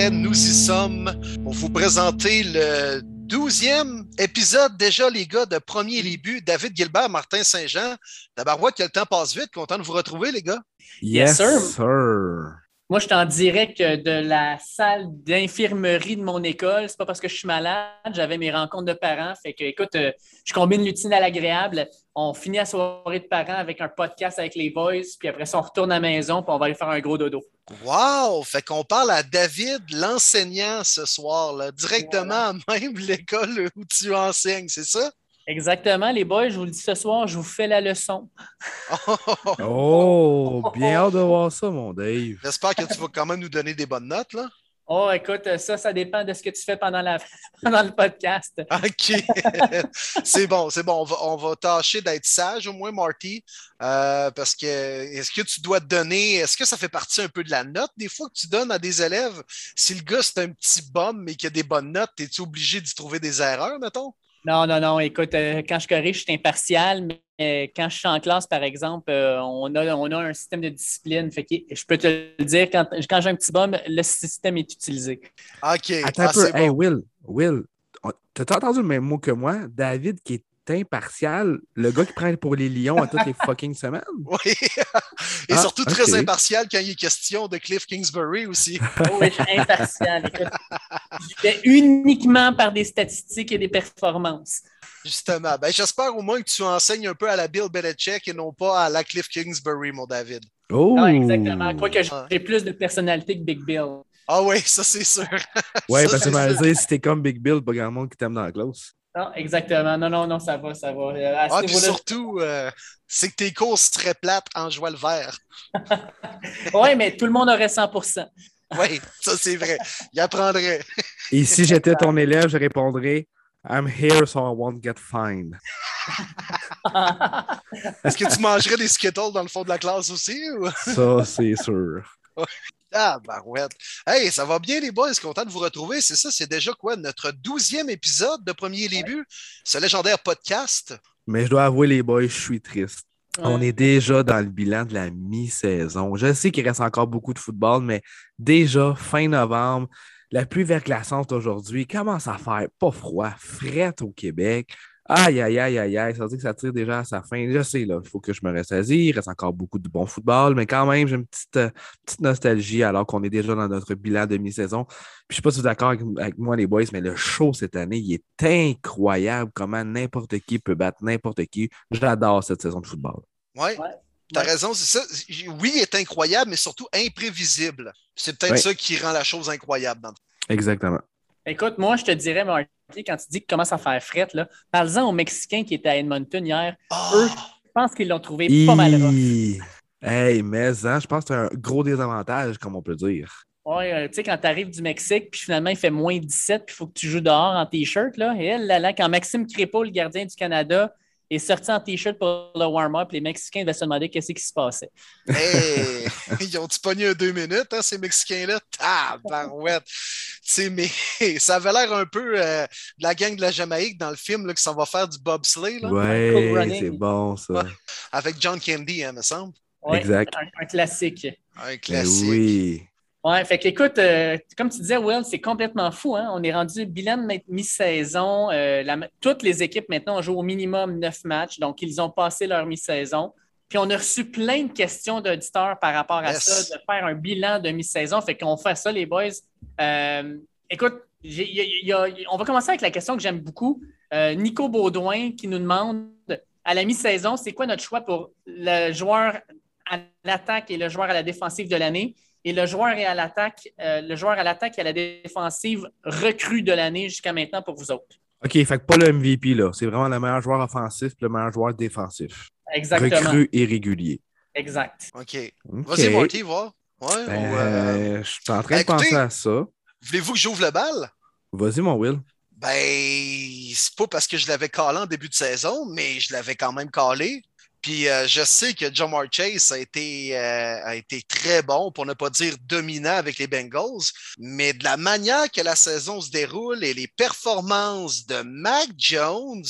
prêt, nous y sommes pour vous présenter le douzième épisode déjà, les gars, de Premier Début. David Gilbert, Martin Saint-Jean. Tabarouette, que le temps passe vite. Content de vous retrouver, les gars. Yes, sir. sir. Moi, je suis en direct de la salle d'infirmerie de mon école. C'est pas parce que je suis malade. J'avais mes rencontres de parents. Fait que, écoute, euh, je combine l'utile à l'agréable. On finit la soirée de parents avec un podcast avec les boys. Puis après ça, on retourne à la maison. Puis on va aller faire un gros dodo. Wow! Fait qu'on parle à David, l'enseignant, ce soir, là, directement à même l'école où tu enseignes, c'est ça? Exactement, les boys, je vous le dis ce soir, je vous fais la leçon. oh, bien hâte de voir ça, mon Dave. J'espère que tu vas quand même nous donner des bonnes notes, là. Oh, écoute, ça, ça dépend de ce que tu fais pendant, la... pendant le podcast. OK. c'est bon, c'est bon. On va, on va tâcher d'être sage au moins, Marty. Euh, parce que est-ce que tu dois te donner, est-ce que ça fait partie un peu de la note des fois que tu donnes à des élèves? Si le gars, c'est un petit bum mais qu'il a des bonnes notes, es-tu obligé d'y trouver des erreurs, mettons? Non, non, non. Écoute, euh, quand je corrige, je suis impartial, mais euh, quand je suis en classe, par exemple, euh, on, a, on a un système de discipline. Fait que je peux te le dire, quand, quand j'ai un petit bum, le système est utilisé. OK. Attends Ah, un peu. Hey, bon. Will, Will, t'as entendu le même mot que moi? David qui est impartial, le gars qui prend pour les lions à toutes les fucking semaines? Oui. Et Ah, surtout très impartial quand il est question de Cliff Kingsbury aussi. Oh, oui, je suis impartial. Je fais uniquement par des statistiques et des performances. Justement. Ben, j'espère au moins que tu enseignes un peu à la Bill Belichick et non pas à la Cliff Kingsbury, mon David. Oh! Ah, exactement. Quoique j'ai plus de personnalité que Big Bill. Ah oui, ça c'est sûr. Ouais, Ça, parce que je si t'es comme Big Bill, pas grand monde qui t'aime dans la classe. Non, exactement. Non, non, non, ça va, ça va. Euh, À Ah, puis surtout, euh, c'est que tes courses seraient plates en jouant le vert. Oui, mais tout le monde aurait 100% Oui, ça c'est vrai. Il apprendrait. Et si j'étais ton élève, je répondrais I'm here so I won't get fined. Est-ce que tu mangerais des Skittles dans le fond de la classe aussi? Ou... Ça, c'est sûr. Ah, barouette. Hey, ça va bien, les boys? Content de vous retrouver. C'est ça, c'est déjà quoi? Notre douzième épisode de Premier Début, ce légendaire podcast? Mais je dois avouer, les boys, je suis triste. On est déjà dans le bilan de la mi-saison. Je sais qu'il reste encore beaucoup de football, mais déjà, fin novembre, la pluie verglaçante aujourd'hui commence à faire pas froid, frette au Québec. Aïe, aïe, aïe, aïe, aïe, ça veut dire que ça tire déjà à sa fin. Je sais, là, il faut que je me ressaisisse. Il reste encore beaucoup de bon football, mais quand même, j'ai une petite, euh, petite nostalgie alors qu'on est déjà dans notre bilan de mi-saison. Puis je sais pas si vous êtes d'accord avec, avec moi, les boys, mais le show cette année, il est incroyable comment n'importe qui peut battre n'importe qui. J'adore cette saison de football. Ouais. Ouais. T'as raison, c'est ça. Oui, il est incroyable, mais surtout imprévisible. C'est peut-être Ouais. ça qui rend la chose incroyable. dans le fond. Exactement. Écoute, moi, je te dirais, Marty, quand tu dis qu'il commence à faire fret, là, parle-en aux Mexicains qui étaient à Edmonton hier. Ah! Eux, je pense qu'ils l'ont trouvé pas mal rough. Hey, mais hein, je pense que c'est un gros désavantage, comme on peut dire. Ouais, euh, tu sais, quand tu arrives du Mexique, puis finalement, il fait moins 17, puis il faut que tu joues dehors en T-shirt, là. Et là, là, quand Maxime Crépeau, le gardien du Canada, est sorti en T-shirt pour le warm-up, les Mexicains devaient se demander qu'est-ce qui se passait. Hey! Ils ont-tu pogné un deux minutes, hein, ces Mexicains-là? Tabarouette! Tu sais, mais ça avait l'air un peu euh, de la gang de la Jamaïque dans le film là, que ça va faire du bobsleigh là, Ouais, c'est bon, ça. Ouais. avec John Candy, hein, me semble. Ouais, Exact. Un, un classique. Un classique. oui. Ouais, fait qu'écoute, euh, comme tu disais, Will, c'est complètement fou. Hein? On est rendu bilan de mi- mi-saison. Euh, toutes les équipes maintenant ont joué au minimum neuf matchs, donc ils ont passé leur mi-saison. Puis on a reçu plein de questions d'auditeurs par rapport à Yes. ça, de faire un bilan de mi-saison. Fait qu'on fait ça, les boys. Euh, écoute, j'ai- il y a- il y a- il y a- on va commencer avec la question que j'aime beaucoup. Nico Baudouin qui nous demande à la mi-saison, c'est quoi notre choix pour le joueur à l'attaque et le joueur à la défensive de l'année? Et le joueur est à l'attaque, euh, le joueur à l'attaque et à la défensive recrue de l'année jusqu'à maintenant pour vous autres. OK, fait que pas le MVP, là. C'est vraiment le meilleur joueur offensif et le meilleur joueur défensif. Exactement. Recru et régulier. Exact. OK. Vas-y, Marty, voir. Ouais, Ben, ou, euh, Je suis en train de écoutez- penser à ça. Voulez-vous que j'ouvre le bal? Vas-y, mon Will. Ben, c'est pas parce que je l'avais calé en début de saison, mais je l'avais quand même calé. Puis euh, je sais que Jamar Chase a été, euh, a été très bon, pour ne pas dire dominant avec les Bengals, mais de la manière que la saison se déroule et les performances de Mac Jones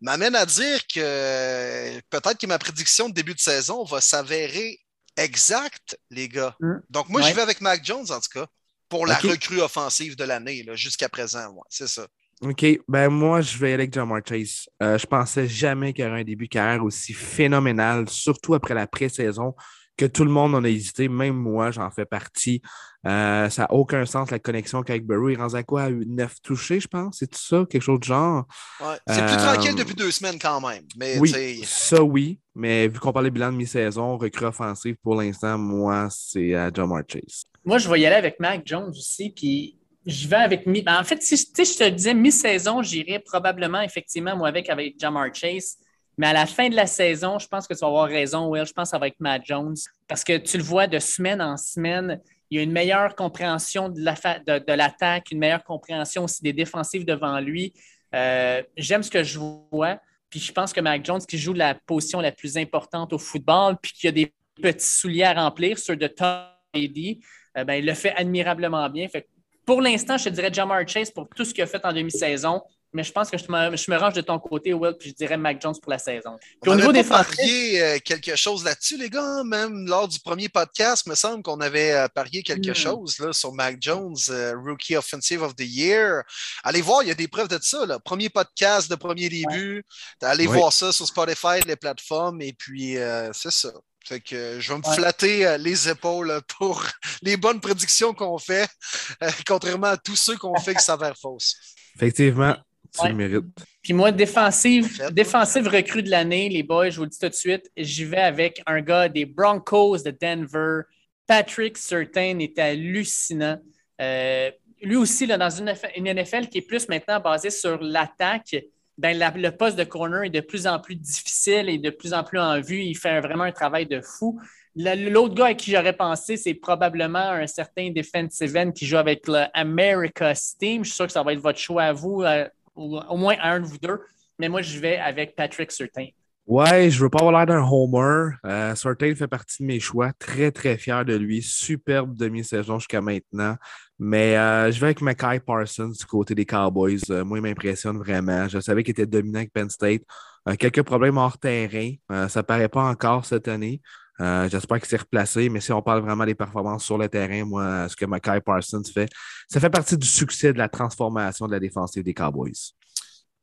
m'amènent à dire que euh, peut-être que ma prédiction de début de saison va s'avérer Exact, les gars. Mm. Donc, moi, Ouais. je vais avec Mac Jones, en tout cas, pour la recrue offensive de l'année, jusqu'à présent. ouais, c'est ça. OK, ben moi, je vais aller avec Jamar Chase. Euh, je pensais jamais qu'il y aurait un début de carrière aussi phénoménal, surtout après la pré-saison, que tout le monde en a hésité, même moi, j'en fais partie. Euh, ça n'a aucun sens, la connexion qu'avec Burrow. Il rend à quoi? À 9 touchés, je pense? C'est tout ça? Quelque chose du genre? Ouais. C'est plus Euh, tranquille depuis deux semaines quand même. Mais Oui, ça oui, mais vu qu'on parlait bilan de mi-saison, recrue offensive, pour l'instant, moi, c'est à Jamar Chase. Moi, je vais y aller avec Mac Jones aussi, puis je vais avec... mi- ben, en fait, si je te disais mi-saison, j'irais probablement, effectivement, moi, avec, avec Jamar Chase. Mais à la fin de la saison, je pense que tu vas avoir raison, Will. Je pense que ça va être Matt Jones. Parce que tu le vois de semaine en semaine, il y a une meilleure compréhension de la fa- de, de l'attaque, une meilleure compréhension aussi des défensives devant lui. Euh, J'aime ce que je vois. Puis je pense que Mac Jones, qui joue la position la plus importante au football, puis qui a des petits souliers à remplir sur de Tom Brady, euh, ben, il le fait admirablement bien. Fait pour l'instant, je te dirais Jamar Chase pour tout ce qu'il a fait en demi-saison. Mais je pense que je me, je me range de ton côté, Will, puis je dirais Mac Jones pour la saison. Puis on au niveau avait des pas parié euh, quelque chose là-dessus, les gars. Même lors du premier podcast, il me semble qu'on avait euh, parié quelque Hmm. chose là, sur Mac Jones, euh, Rookie Offensive of the Year. Allez voir, il y a des preuves de ça. Là. Premier podcast de premier début. Allez Oui. voir ça sur Spotify, les plateformes. Et puis, euh, c'est ça. Fait que euh, je vais me Ouais. flatter euh, les épaules pour les bonnes prédictions qu'on fait, euh, contrairement à tous ceux qu'on fait qui s'avèrent fausses. Effectivement, tu Ouais. le mérites. Puis moi, défensive, défensive recrue de l'année, les boys, je vous le dis tout de suite, j'y vais avec un gars des Broncos de Denver. Patrick Certain est hallucinant. Euh, lui aussi, là, dans une NFL qui est plus maintenant basée sur l'attaque, ben, le poste de corner est de plus en plus difficile et de plus en plus en vue. Il fait vraiment un travail de fou. La- L'autre gars à qui j'aurais pensé, c'est probablement un certain defensive end qui joue avec le America's Team. Je suis sûr que ça va être votre choix à vous, euh, ou au moins un de vous deux. Mais moi, je vais avec Patrick Certain. Ouais, je veux pas avoir l'air d'un homer. Euh, fait partie de mes choix. Très, très fier de lui. Superbe demi-saison jusqu'à maintenant. Mais euh, je vais avec Mackay Parsons du côté des Cowboys. Euh, moi, il m'impressionne vraiment. Je savais qu'il était dominant avec Penn State. Euh, quelques problèmes hors terrain. Euh, ça paraît pas encore cette année. Euh, J'espère qu'il s'est replacé, mais si on parle vraiment des performances sur le terrain, moi, ce que Mackay Parsons fait, ça fait partie du succès de la transformation de la défensive des Cowboys.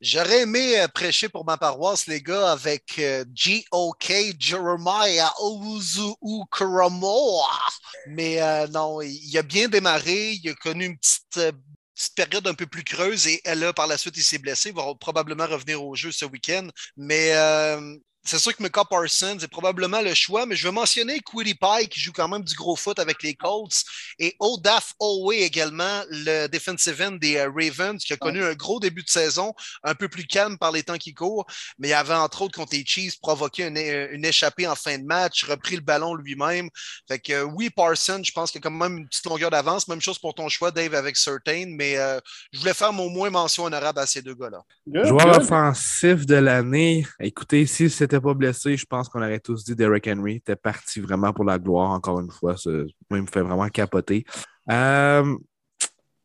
J'aurais aimé euh, prêcher pour ma paroisse, les gars, avec euh, G.O.K. Jeremiah Karamoa. Mais euh, non, il a bien démarré. Il a connu une petite, euh, période un peu plus creuse et euh, là, par la suite, il s'est blessé. Il va probablement revenir au jeu ce week-end. Mais euh, c'est sûr que Micah Parsons est probablement le choix, mais je vais mentionner Quiddy Pie qui joue quand même du gros foot avec les Colts et Odaf Owe également, le defensive end des euh, Ravens qui a connu un gros début de saison, un peu plus calme par les temps qui courent, mais il avait entre autres contre les Chiefs provoqué une, une échappée en fin de match, repris le ballon lui-même. Fait que euh, oui, Parsons, je pense qu'il y a quand même une petite longueur d'avance. Même chose pour ton choix, Dave, avec Certain, mais euh, je voulais faire mon moins mention honorable à ces deux gars-là. Joueur offensif de l'année. Écoutez, s'il ne s'était pas blessé, je pense qu'on aurait tous dit Derrick Henry. était parti vraiment pour la gloire, encore une fois. Ça, moi, il me fait vraiment capoter. Euh,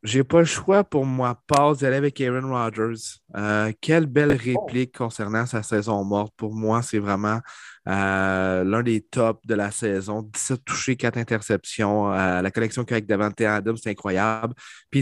j'ai pas le choix pour moi, Paul, d'y aller avec Aaron Rodgers. Euh, quelle belle réplique concernant sa saison morte. Pour moi, c'est vraiment euh, l'un des tops de la saison. 17 touchés, 4 interceptions. Euh, la connexion qu'avec Davante Adams, c'est incroyable. Puis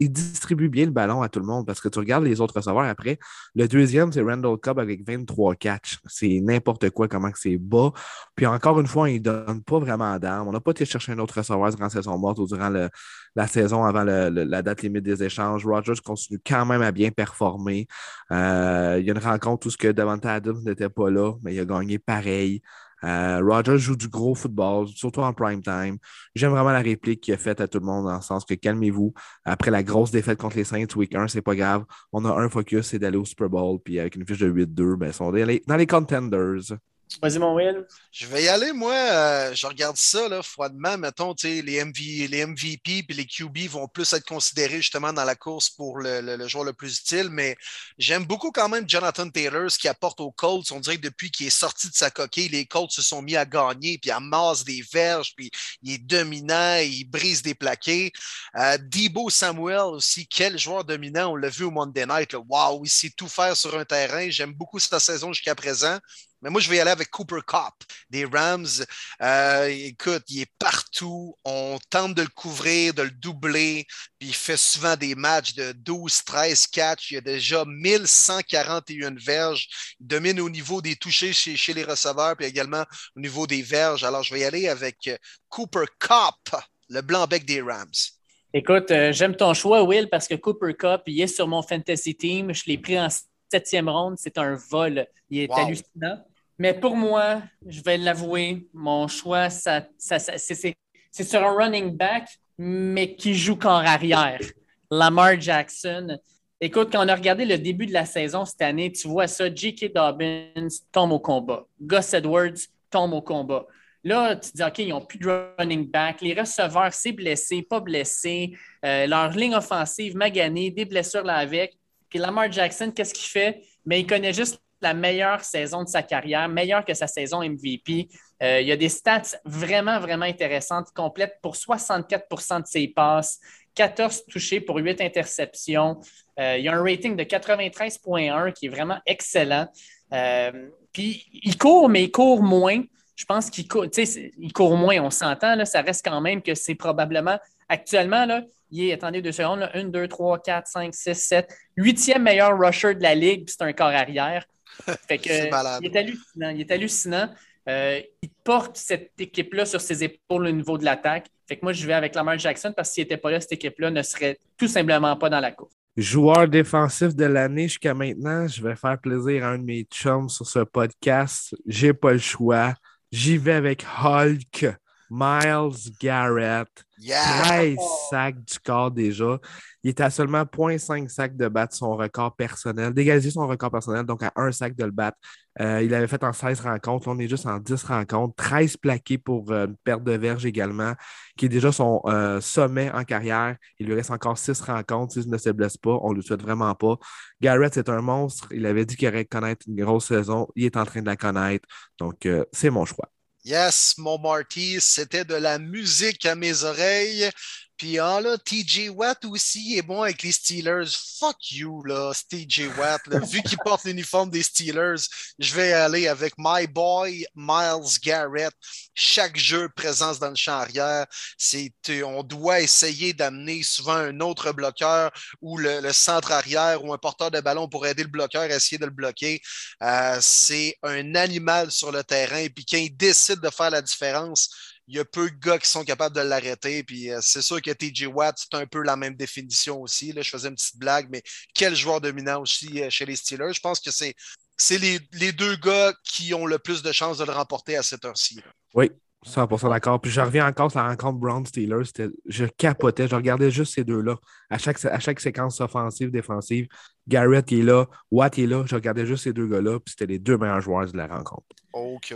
il distribue, bien, le ballon à tout le monde parce que tu regardes les autres receveurs après. Le deuxième, c'est Randall Cobb avec 23 catchs. C'est n'importe quoi, comment c'est bas. Puis encore une fois, il ne donne pas vraiment d'armes. On n'a pas été chercher un autre receveur durant la saison morte ou durant la saison avant la date limite des échanges. Rogers continue quand même à bien performer. Euh, il y a une rencontre où ce que Davante Adams n'était pas là, mais il a gagné pareil. Euh, Rogers joue du gros football, surtout en prime time. J'aime vraiment la réplique qu'il a faite à tout le monde dans le sens que calmez-vous. Après la grosse défaite contre les Saints week 1, c'est pas grave. On a un focus, c'est d'aller au Super Bowl. Puis avec une fiche de 8-2, ben, ils sont dans les, dans les contenders. Vas-y, mon Will. Je vais y aller, moi. euh, je regarde ça là, froidement. Mettons, les, les MVP et les QB vont plus être considérés justement dans la course pour le joueur le plus utile. Mais j'aime beaucoup quand même Jonathan Taylor, ce qu'il apporte aux Colts. On dirait que depuis qu'il est sorti de sa coquille, les Colts se sont mis à gagner, puis amassent des verges, puis il est dominant, il brise des plaqués. Euh, Debo Samuel aussi, quel joueur dominant. On l'a vu au Monday Night. Waouh, il sait tout faire sur un terrain. J'aime beaucoup sa saison jusqu'à présent. Mais moi, je vais y aller avec Cooper Cup des Rams. Euh, écoute, il est partout. On tente de le couvrir, de le doubler. Puis il fait souvent des matchs de 12, 13 catch. Il a déjà 1141 verges. Il domine au niveau des touchés chez, les receveurs, puis également au niveau des verges. Alors, je vais y aller avec Cooper Cup, le blanc-bec des Rams. Écoute, euh, j'aime ton choix, Will, parce que Cooper Cup, il est sur mon fantasy team. Je l'ai pris en septième ronde. C'est un vol. Il est hallucinant. Mais pour moi, je vais l'avouer, mon choix, ça, c'est sur un running back, mais qui joue corps arrière. Lamar Jackson. Écoute, quand on a regardé le début de la saison cette année, tu vois ça, J.K. Dobbins tombe au combat. Gus Edwards tombe au combat. Là, tu te dis, OK, ils n'ont plus de running back. Les receveurs, c'est blessé, pas blessé. Euh, leur ligne offensive, maganée, des blessures là avec. Lamar Jackson, qu'est-ce qu'il fait? Mais il connaît juste la meilleure saison de sa carrière, meilleure que sa saison MVP. Euh, il y a des stats vraiment, vraiment intéressantes. Il complète pour 64% de ses passes, 14 touchés pour 8 interceptions. Euh, il a un rating de 93,1 qui est vraiment excellent. puis il court, mais il court moins je pense qu'il court, il court moins, on s'entend, ça reste quand même que c'est probablement, actuellement, là, il est, attendez deux secondes, 1, 2, 3, 4, 5, 6, 7, huitième meilleur rusher de la ligue, c'est un corps arrière. Fait que, il est hallucinant. Il est hallucinant. Euh, il porte cette équipe-là sur ses épaules au niveau de l'attaque. Fait que moi, je vais avec Lamar Jackson parce que s'il n'était pas là, cette équipe-là ne serait tout simplement pas dans la course. Joueur défensif de l'année jusqu'à maintenant, je vais faire plaisir à un de mes chums sur ce podcast. J'ai pas le choix. J'y vais avec Hulk, Miles Garrett. 13 sacs du corps déjà. Il est à seulement 0.5 sacs de battre son record personnel, d'égaliser son record personnel, donc à un sac de le battre. Euh, il avait fait en 16 rencontres. Là, on est juste en 10 rencontres. 13 plaqués pour euh, une perte de verge également, qui est déjà son euh, sommet en carrière. Il lui reste encore 6 rencontres. S'il ne se blesse pas, on ne le souhaite vraiment pas. Garrett, c'est un monstre. Il avait dit qu'il aurait connaître une grosse saison. Il est en train de la connaître. Donc, c'est mon choix. Yes, mon Marty, c'était de la musique à mes oreilles. Puis ah, là, TJ Watt aussi est bon avec les Steelers. Fuck you, là, TJ Watt. Vu qu'il porte l'uniforme des Steelers, je vais aller avec My Boy Miles Garrett. Chaque jeu, présence dans le champ arrière. C'est, on doit essayer d'amener souvent un autre bloqueur ou le, centre arrière ou un porteur de ballon pour aider le bloqueur à essayer de le bloquer. Euh, c'est un animal sur le terrain. Puis quand il décide de faire la différence, il y a peu de gars qui sont capables de l'arrêter. Puis euh, c'est sûr que TJ Watt, c'est un peu la même définition aussi. Là, je faisais une petite blague, mais quel joueur dominant aussi euh, chez les Steelers. Je pense que c'est, c'est les, deux gars qui ont le plus de chances de le remporter à cette heure-ci. Oui, 100% d'accord. Puis je reviens encore sur la rencontre Brown-Steelers. Je capotais. Je regardais juste ces deux-là. À chaque, à chaque séquence offensive, défensive, Garrett est là, Watt est là. Je regardais juste ces deux gars-là. Puis c'était les deux meilleurs joueurs de la rencontre.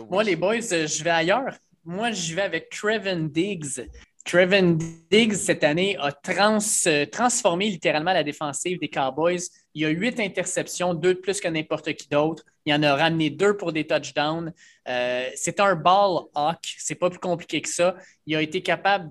Moi, les boys, je vais ailleurs moi, je vais avec Trevin Diggs. Trevin Diggs, cette année, a transformé littéralement la défensive des Cowboys. Il y a huit interceptions, deux de plus que n'importe qui d'autre. Il en a ramené deux pour des touchdowns. Euh, c'est un ball hawk. C'est pas plus compliqué que ça. Il a été capable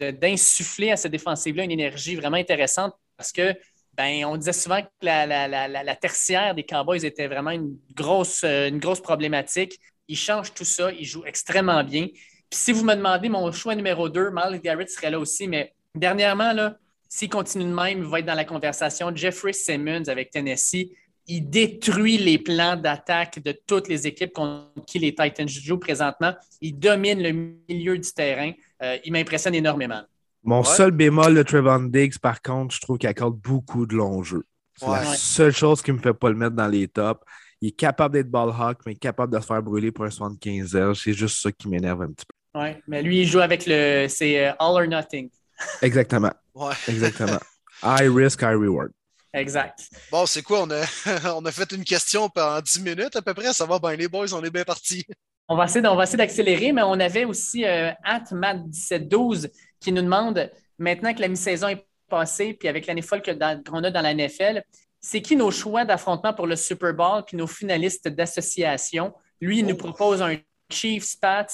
d'insuffler à cette défensive-là une énergie vraiment intéressante parce que ben, on disait souvent que la, la, tertiaire des Cowboys était vraiment une grosse, une grosse problématique. Il change tout ça. Il joue extrêmement bien. Puis si vous me demandez mon choix numéro 2, Miles Garrett serait là aussi, mais dernièrement, là, s'il continue de même, il va être dans la conversation. Jeffrey Simmons avec Tennessee, il détruit les plans d'attaque de toutes les équipes contre qui les Titans jouent présentement. Il domine le milieu du terrain. Euh, il m'impressionne énormément. Mon seul bémol de Trevon Diggs, par contre, je trouve qu'il accorde beaucoup de longs jeux. C'est la seule chose qui ne me fait pas le mettre dans les tops. Il est capable d'être ball hawk, mais capable de se faire brûler pour un 75 heures. C'est juste ça qui m'énerve un petit peu. Oui, mais lui, il joue avec le. C'est euh, all or nothing. Exactement. Ouais. Exactement. High risk, high reward. Exact. Bon, c'est quoi? On a, on a fait une question pendant 10 minutes à peu près. Ça va bien, les boys, on est bien partis. On va essayer, d'accélérer, mais on avait aussi euh, Atmat1712 qui nous demande maintenant que la mi-saison est passée, puis avec l'année folle qu'on a dans la NFL, c'est qui nos choix d'affrontement pour le Super Bowl puis nos finalistes d'association? Lui, il nous oh. propose un Chiefs Pats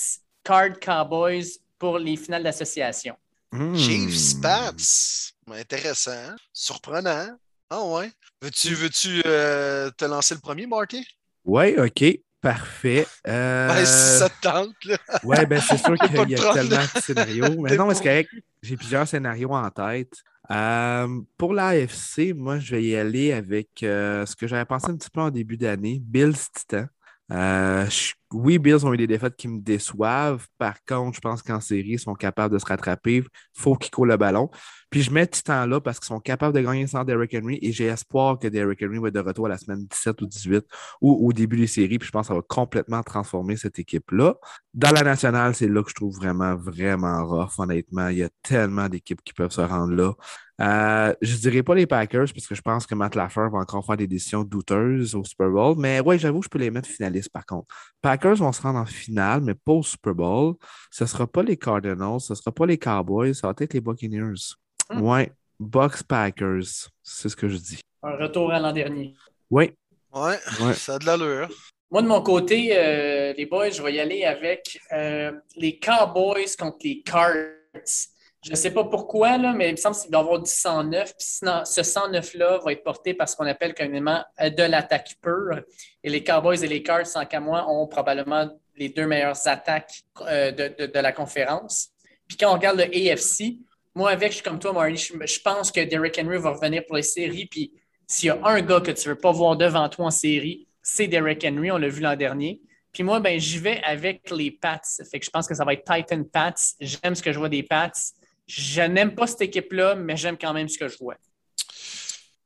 Card Cowboys pour les finales d'association. Hmm. Chiefs Pats, intéressant, surprenant. Ah ouais. Veux-tu veux euh, te lancer le premier, Marty? Oui, OK. Parfait. Euh... Ben, si ça te tente, là. Ouais, ben c'est sûr qu'il y a tellement de scénarios. Mais non, c'est correct. J'ai plusieurs scénarios en tête. Euh, pour l'AFC, moi, je vais y aller avec euh, ce que j'avais pensé un petit peu en début d'année, Bills Titan. Euh, je- oui, Bills ont eu des défaites qui me déçoivent. Par contre, je pense qu'en série, ils sont capables de se rattraper. Il faut qu'ils courent le ballon. Puis je mets Titan là parce qu'ils sont capables de gagner sans Derrick Henry et j'ai espoir que Derrick Henry va être de retour à la semaine 17 ou 18 ou au début des séries. Puis je pense que ça va complètement transformer cette équipe-là. Dans la nationale, c'est là que je trouve vraiment, vraiment rough, honnêtement. Il y a tellement d'équipes qui peuvent se rendre là. Euh, je dirais pas les Packers parce que je pense que Matt Lafleur va encore faire des décisions douteuses au Super Bowl. Mais ouais, j'avoue, je peux les mettre finalistes par contre. Packers vont se rendre en finale, mais pas au Super Bowl. Ce ne sera pas les Cardinals, ce ne sera pas les Cowboys, ça va être les Buccaneers. Hmm. Ouais, Bucks Packers, c'est ce que je dis. Un retour à l'an dernier. Oui, Ouais, Ouais. ça a de l'allure. Moi, de mon côté, euh, les boys, je vais y aller avec euh, les Cowboys contre les Cards. Je ne sais pas pourquoi, là, mais il me semble qu'il va y avoir du 109. Puis ce 109-là va être porté par ce qu'on appelle communément euh, de l'attaque pure. Et les Cowboys et les Cards, sans qu'à moi, ont probablement les deux meilleures attaques euh, de, de- la conférence. Puis quand on regarde le AFC, moi, avec, je suis comme toi, Marty, je, je pense que Derrick Henry va revenir pour les séries. Puis s'il y a un gars que tu ne veux pas voir devant toi en série, c'est Derrick Henry. On l'a vu l'an dernier. Puis moi, ben, j'y vais avec les Pats. Fait que je pense que ça va être Titan Pats. J'aime ce que je vois des Pats. Je n'aime pas cette équipe-là, mais j'aime quand même ce que je vois.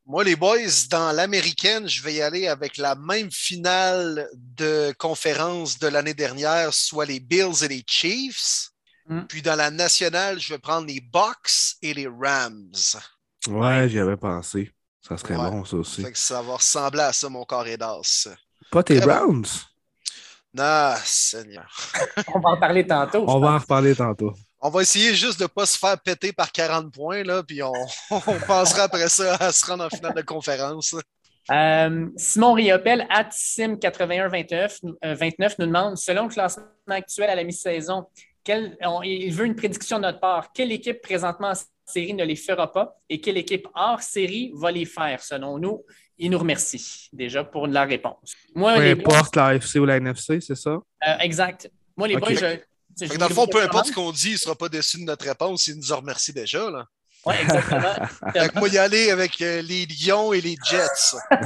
Moi, les boys, dans l'américaine, je vais y aller avec la même finale de conférence de l'année dernière, soit les Bills et les Chiefs. Mm. Puis dans la nationale, je vais prendre les Bucks et les Rams. ouais, j'y avais pensé. Ça serait Ouais. bon, ça aussi. Fait que ça va ressembler à ça, mon corps et d'as. Pas tes Très bon. Browns? Ah, Seigneur. On va en parler tantôt. On va en reparler tantôt. On va essayer juste de ne pas se faire péter par 40 points, là, puis on, on pensera après ça à se rendre en finale de conférence. Euh, Simon Riopel, at Sim8129 euh, 29, nous demande selon le classement actuel à la mi-saison, il veut une prédiction de notre part. Quelle équipe présentement en série ne les fera pas et quelle équipe hors série va les faire selon nous? Il nous remercie déjà pour la réponse. Moi, Peu boys, importe la AFC ou la NFC, c'est ça? euh, exact. Moi, les Ok. boys, je. Je Fait que dans le fond, peu importe ce qu'on dit, il ne sera pas déçu de notre réponse. Il nous en remercie déjà. Là. Ouais, exactement. Fait que moi, y aller avec euh, les Lions et les Jets.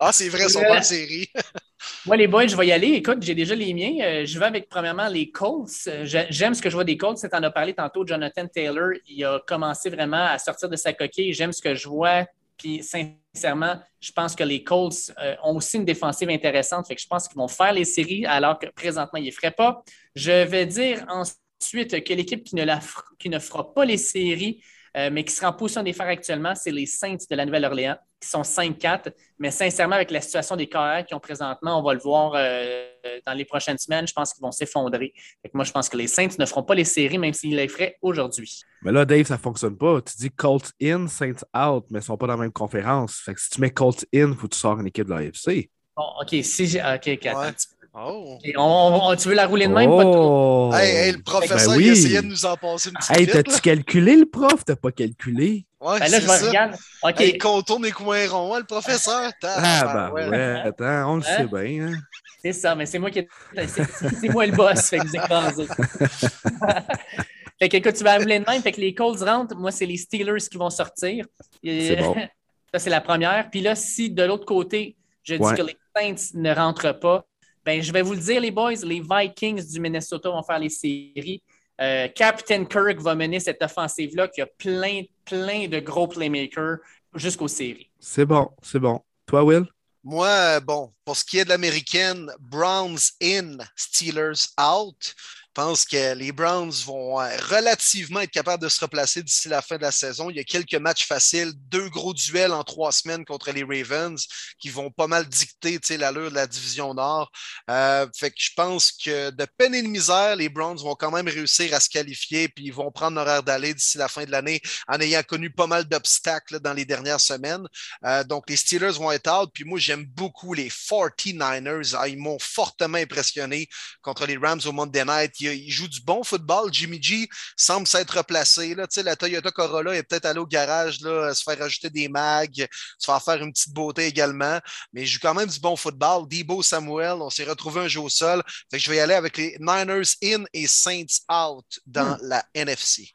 Ah, c'est vrai, ils sont pas en série. Moi, les boys, je vais y aller. Écoute, j'ai déjà les miens. Euh, je vais avec, premièrement, les Colts. Euh, j'ai- J'aime ce que je vois des Colts. Tu en as parlé tantôt. Jonathan Taylor, il a commencé vraiment à sortir de sa coquille. J'aime ce que je vois. Puis, sincèrement, je pense que les Colts euh, ont aussi une défensive intéressante. Je pense qu'ils vont faire les séries alors que présentement, ils ne feraient pas. Je vais dire ensuite que l'équipe qui ne fera pas les séries, euh, mais qui sera en position de les faire actuellement, c'est les Saints de la Nouvelle-Orléans, qui sont 5-4. Mais sincèrement, avec la situation des carrières qu'ils ont présentement, on va le voir euh, dans les prochaines semaines, je pense qu'ils vont s'effondrer. Fait que moi, je pense que les Saints ne feront pas les séries, même s'ils les feraient aujourd'hui. Mais là, Dave, ça fonctionne pas. Tu dis Colts in, Saints out, mais ils sont pas dans la même conférence. Fait que si tu mets Colts in, faut que tu sors une équipe de l'AFC. Bon, OK, si j'ai. OK, attends Oh. On- on- tu veux la rouler de même? Pas de trop? Oh! Hey, hey, le professeur, Ben oui. il essayait de nous en passer une petite Hey, t'as-tu calculé le prof? T'as pas calculé? Ouais, Ben là, je vais ça. regarder. OK, Hey, il contourne les coins ronds, hein, le professeur. Ah, ben bah ouais, attends, on le Hein? sait bien. hein. c'est ça, mais c'est moi qui. C'est moi le boss, fait que vous écrasez. fait que, écoute, tu vas rouler de même. Fait que les Colts rentrent. Moi, c'est les Steelers qui vont sortir. Et- C'est bon. Ça, c'est la première. Puis là, si de l'autre côté, je dis Ouais. que les Saints ne rentrent pas, ben, je vais vous le dire, les boys, les Vikings du Minnesota vont faire les séries. Euh, Captain Kirk va mener cette offensive-là qui a plein, plein de gros playmakers jusqu'aux séries. C'est bon, c'est bon. Toi, Will? Moi, bon, pour ce qui est de l'américaine, Browns in, Steelers out. Je pense que les Browns vont euh, relativement être capables de se replacer d'ici la fin de la saison. Il y a quelques matchs faciles, deux gros duels en trois semaines contre les Ravens qui vont pas mal dicter l'allure de la division Nord. Euh, fait que je pense que de peine et de misère, les Browns vont quand même réussir à se qualifier puis ils vont prendre l'horaire d'aller d'ici la fin de l'année en ayant connu pas mal d'obstacles dans les dernières semaines. Euh, donc, les Steelers vont être out. Puis moi, j'aime beaucoup les 49ers. Ah, ils m'ont fortement impressionné contre les Rams au Monday Night. Ils, jouent du bon football. Jimmy G semble s'être replacé. Là. La Toyota Corolla est peut-être allé au garage là, se faire ajouter des mags, se faire faire une petite beauté également. Mais il joue quand même du bon football. Debo Samuel, on s'est retrouvé un jeu au sol. Fait que je vais y aller avec les Niners in et Saints out dans hmm. la NFC.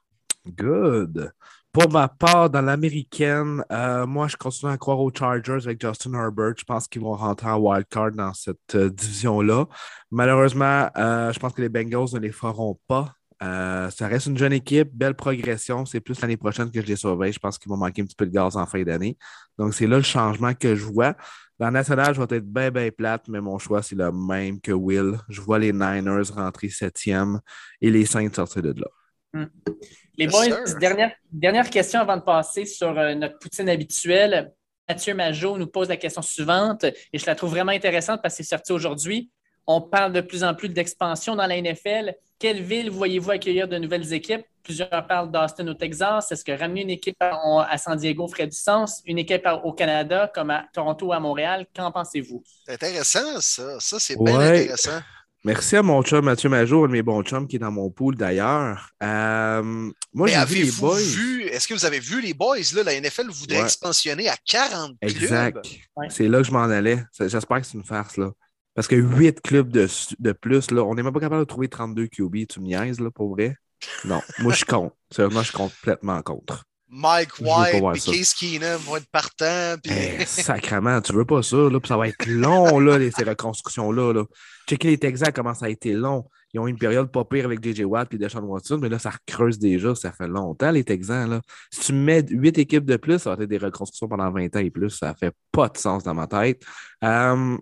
Good. Pour ma part, dans l'américaine, euh, moi, je continue à croire aux Chargers avec Justin Herbert. Je pense qu'ils vont rentrer en wildcard dans cette euh, division-là. Malheureusement, euh, je pense que les Bengals ne les feront pas. ça reste une jeune équipe, belle progression. C'est plus l'année prochaine que je les surveille. Je pense qu'ils vont manquer un petit peu de gaz en fin d'année. Donc, c'est là le changement que je vois. Dans national, je vais être bien, bien plate, mais mon choix, c'est le même que Will. Je vois les Niners rentrer septième et les Saints sortir de là. Hmm. Les boys, dernière, question avant de passer sur euh, notre poutine habituelle. Mathieu Majot nous pose la question suivante et je la trouve vraiment intéressante parce que c'est sorti aujourd'hui. On parle de plus en plus d'expansion dans la NFL. Quelle ville voyez-vous accueillir de nouvelles équipes? Plusieurs parlent d'Austin au Texas. Est-ce que ramener une équipe à San Diego ferait du sens? Une équipe au Canada comme à Toronto ou à Montréal? Qu'en pensez-vous? C'est intéressant, ça. Ça, c'est bien intéressant. Merci à mon chum Mathieu Major, un de mes bons chums qui est dans mon pool d'ailleurs. Euh, moi, j'ai vu les boys. Est-ce que vous avez vu les boys? Là, la NFL voudrait expansionner à 40 clubs. Exact. C'est là que je m'en allais. J'espère que c'est une farce. là. Parce que 8 clubs de, de plus, là, on n'est même pas capable de trouver 32 QB. Tu me niaises, là, pour vrai? Non, moi, je compte. Sérieusement, je suis complètement contre. Mike White et Case Keenum vont être partants. Puis... Eh, sacrement, tu veux pas ça, là, puis ça va être long, là, ces reconstructions-là. Là. Checker les Texans, comment ça a été long. Ils ont eu une période pas pire avec JJ Watt et Deshaun Watson, mais là, ça creuse déjà, ça fait longtemps, les Texans. Là. Si tu mets 8 équipes de plus, ça va être des reconstructions pendant 20 ans et plus. Ça fait pas de sens dans ma tête. Euh,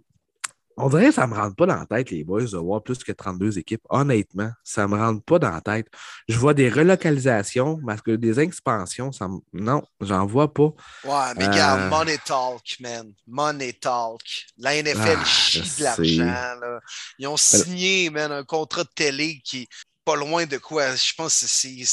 on dirait que ça ne me rentre pas dans la tête, les boys, de voir plus que 32 équipes. Honnêtement, ça ne me rentre pas dans la tête. Je vois des relocalisations, parce que des expansions, ça me... non, j'en vois pas. Ouais, mais regarde, euh, money talk, man. Money talk. La NFL ah, chie de l'argent. Ils ont signé, man, un contrat de télé qui, pas loin de quoi, je pense que c'est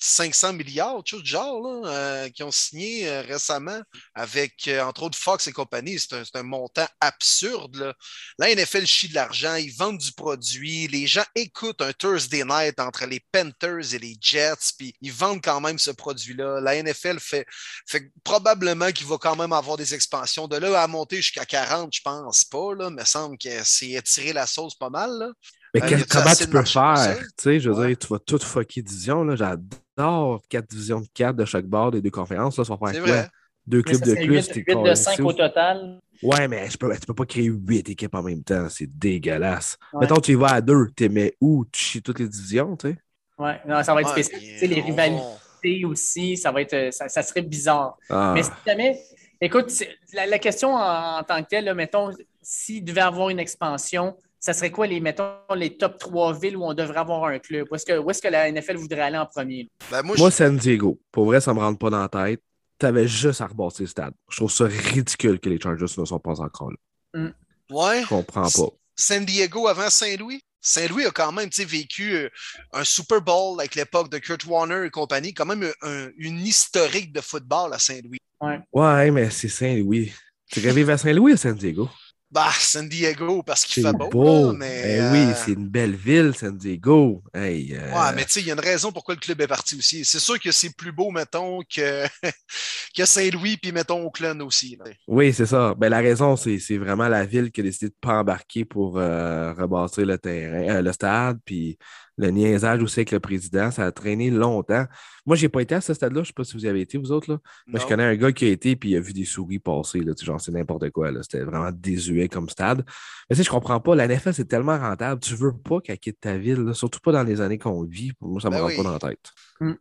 500 milliards, chose du genre, euh, qui ont signé euh, récemment avec, euh, entre autres, Fox et compagnie. C'est un, montant absurde. La NFL chie de l'argent, ils vendent du produit, les gens écoutent un Thursday night entre les Panthers et les Jets, puis ils vendent quand même ce produit-là. La NFL fait, fait probablement qu'il va quand même avoir des expansions. De là à monter jusqu'à 40, je pense pas, là, me semble que c'est étirer la sauce pas mal. Mais euh, comment tu peux faire? Tu sais, je veux dire, tu vas tout fucker division. J'adore quatre divisions de quatre de chaque bord des deux conférences. Là, ça va faire quoi? Deux clubs de plus. 8, de 5 au total. Ouais, mais tu peux, tu peux pas créer huit équipes en même temps. C'est dégueulasse. Mettons, tu y vas à deux. Tu mets où? Tu chies toutes les divisions, tu sais? Ouais, non, ça va être spécial. les rivalités aussi, ça va être, ça, ça serait bizarre. Ah. Mais si jamais, écoute, la, la, question en, tant que telle, là, mettons, s'il devait avoir une expansion, ça serait quoi les, mettons, les top trois villes où on devrait avoir un club? Où est-ce que, est que, la NFL voudrait aller en premier? Ben, moi, San Diego. Pour vrai, ça ne me rentre pas dans la tête. Tu avais juste à rebâtir le stade. Je trouve ça ridicule que les Chargers ne sont pas encore là. Mm. Ouais. Je comprends pas. San Diego avant Saint-Louis? Saint-Louis a quand même vécu euh, un Super Bowl avec l'époque de Kurt Warner et compagnie, quand même une historique de football à Saint-Louis. Ouais. ouais, mais c'est Saint-Louis. Tu rêves à Saint-Louis ou à San Diego? Bah, San Diego, parce qu'il fait beau. beau. mais, eh oui, euh, c'est une belle ville, San Diego. Hey, euh, Ouais, mais tu sais, il y a une raison pourquoi le club est parti aussi. C'est sûr que c'est plus beau, mettons, que, que Saint-Louis, puis mettons Oakland aussi. Oui, c'est ça. Ben, la raison, c'est vraiment la ville qui a décidé de ne pas embarquer pour euh, rebâtir le terrain, le stade, puis le niaisage aussi avec le président. Ça a traîné longtemps. Moi, je n'ai pas été à ce stade-là. Je ne sais pas si vous y avez été, vous autres. Là. Mais je connais un gars qui a été et il a vu des souris passer. Là, genre, c'est n'importe quoi. C'était vraiment désuet comme stade. Mais tu sais, je comprends pas. La NFL, c'est tellement rentable. Tu ne veux pas qu'elle quitte ta ville, surtout pas dans les années qu'on vit. Moi, ça ne me ben rentre pas dans la tête. Hum.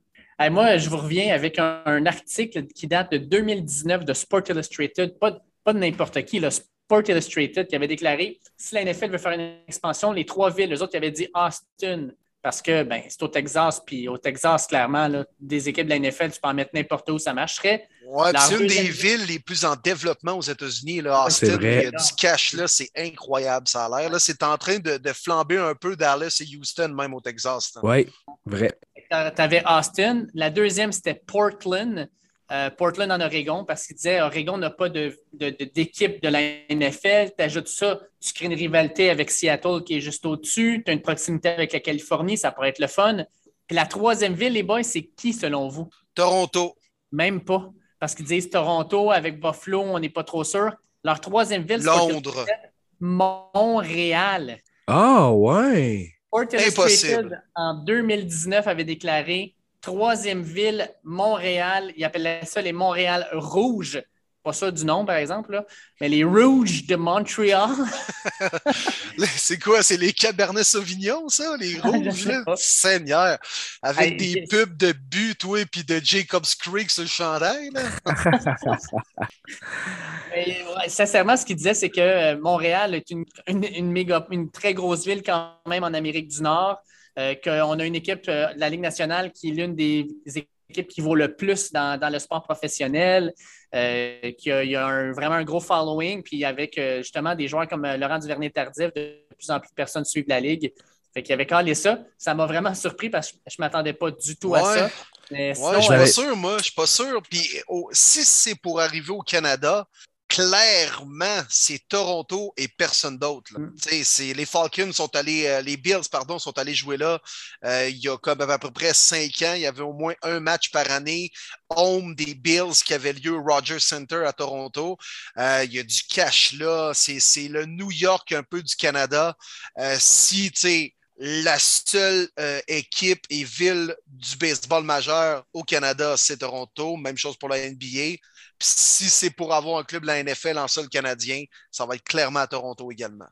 moi, je vous reviens avec un, article qui date de 2019 de Sport Illustrated, pas, pas de n'importe qui, là, Sport Illustrated, qui avait déclaré si la NFL veut faire une expansion, les trois villes, les autres qui avaient dit Austin, parce que ben, c'est au Texas, puis au Texas, clairement, là, des équipes de la NFL, tu peux en mettre n'importe où, ça marcherait. Ouais, c'est une des villes les plus en développement aux États-Unis. Austin, il y a du cash là, c'est incroyable, ça a l'air. C'est en train de, de, flamber un peu Dallas et Houston, même au Texas. Oui, vrai. Tu avais Austin. La deuxième, c'était Portland. Euh, Portland en Oregon parce qu'il disait Oregon n'a pas d'équipe de, de, la NFL. Tu ajoutes ça, tu crées une rivalité avec Seattle qui est juste au-dessus. Tu as une proximité avec la Californie, ça pourrait être le fun. Puis la troisième ville, les boys, c'est qui selon vous? Toronto. Même pas. Parce qu'ils disent Toronto avec Buffalo, on n'est pas trop sûr. Leur troisième ville, c'est Londres. Montréal. Ah, ouais. Port en 2019, avait déclaré troisième ville, Montréal. Il appelait ça les Montréal Rouges. Pas ça du nom, par exemple, mais les Rouges de Montréal. c'est quoi? C'est les Cabernet Sauvignon, ça? Les Rouges, là? Seigneur! Avec des pubs de but, toi, puis de Jacob's Creek sur le chandail, là? sincèrement, ce qu'il disait, c'est que euh, Montréal est une, une, méga, une très grosse ville quand même en Amérique du Nord. Euh, qu'on a une équipe euh, de la Ligue nationale qui est l'une des équipes qui vaut le plus dans, le sport professionnel, euh, qui a, il y a vraiment un gros following, puis avec justement des joueurs comme Laurent Duvernay-Tardif, de plus en plus de personnes suivent la Ligue. Fait qu'il avait calé ça. Ça m'a vraiment surpris parce que je ne m'attendais pas du tout à ça. Mais je suis pas sûr, moi. Je suis pas sûr. Puis si c'est pour arriver au Canada, clairement, c'est Toronto et personne d'autre. Mm. Les Falcons sont allés, euh, les Bills, pardon, sont allés jouer là euh, il y a comme à peu près cinq ans. Il y avait au moins un match par année, home des Bills qui avait lieu au Rogers Center à Toronto. Euh, il y a du cash là. C'est le New York un peu du Canada. si, tu sais, la seule équipe et ville du baseball majeur au Canada, c'est Toronto. Même chose pour la NBA si c'est pour avoir un club de la NFL en sol canadien, ça va être clairement à Toronto également.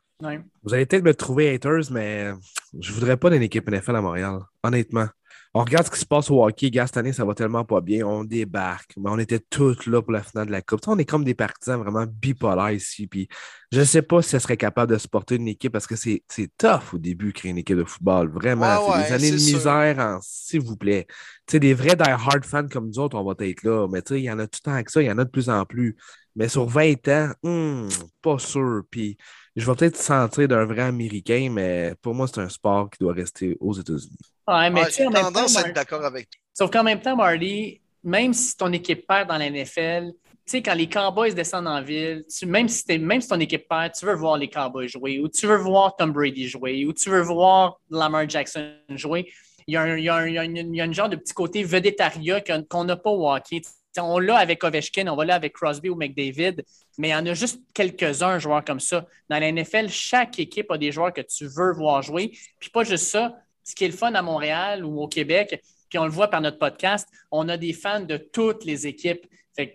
Vous allez peut-être me trouver haters, mais je ne voudrais pas d'une équipe NFL à Montréal, honnêtement. On regarde ce qui se passe au hockey. Gars, cette année, ça va tellement pas bien. On débarque. Mais on était tous là pour la finale de la Coupe. on est comme des partisans vraiment bipolaires ici. Puis je ne sais pas si ça serait capable de supporter une équipe parce que c'est tough au début, créer une équipe de football. Vraiment. c'est des années de misère, s'il vous plaît. sais, des vrais die-hard fans comme nous autres, on va être là. Mais il y en a tout le temps que ça. Il y en a de plus en plus. Mais sur 20 ans, hmm, pas sûr. Puis je vais peut-être sentir d'un vrai Américain, mais pour moi, c'est un sport qui doit rester aux États-Unis. Ouais, mais J'ai tendance à être d'accord avec toi. Sauf qu'en même temps, Marty, même si ton équipe perd dans la NFL, tu sais, quand les Cowboys descendent en ville, même, si même si ton équipe perd, tu veux voir les Cowboys jouer, ou tu veux voir Tom Brady jouer, ou tu veux voir Lamar Jackson jouer. Il y a un, il y a un, il y a genre de petit côté vedettariat qu'on n'a pas au hockey on l'a avec Ovechkin, on va là avec Crosby ou McDavid, mais il y en a juste quelques-uns joueurs comme ça. Dans la NFL, chaque équipe a des joueurs que tu veux voir jouer. Puis pas juste ça, ce qui est le fun à Montréal ou au Québec, puis on le voit par notre podcast, on a des fans de toutes les équipes.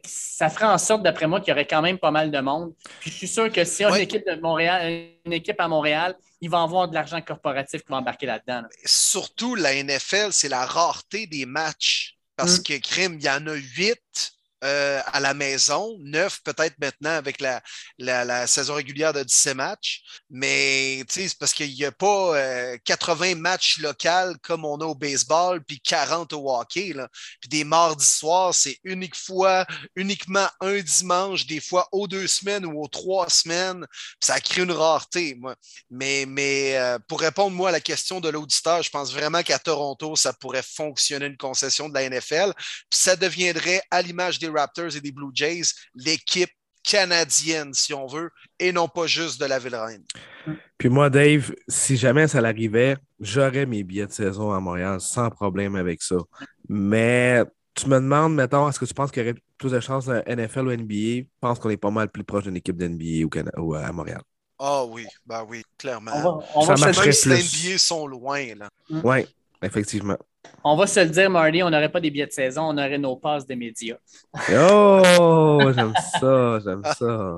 ça ferait en sorte, d'après moi, qu'il y aurait quand même pas mal de monde. Puis je suis sûr que si on a une équipe de Montréal, une équipe à Montréal, il va avoir de l'argent corporatif qui va embarquer là-dedans. Surtout, la NFL, c'est la rareté des matchs. Parce mm. que crime, il y en a huit euh, à la maison, neuf peut-être maintenant avec la, saison régulière de 17 matchs. Mais c'est parce qu'il n'y a pas 80 euh, matchs locaux comme on a au baseball, puis 40 au hockey. Là. Puis des mardis soirs, c'est unique fois, uniquement un dimanche, des fois aux deux semaines ou aux trois semaines. Ça crée une rareté. Mais euh, pour répondre moi à la question de l'auditeur, je pense vraiment qu'à Toronto, ça pourrait fonctionner une concession de la NFL. Puis ça deviendrait à l'image des Raptors et des Blue Jays l'équipe canadienne, si on veut, et non pas juste de la Ville-Reine. Puis moi, Dave, si jamais ça l'arrivait, j'aurais mes billets de saison à Montréal sans problème avec ça. Mais tu me demandes, mettons, est-ce que tu penses qu'il y aurait plus de chances à NFL ou NBA? Je pense qu'on est pas mal plus proche d'une équipe d'NBA ou, à Montréal. Ah oui, bah oui, clairement. On va, ça marcherait plus. Les NBA sont loin, là. Oui, effectivement. On va se le dire, Marty, on n'aurait pas des billets de saison, on aurait nos passes des médias. Oh, j'aime ça, j'aime ça.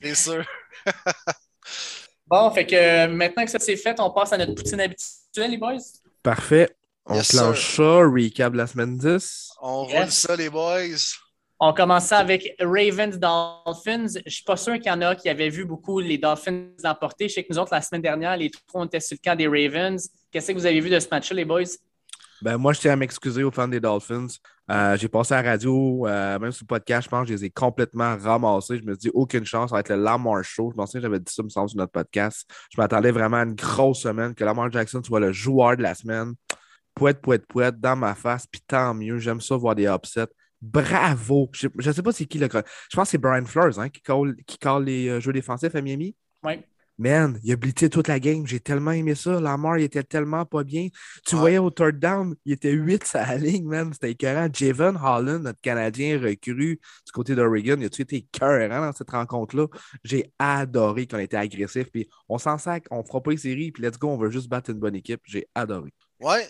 Bien sûr. bon, fait que maintenant que ça c'est fait, on passe à notre poutine habituelle, les boys. Parfait. On yes, clenche ça, recap la semaine 10. On roule ça, les boys. On commence avec Ravens Dolphins. Je ne suis pas sûr qu'il y en a qui avaient vu beaucoup les Dolphins l'emporter. Je sais que nous autres, la semaine dernière, les trois, on était sur le camp des Ravens. Qu'est-ce que vous avez vu de ce match-là, les boys? Ben, moi, je tiens à m'excuser aux fans des Dolphins. Euh, j'ai passé à la radio, euh, même sur le podcast, je pense que je les ai complètement ramassés. Je me suis dit, aucune chance, ça va être le Lamar Show. Je pensais que j'avais dit ça, me semble, sur notre podcast. Je m'attendais vraiment à une grosse semaine, que Lamar Jackson soit le joueur de la semaine. Pouette, pouette, pouette, dans ma face, puis tant mieux. J'aime ça voir des upsets. Bravo. Je ne sais pas c'est qui le. Je pense que c'est Brian Flores hein, qui, colle, qui les euh, jeux défensifs à Miami. Oui. Man, il a blitzé toute la game. J'ai tellement aimé ça. Lamar, il était tellement pas bien. Tu voyais au third down, il était 8 à la ligne, man. C'était écœurant. Javon Holland, notre Canadien recru du côté d'Oregon, il a été écœurant dans cette rencontre-là. J'ai adoré qu'on était agressif. Puis on s'en sac, on fera pas les séries, puis let's go, on veut juste battre une bonne équipe. J'ai adoré. Ouais.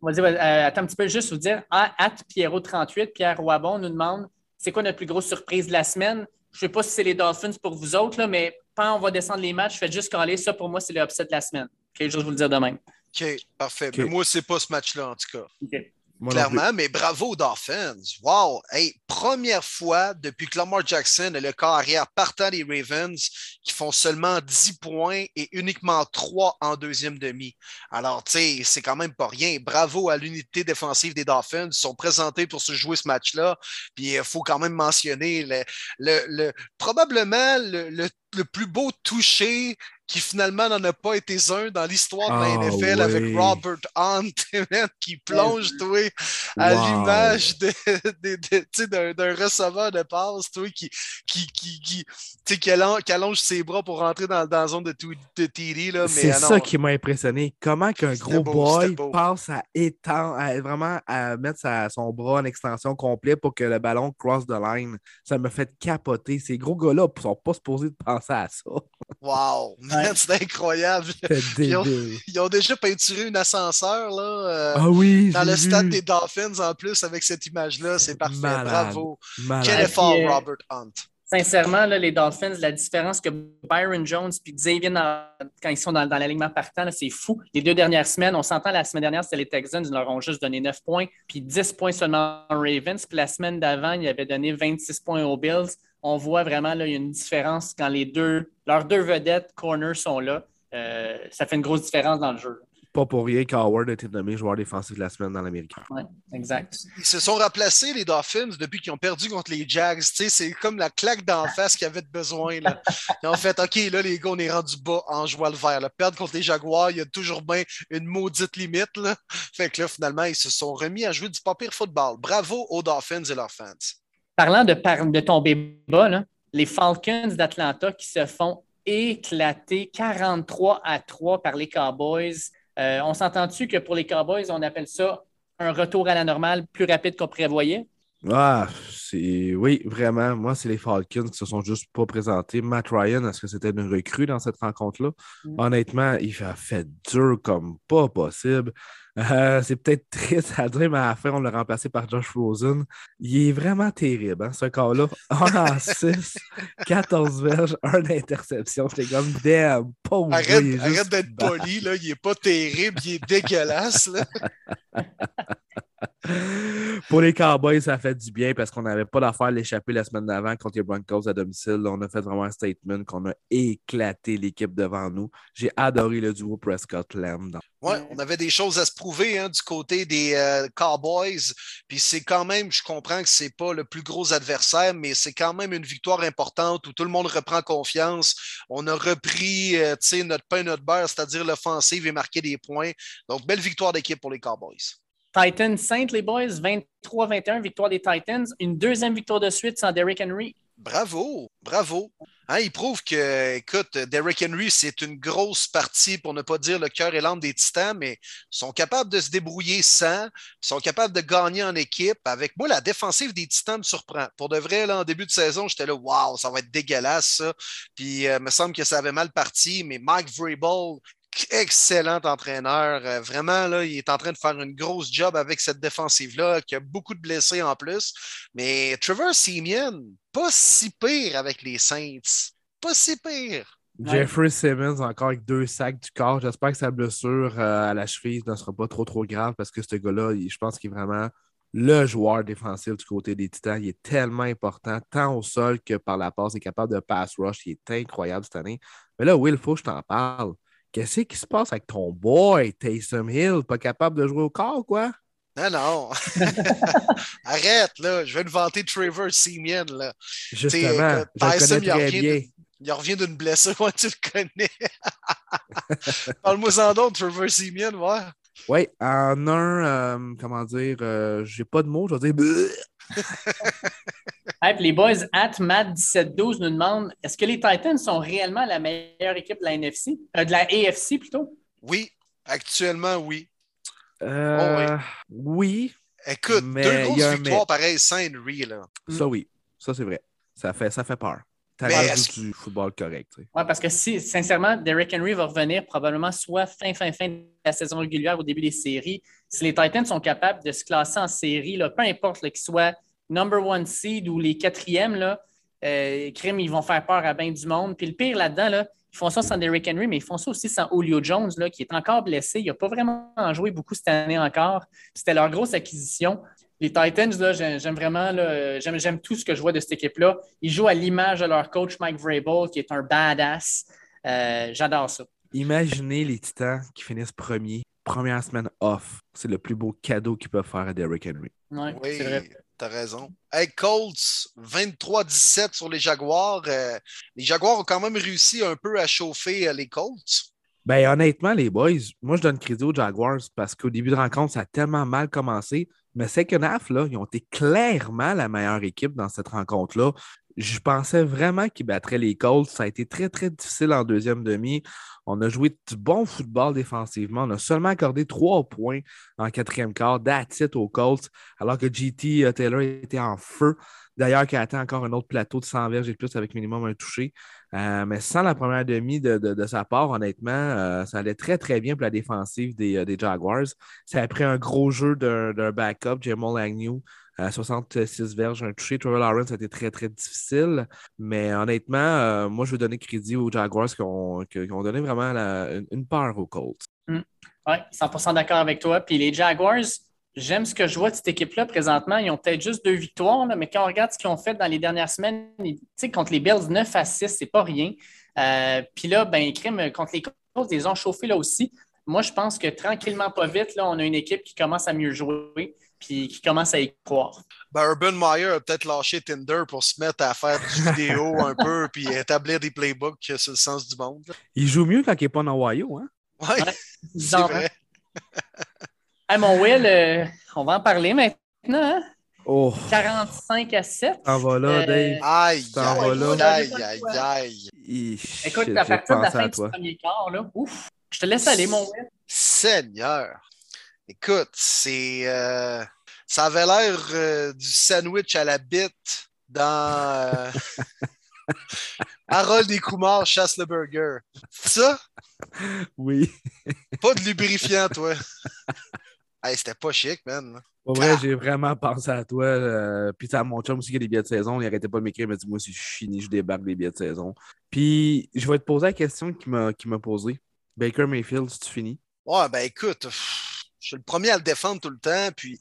On va dire, euh, attends un petit peu, juste vous dire, à Pierrot38, Pierre Roibon nous demande c'est quoi notre plus grosse surprise de la semaine? Je ne sais pas si c'est les Dolphins pour vous autres, là, mais quand on va descendre les matchs, faites juste caler. Ça, pour moi, c'est le upset de la semaine. OK, juste vous le dire de même. OK, parfait. Mais moi, c'est pas ce match-là, en tout cas. Clairement, mais bravo aux Dolphins. Wow! Hey, première fois depuis que Lamar Jackson est le corps arrière partant des Ravens qui font seulement 10 points et uniquement 3 en deuxième demi. Alors, tu sais, c'est quand même pas rien. Bravo à l'unité défensive des Dolphins. Ils sont présentés pour se jouer ce match-là. Puis il faut quand même mentionner le, le, probablement le, le plus beau toucher qui finalement n'en a pas été un dans l'histoire de la ah, NFL avec Robert Hunt qui plonge toi, à l'image d'un receveur de passe toi, qui, qui, qui, qui, qui, allonge, ses bras pour rentrer dans, dans la zone de, de TD. C'est ça qui m'a impressionné. Comment qu'un gros boy passe à étendre, à, vraiment à mettre son bras en extension complet pour que le ballon cross the line. Ça me fait capoter. Ces gros gars-là ne sont pas supposés de penser à ça. Wow! C'est incroyable. Ils ont, ils ont, déjà peinturé un ascenseur là, euh, ah oui, dans le stade des Dolphins en plus avec cette image-là. C'est parfait. Bravo. Quel effort, euh, Robert Hunt. Sincèrement, là, les Dolphins, la différence que Byron Jones et Xavier, quand ils sont dans, dans l'alignement partant, c'est fou. Les deux dernières semaines, on s'entend la semaine dernière, c'était les Texans, ils leur ont juste donné 9 points, puis 10 points seulement aux Ravens. Puis la semaine d'avant, ils avaient donné 26 points aux Bills on voit vraiment là, il y a une différence quand les deux, leurs deux vedettes corners sont là. Euh, ça fait une grosse différence dans le jeu. Pas pour rien qu'Howard a été nommé joueur défensif de la semaine dans l'Amérique. Oui, exact. Ils se sont remplacés, les Dolphins, depuis qu'ils ont perdu contre les Jags. C'est comme la claque d'en face qu'ils avaient besoin. Là. Ont fait OK, là, les gars, on est rendu bas en jouant le vert. Perdre contre les Jaguars, il y a toujours bien une maudite limite. Là. Fait que là, finalement, ils se sont remis à jouer du papier football. Bravo aux Dolphins et leurs fans. Parlant de, tomber bas, les Falcons d'Atlanta qui se font éclater 43 à 3 par les Cowboys. Euh, on s'entend-tu que pour les Cowboys, on appelle ça un retour à la normale plus rapide qu'on prévoyait? Ah, c'est oui, vraiment. Moi, c'est les Falcons qui se sont juste pas présentés. Matt Ryan, est-ce que c'était une recrue dans cette rencontre-là? Mm. Honnêtement, il a fait dur comme pas possible. Euh, c'est peut-être triste à dire, mais à la fin, on l'a remplacé par Josh Rosen. Il est vraiment terrible, hein, ce cas-là. 1 en 6, 14 verges, 1 d'interception. J'étais comme, damn, pauvre. Arrête, arrête d'être poli, là. il est pas terrible, il est dégueulasse. Là. Pour les Cowboys, ça fait du bien parce qu'on n'avait pas d'affaire à l'échapper la semaine d'avant contre les Broncos à domicile. On a fait vraiment un statement qu'on a éclaté l'équipe devant nous. J'ai adoré le duo Prescott-Lamb. Oui, on avait des choses à se prouver hein, du côté des euh, Cowboys. Puis c'est quand même, je comprends que ce n'est pas le plus gros adversaire, mais c'est quand même une victoire importante où tout le monde reprend confiance. On a repris euh, notre pain, notre beurre, c'est-à-dire l'offensive et marqué des points. Donc, belle victoire d'équipe pour les Cowboys. Titans Saint, les boys, 23-21, victoire des Titans. Une deuxième victoire de suite sans Derrick Henry. Bravo, bravo. Hein, il prouve que, écoute, Derrick Henry, c'est une grosse partie, pour ne pas dire le cœur et l'âme des Titans, mais ils sont capables de se débrouiller sans, ils sont capables de gagner en équipe. Avec moi, la défensive des Titans me surprend. Pour de vrai, là, en début de saison, j'étais là, waouh, ça va être dégueulasse, ça. Puis, euh, il me semble que ça avait mal parti, mais Mike Vrabel, excellent entraîneur. Euh, vraiment, là, il est en train de faire une grosse job avec cette défensive-là, qui a beaucoup de blessés en plus. Mais Trevor Simeon, pas si pire avec les Saints. Pas si pire. Jeffrey Simmons, encore avec deux sacs du corps. J'espère que sa blessure euh, à la cheville ne sera pas trop, trop grave parce que ce gars-là, je pense qu'il est vraiment le joueur défensif du côté des Titans. Il est tellement important, tant au sol que par la passe. Il est capable de pass rush. Il est incroyable cette année. Mais là, Will, il faut que je t'en parle. Qu'est-ce qui se passe avec ton boy, Taysom Hill? Pas capable de jouer au corps, quoi? Non, non. Arrête, là. Je vais te vanter Trevor Simeon, là. Justement, connais très bien. Il revient d'une blessure, moi, tu le connais. Parle-moi en d'autres, Trevor Simeon, ouais. Oui, en un, euh, comment dire, euh, j'ai pas de mots, je vais dire. hey, les boys, at Matt1712 nous demandent est-ce que les Titans sont réellement la meilleure équipe de la NFC euh, De la AFC plutôt? Oui, actuellement, oui. Euh, oui. Écoute, deux grosses victoires pareilles sans Henry. Là. Ça, oui. Ça, c'est vrai. Ça fait, ça fait peur. Du football correct. Oui, parce que si, sincèrement, Derrick Henry va revenir probablement soit fin, fin, fin de la saison régulière au début des séries. Si les Titans sont capables de se classer en série, là, peu importe qu'ils soient number one seed ou les quatrièmes, là, euh, crime, ils vont faire peur à bien du monde. Puis le pire là-dedans, là, ils font ça sans Derrick Henry, mais ils font ça aussi sans Julio Jones, là, qui est encore blessé. Il n'a pas vraiment joué beaucoup cette année encore. C'était leur grosse acquisition. Les Titans, j'aime vraiment, j'aime tout ce que je vois de cette équipe-là. Ils jouent à l'image de leur coach Mike Vrabel, qui est un badass. Euh, j'adore ça. Imaginez les Titans qui finissent premier, première semaine off. C'est le plus beau cadeau qu'ils peuvent faire à Derrick Henry. oui, c'est vrai. T'as raison. Hey, Colts, 23-17 sur les Jaguars. Euh, les Jaguars ont quand même réussi un peu à chauffer euh, les Colts. Ben, honnêtement, les boys, moi, je donne crédit aux Jaguars parce qu'au début de rencontre, ça a tellement mal commencé. Mais second half, là, ils ont été clairement la meilleure équipe dans cette rencontre-là. Je pensais vraiment qu'ils battraient les Colts. Ça a été très, très difficile en deuxième demi. On a joué du bon football défensivement. On a seulement accordé trois points en quatrième quart. That's aux Colts, alors que GT euh, Taylor était en feu. D'ailleurs, qui a atteint encore un autre plateau de 100 verges et plus avec minimum un touché. Euh, mais sans la première demi de, sa part, honnêtement, euh, ça allait très, très bien pour la défensive des, Jaguars. Ça a pris un gros jeu d'un backup, Jamal Agnew, 66 verges, un touché. Trevor Lawrence, a été très, très difficile. Mais honnêtement, euh, moi, je veux donner crédit aux Jaguars qui ont, donné vraiment une, part aux Colts. Mm. Oui, 100 d'accord avec toi. Puis les Jaguars, j'aime ce que je vois de cette équipe-là présentement. Ils ont peut-être juste deux victoires, mais quand on regarde ce qu'ils ont fait dans les dernières semaines, contre les Bills, 9 à 6, c'est pas rien. Euh, puis là, ben, crime, contre les Colts, ils ont chauffé là aussi. Moi, je pense que tranquillement, pas vite, là, on a une équipe qui commence à mieux jouer puis qui commence à y croire. Ben, Urban Meyer a peut-être lâché Tinder pour se mettre à faire du vidéo un peu puis établir des playbooks sur le sens du monde. Il joue mieux quand il n'est pas en Ohio, hein? Oui, ouais, c'est vrai. hey, mon Will, euh, on va en parler maintenant. Hein? Oh. 45 à 7. T'en vas là, euh, Dave. Aïe, aïe, aïe, aïe, aïe. Écoute, à partir de la fin du premier quart, là, ouf, je te laisse aller, mon Will. Seigneur. Écoute, c'est. Euh, ça avait l'air euh, du sandwich à la bite dans. Euh, Harold et Kumar chasse le burger. Ça? Oui. pas de lubrifiant, toi. hey, c'était pas chic, man. Pour vrai, j'ai vraiment pensé à toi. puis à mon chum aussi qui a des billets de saison. Il arrêtait pas de m'écrire. Il m'a dit Moi, si je fini, je débarque des billets de saison. Puis je vais te poser la question qu'il m'a posée. Baker Mayfield, si tu finis. Ouais, ben écoute je suis le premier à le défendre tout le temps. Puis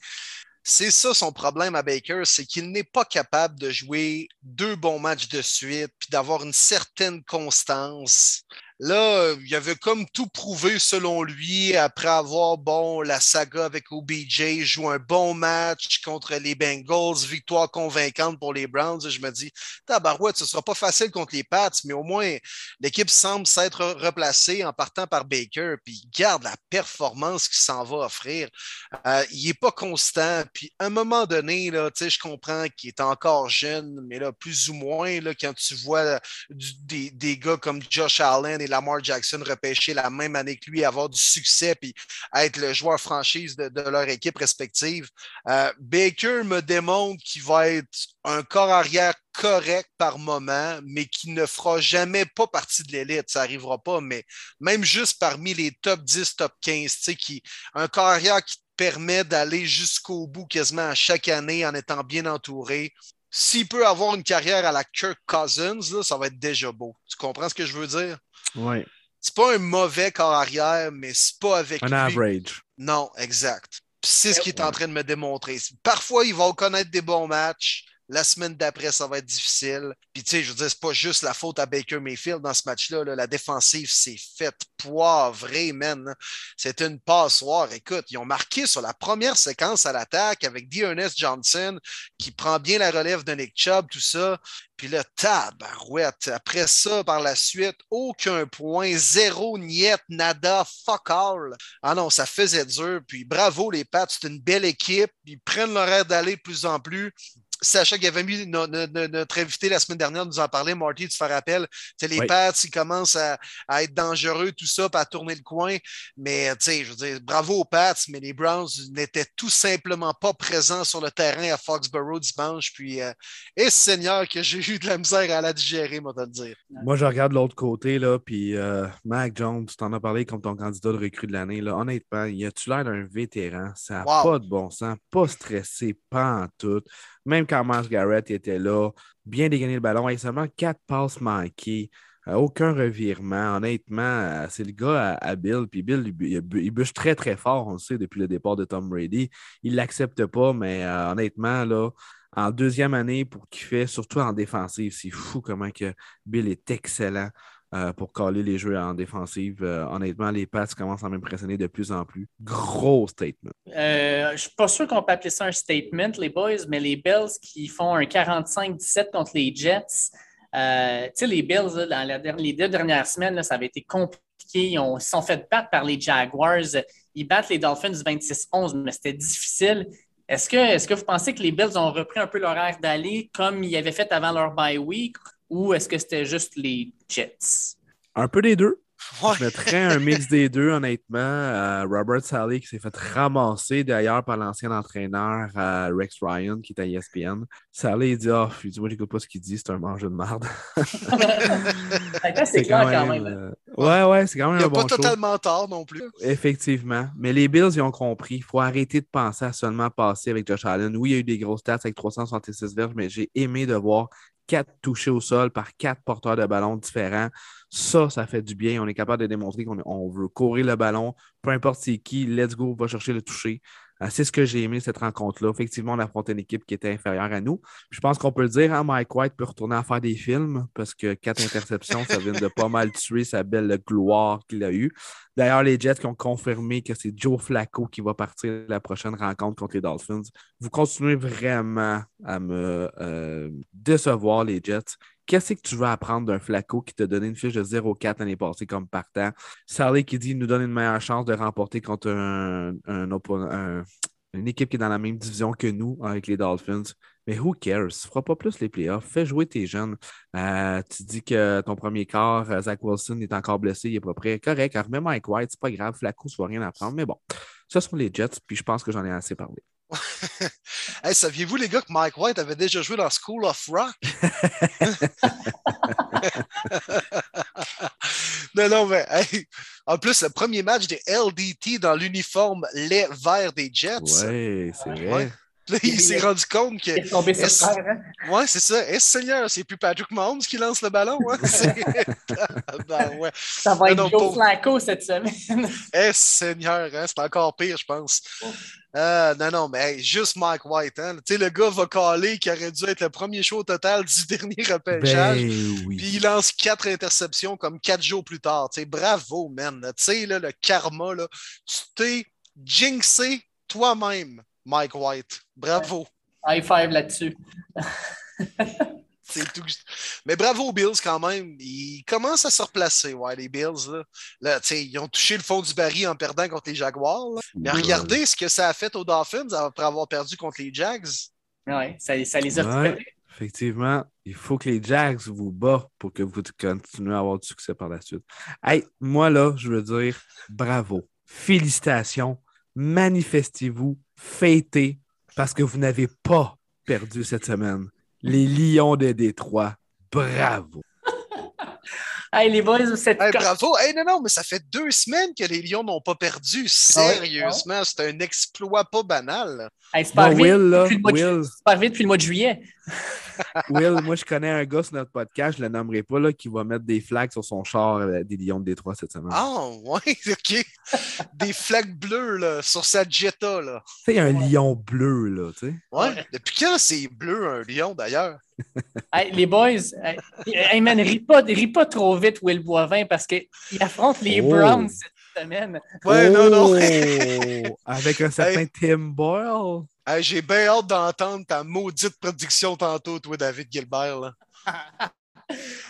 c'est ça son problème à Baker, c'est qu'il n'est pas capable de jouer deux bons matchs de suite, puis d'avoir une certaine constance. Là, il avait comme tout prouvé selon lui après avoir, bon, la saga avec OBJ, joue un bon match contre les Bengals, victoire convaincante pour les Browns. Je me dis, tabarouette, ce ne sera pas facile contre les Pats, mais au moins, l'équipe semble s'être replacée en partant par Baker, puis il garde la performance qu'il s'en va offrir. Euh, il n'est pas constant, puis à un moment donné, là, je comprends qu'il est encore jeune, mais là, plus ou moins, là, quand tu vois des, des gars comme Josh Allen et Lamar Jackson repêché la même année que lui, avoir du succès puis être le joueur franchise de, leur équipe respective. Euh, Baker me démontre qu'il va être un corps arrière correct par moment, mais qui ne fera jamais pas partie de l'élite. Ça n'arrivera pas, mais même juste parmi les top 10, top 15, qui, un corps arrière qui te permet d'aller jusqu'au bout quasiment à chaque année en étant bien entouré. S'il peut avoir une carrière à la Kirk Cousins, ça va être déjà beau. Tu comprends ce que je veux dire? Oui. C'est pas un mauvais corps arrière, mais c'est pas avec. Un average. Non, exact. C'est ce qu'il est en train de me démontrer. Parfois, il va connaître des bons matchs. La semaine d'après, ça va être difficile. Puis, tu sais, je veux dire, c'est pas juste la faute à Baker Mayfield dans ce match-là. La défensive s'est faite poivrée, man. C'était une passoire. Écoute, ils ont marqué sur la première séquence à l'attaque avec Dionys Johnson qui prend bien la relève de Nick Chubb, tout ça. Puis là, tabarouette. Après ça, par la suite, aucun point, zéro, niet, nada, fuck all. Ah non, ça faisait dur. Puis bravo les Pats, c'est une belle équipe. Ils prennent l'horaire d'aller de plus en plus sachant qu'il avait mis notre invité la semaine dernière nous en parlait, Marty, tu te rappelles. Les Pats, ils commencent à, être dangereux, tout ça, à tourner le coin. Mais je veux dire, bravo aux Pats, mais les Browns n'étaient tout simplement pas présents sur le terrain à Foxborough dimanche. Puis, euh, et Seigneur, que j'ai eu de la misère à la digérer, moi, te le dire. Moi, je regarde l'autre côté, là, puis euh, Mac Jones, tu t'en as parlé comme ton candidat de recrue de l'année. Honnêtement, il a-tu l'air d'un vétéran? Ça n'a pas de bon sens, pas stressé, pas en tout. Même quand Mars Garrett était là, bien dégagné le ballon, avec seulement quatre passes manquées, euh, aucun revirement. Honnêtement, euh, c'est le gars à, Bill. Puis Bill, il, bûche très, très fort, on le sait, depuis le départ de Tom Brady. Il ne l'accepte pas, mais euh, honnêtement, là, en deuxième année, pour qu'il fait, surtout en défensive, c'est fou comment que Bill est excellent. Euh, pour caler les jeux en défensive. Euh, honnêtement, les passes commencent à m'impressionner de plus en plus. Gros statement. Euh, je ne suis pas sûr qu'on peut appeler ça un statement, les boys, mais les Bills qui font un 45-17 contre les Jets. tu sais, les Bills, dans les deux dernières semaines, ça avait été compliqué. Ils, se sont fait battre par les Jaguars. Ils battent les Dolphins 26-11, mais c'était difficile. Est-ce que, est que vous pensez que les Bills ont repris un peu l'horaire d'aller comme ils avaient fait avant leur bye week? Ou est-ce que c'était juste les Jets? Un peu des deux. Je mettrais un mix des deux, honnêtement. Euh, Robert Sally qui s'est fait ramasser d'ailleurs par l'ancien entraîneur euh, Rex Ryan qui est à ESPN. Sally il dit Oh, dis moi, j'écoute pas ce qu'il dit, c'est un mangeur de merde. c'est clair quand même. Euh, ouais, ouais, c'est quand même un bon pas totalement tort non plus. Effectivement. Mais les Bills, ils ont compris. Il faut arrêter de penser à seulement passer avec Josh Allen. Oui, il y a eu des grosses stats avec 366 verges, mais j'ai aimé de voir quatre touchés au sol par quatre porteurs de ballon différents. Ça, ça fait du bien. On est capable de démontrer qu'on veut courir le ballon, peu importe c'est qui, let's go, va chercher le toucher. Euh, c'est ce que j'ai aimé cette rencontre-là. Effectivement, on affrontait une équipe qui était inférieure à nous. Je pense qu'on peut le dire, hein, Mike White peut retourner à faire des films parce que quatre interceptions, ça vient de pas mal tuer sa belle gloire qu'il a eue. D'ailleurs, les Jets qui ont confirmé que c'est Joe Flacco qui va partir la prochaine rencontre contre les Dolphins. Vous continuez vraiment à me euh, décevoir, les Jets. Qu'est-ce que tu veux apprendre d'un Flacco qui t'a donné une fiche de 0-4 l'année passée comme partant? Sally qui dit nous donne une meilleure chance de remporter contre un, une équipe qui est dans la même division que nous avec les Dolphins. Mais who cares? Tu ne feras pas plus les playoffs. Fais jouer tes jeunes. Euh, tu dis que ton premier quart, euh, Zach Wilson est encore blessé, il n'est pas prêt. Correct. remets Mike White, c'est pas grave. Flacco, ne va rien apprendre. Mais bon, ce sont les Jets, puis je pense que j'en ai assez parlé. saviez-vous, les gars, que Mike White avait déjà joué dans School of Rock? non, non, mais en plus, le premier match des LDT dans l'uniforme lait vert des Jets. Oui, c'est vrai. Il s'est rendu compte que. Il est tombé sur terre, hein? Ouais, c'est ça. Est-ce Seigneur, c'est plus Patrick Mahomes qui lance le ballon? Hein? ben, ouais. Ça va être Joe Flacco cette semaine. Est Seigneur, hein? c'est encore pire, je pense. Euh, non, non, mais juste Mike White. Hein? Tu sais, le gars va caler qui aurait dû être le premier show total du dernier repêchage. Ben, oui. Puis il lance quatre interceptions comme quatre jours plus tard. Tu sais, bravo, man. Tu sais, le karma, là, tu t'es jinxé toi-même. Mike White. Bravo. High five là-dessus. C'est tout. Mais bravo aux Bills quand même. Ils commencent à se replacer, ouais, les Bills. Là. ils ont touché le fond du baril en perdant contre les Jaguars. Mais regardez ce que ça a fait aux Dolphins après avoir perdu contre les Jags. Oui, ça, ça, les a ouais, Effectivement, il faut que les Jags vous battent pour que vous continuez à avoir du succès par la suite. Hey, moi, là, je veux dire bravo. Félicitations. Manifestez-vous fêtez parce que vous n'avez pas perdu cette semaine. Les Lions de Détroit, bravo. Hey, les boys, vous êtes... bravo. Hey, non, non, mais ça fait deux semaines que les Lions n'ont pas perdu. Sérieusement, c'est un exploit pas banal. c'est pas, arrivé depuis le mois de juillet. Will, moi, je connais un gars sur notre podcast, je ne le nommerai pas, là, qui va mettre des flags sur son char euh, des Lions de Détroit cette semaine. Ah, ouais, OK. des flags bleues là, sur sa Jetta. Là. Tu sais, un lion bleu, là, tu sais. Ouais. Depuis quand c'est bleu, un lion, d'ailleurs? Hey, les boys, hey, hey, man, ris pas, ris pas trop vite, Will Boivin, parce qu'il affronte les Oh. Browns cette semaine. Ouais, non, non. Oh! Avec un certain Tim Boyle. Hey, J'ai bien hâte d'entendre ta maudite prédiction tantôt, toi, David Gilbert. Là.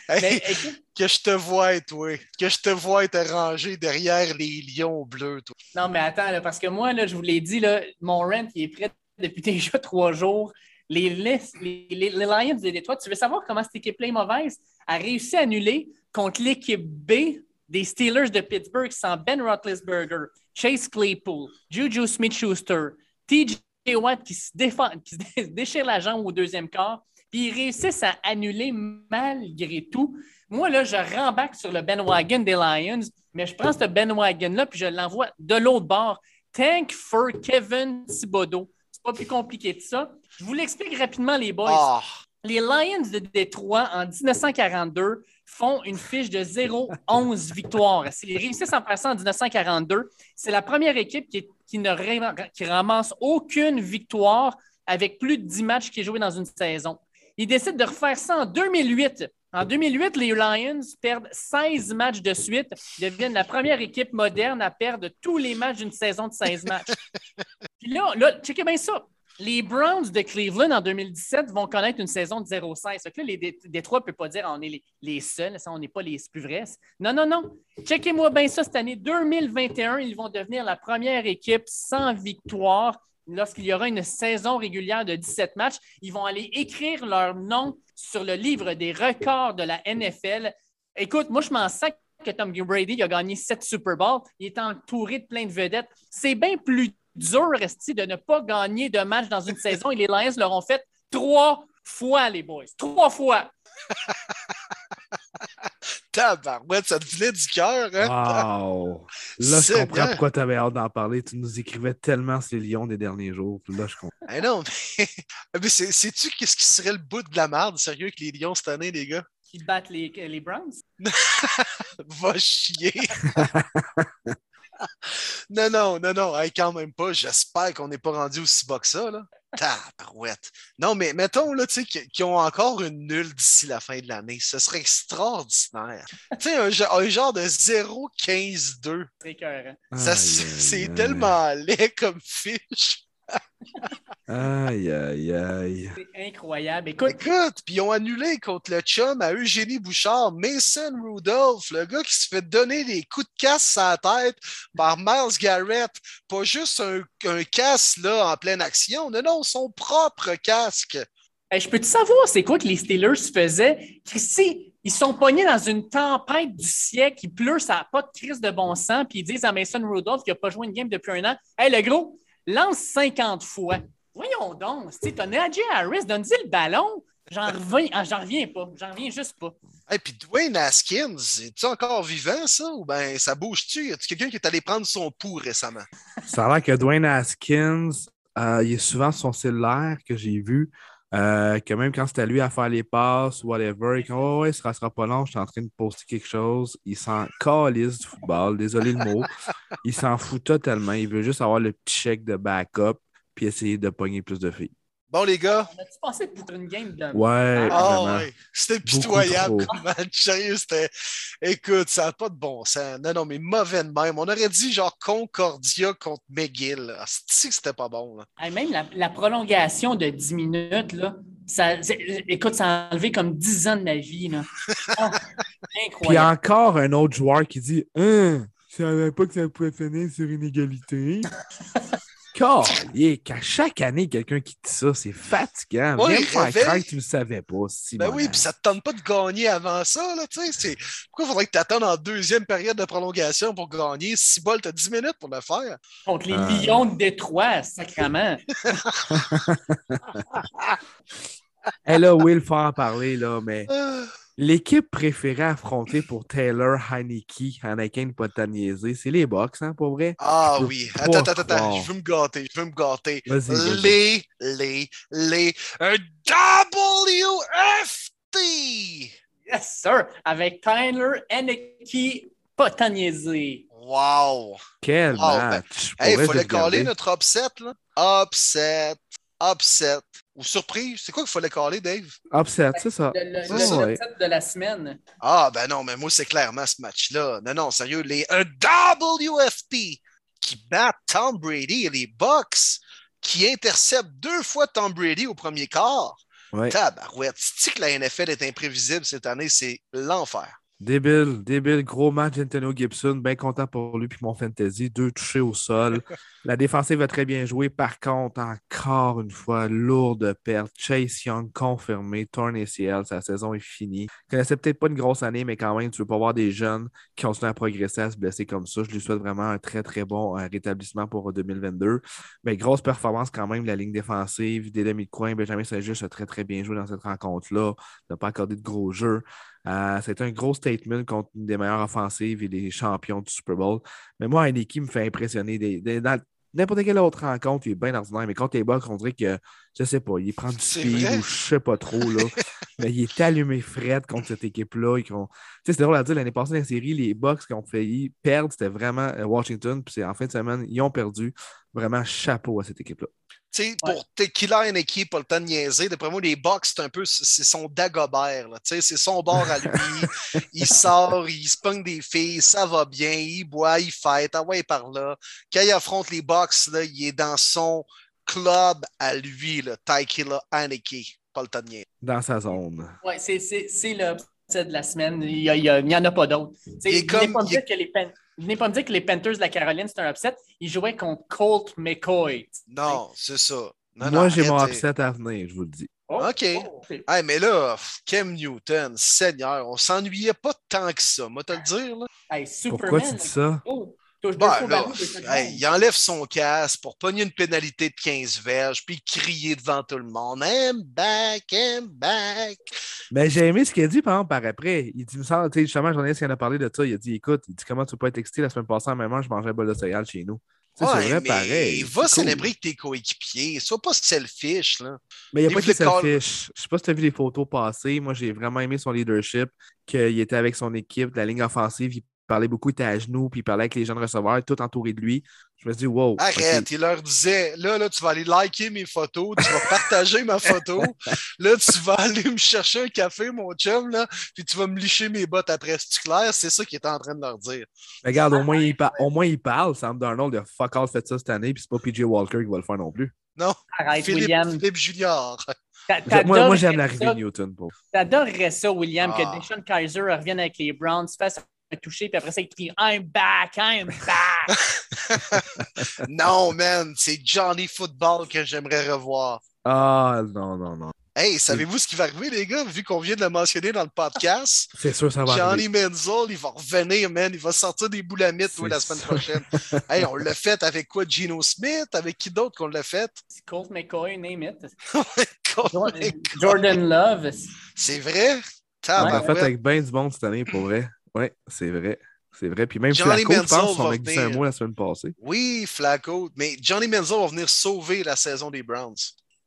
Hey, Mais écoute, que je te vois, toi. Que je te vois être rangé derrière les lions bleus, toi. non, mais attends, là, parce que moi, là, je vous l'ai dit, là, mon rent, il est prêt depuis déjà trois jours. Les, les, les, les Lions Détroit, tu veux savoir comment cette équipe-là est mauvaise? A réussi à annuler contre l'équipe B des Steelers de Pittsburgh sans Ben Roethlisberger, Chase Claypool, Juju Smith-Schuster, TJ Watt qui se, défend, qui se déchire la jambe au deuxième quart, puis ils réussissent à annuler malgré tout. Moi, là, je rembarque sur le Ben Wagon des Lions, mais je prends ce Ben Wagon-là, puis je l'envoie de l'autre bord. Tank for Kevin Thibodeau. C'est pas plus compliqué que ça. Je vous l'explique rapidement, les boys. Ah, Les Lions de Détroit, en 1942, font une fiche de 0-11 victoires. S'ils réussissent en passant en 1942, c'est la première équipe qui, ne qui ramasse aucune victoire avec plus de 10 matchs qui est joué dans une saison. Ils décident de refaire ça en 2008. En 2008, les Lions perdent 16 matchs de suite, deviennent la première équipe moderne à perdre tous les matchs d'une saison de 16 matchs. Puis là, là, checkez bien ça. Les Browns de Cleveland en 2017 vont connaître une saison de 0-16. Fait que là, les Dé- Détroits ne peuvent pas dire on est les, seuls, ça, on n'est pas les plus vrais. Non, non, non. Checkez-moi bien ça cette année. 2021, ils vont devenir la première équipe sans victoire. Lorsqu'il y aura une saison régulière de 17 matchs, ils vont aller écrire leur nom sur le livre des records de la NFL. Écoute, moi, je m'en sac que Tom Brady a gagné 7 Super Bowls. Il est entouré de plein de vedettes. C'est bien plus dur, Resti, de ne pas gagner de match dans une saison. Et les Lions leur ont fait trois fois, les boys. Trois fois. tabarouette, ça te venait du cœur, hein? Wow! Là, je comprends vrai. pourquoi tu avais hâte d'en parler. Tu nous écrivais tellement ces lions des derniers jours. Puis là, je comprends. Eh non, mais, mais c'est- sais-tu qu'est-ce qui serait le bout de la merde, sérieux, avec les lions cette année, les gars? Qui battent les, les Browns? Va chier! Non, non, non, non, hey, quand même pas. J'espère qu'on n'est pas rendu aussi bas que ça, là. Tabarouette. Non, mais mettons, là, tu sais, qu'ils ont encore une nulle d'ici la fin de l'année. Ce serait extraordinaire. tu sais, un, genre- un genre de 0-15-2. C'est C'est tellement laid comme fiche. Aïe, aïe, aïe. C'est incroyable. Écoute, Écoute, puis ils ont annulé contre le chum à Eugénie Bouchard, Mason Rudolph, le gars qui se fait donner des coups de casse à la tête par Miles Garrett. Pas juste un, un casse là en pleine action, non, non, son propre casque. Hey, je peux-tu savoir c'est quoi que les Steelers faisaient? Christy, ils sont pognés dans une tempête du siècle, il pleut, ça n'a pas de crise de bon sens, puis ils disent à Mason Rudolph qui n'a pas joué une game depuis un an Hey, le gros, lance 50 fois. Voyons donc, tu as Najee Harris, donne-y le ballon. J'en reviens, ah, j'en reviens pas, j'en reviens juste pas. Et puis Dwayne Haskins, est-tu encore vivant, ça? Ou bien ça bouge-tu? Y a-tu quelqu'un qui est allé prendre son pouls récemment? Ça a l'air que Dwayne Haskins, euh, il est souvent sur son cellulaire que j'ai vu. Euh, que même quand c'était lui à faire les passes, whatever, il dit Oh, ouais, sera, sera pas long, je suis en train de poster quelque chose. Il s'en calisse du football, désolé le mot. il s'en fout totalement. Il veut juste avoir le petit chèque de backup puis essayer de pogner plus de filles. Bon, les gars, On a-tu pensé pour une game de. Ouais, Ah vraiment. ouais, c'était pitoyable comme match. Sérieux, c'était. Écoute, ça n'a pas de bon sens. Non, non, mais mauvais de même. On aurait dit genre Concordia contre McGill. Ah, c'est que c'était pas bon. Là. Même la, la prolongation de 10 minutes, là, ça, écoute, ça a enlevé comme 10 ans de ma vie. Là. Ah, Puis incroyable. encore un autre joueur qui dit Hein, je savais pas que ça pouvait finir sur une égalité. Calique, à chaque année, quelqu'un qui dit ça, c'est fatigant. Ouais, Viens me faire réveille. croire que tu ne le savais pas. Si Ben oui, puis ça te tente pas de gagner avant ça. Là, tu sais, c'est... Pourquoi il faudrait que tu attendes en deuxième période de prolongation pour gagner? Si bol, tu as 10 minutes pour le faire? Contre les Ah. Lions de Détroit, sacrement. Et là, Will, faut en parler, là, mais Ah, L'équipe préférée affrontée pour Taylor, Heineke, Anakin, pas de niaiser, c'est les Bucks, hein, pour vrai? Ah oui. Attends, attends, attends. Je veux me gâter. Je veux me gâter. Les, les, les. Un WFT! Yes, sir! Avec Tyler Henneke, pas. Wow! Quel Wow, ben, match! Pour Hey, il fallait caler notre upset, là. Upset, upset. Ou surprise? C'est quoi qu'il fallait caler, Dave? Upset, c'est ça. Le, le, Ça, le ouais. upset de la semaine. Ah, ben non, mais moi, c'est clairement ce match-là. Non, non, sérieux, les, un WFT qui bat Tom Brady et les Bucks qui interceptent deux fois Tom Brady au premier quart. Ouais. Tabarouette. C'est que la NFL est imprévisible cette année, c'est l'enfer. Débile, débile, gros match d'Antonio Gibson, bien content pour lui puis mon fantasy, deux touchés au sol. La défensive a très bien joué. Par contre, encore une fois, lourde perte. Chase Young confirmé, torn ACL, sa saison est finie. Il connaissait peut-être pas une grosse année, mais quand même, tu veux pas voir des jeunes qui continuent à progresser, à se blesser comme ça. Je lui souhaite vraiment un très, très bon euh, rétablissement pour 2022. Mais grosse performance quand même la ligne défensive, des demi de coin. Benjamin Saint-Just a très, très bien joué dans cette rencontre-là. n'a pas accordé de gros jeux. Euh, C'était un gros statement contre une des meilleures offensives et des champions du Super Bowl. Mais moi, Heineke me fait impressionner. N'importe quelle autre rencontre, il est bien ordinaire. Mais contre les Bucks, on dirait que, je sais pas, il prend du speed ou je sais pas trop. Là. mais il est allumé Fred contre cette équipe-là. C'est drôle à dire, l'année passée, dans la série, les Bucks qui ont failli perdre, c'était vraiment euh, Washington. Puis c'est en fin de semaine, ils ont perdu. Vraiment chapeau à cette équipe-là. Pour Tequila et Neki, pas le temps de niaiser. D'après moi, les Bucks, c'est un peu c'est son Dagobert. C'est son bord à lui. il sort, il se pogne des filles, ça va bien, il boit, il fête, ah ouais, par là. Quand il affronte les Bucks, là, il est dans son club à lui, là, Tequila Aneki. Pas le temps de niaiser. Dans sa zone. Ouais, c'est, c'est, c'est le de la semaine. Il n'y a, il y a- il y en a pas d'autres. Tu sais, Il est comme- pas il que les Pan- venez pas me dire que les Panthers de la Caroline, c'est un upset. Ils jouaient contre Colt McCoy. Non, c'est ça. Non, Moi, j'ai mon upset à venir, je vous le dis. Oh, OK. oh, ok. Hey, mais là, Cam Newton, Seigneur, on s'ennuyait pas tant que ça, moi te le dire. Là. Hey, Superman. Pourquoi tu dis ça? Oh, Ben, là, hey, il enlève son casque pour pogner une pénalité de 15 verges, puis crier devant tout le monde I'm back, I'm back. Mais j'ai aimé ce qu'il a dit, par exemple, par après. Il dit, me semble, tu sais, justement, j'en ai qui en a parlé de ça. Il a dit, écoute, il dit, comment tu peux pas être excité la semaine passée en même temps, je mangeais un bol de céréales chez nous. Ouais, c'est vrai, pareil. Va cool. célébrer tes coéquipiers. Sois pas selfish, là. Mais il n'y a pas que le call. selfish. Je sais pas si tu as vu les photos passées. Moi, j'ai vraiment aimé son leadership, qu'il était avec son équipe de la ligne offensive. Il parlait beaucoup, il était à genoux, puis il parlait avec les jeunes receveurs, tout entouré de lui. Je me suis dit, wow. Arrête, il leur disait là, là, tu vas aller liker mes photos, tu vas partager ma photo. Là, tu vas aller me chercher un café, mon chum, là, puis tu vas me licher mes bottes après. C'est clair, c'est ça qu'il était en train de leur dire. Mais Regarde, au moins, il, par- au moins, il parle. Sam Darnold a fuck all fait ça cette année, puis c'est pas PJ Walker qui va le faire non plus. Non, Arrête, Philippe, William. Philippe Junior. T'a- Moi, j'aime l'arrivée de Newton. Pour. T'adorerais ça, William, Ah. que Deshaun Kaiser revienne avec les Browns, fasse un toucher, puis après ça, il crie I'm back, I'm back. non, man, c'est Johnny Football que j'aimerais revoir. Ah, non, non, non. Hey, savez-vous ce qui va arriver, les gars, vu qu'on vient de le mentionner dans le podcast? C'est sûr, ça va Johnny arriver. Menzel, il va revenir, man. Il va sortir des boulamites oui, la semaine prochaine. hey, on l'a fait avec quoi? Gino Smith? Avec qui d'autre qu'on l'a fait? Colt McCoy, name it. Jordan. Jordan Love. C'est vrai? On l'a fait avec bien du monde cette année, pour vrai. Oui, c'est vrai. C'est vrai. Puis même Johnny Flacco, je Manziel pense, on a glissé un venir. mot la semaine passée. Oui, Flacco. Mais Johnny Menzel va venir sauver la saison des Browns.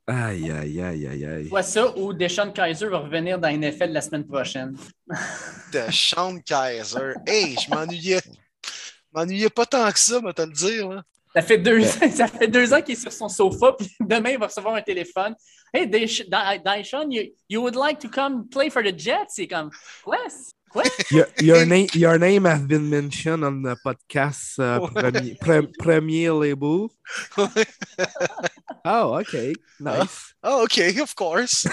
Aïe, aïe, aïe, aïe, aïe. Soit ça ou Deshaun Kaiser va revenir dans NFL la semaine prochaine. De Sean Kaiser. Hey, je m'ennuyais. Je m'ennuyais pas tant que ça, moi, te le dire. Là. Ça fait deux, ça fait deux ans qu'il est sur son sofa, puis demain, il va recevoir un téléphone. Hey, Deshaun, you, you would like to come play for the Jets? C'est comme, quoi? Your, name, your name has been mentioned on the podcast uh, Ouais. premier, pre- premier label. Oh, OK. Nice. Ah, OK, of course.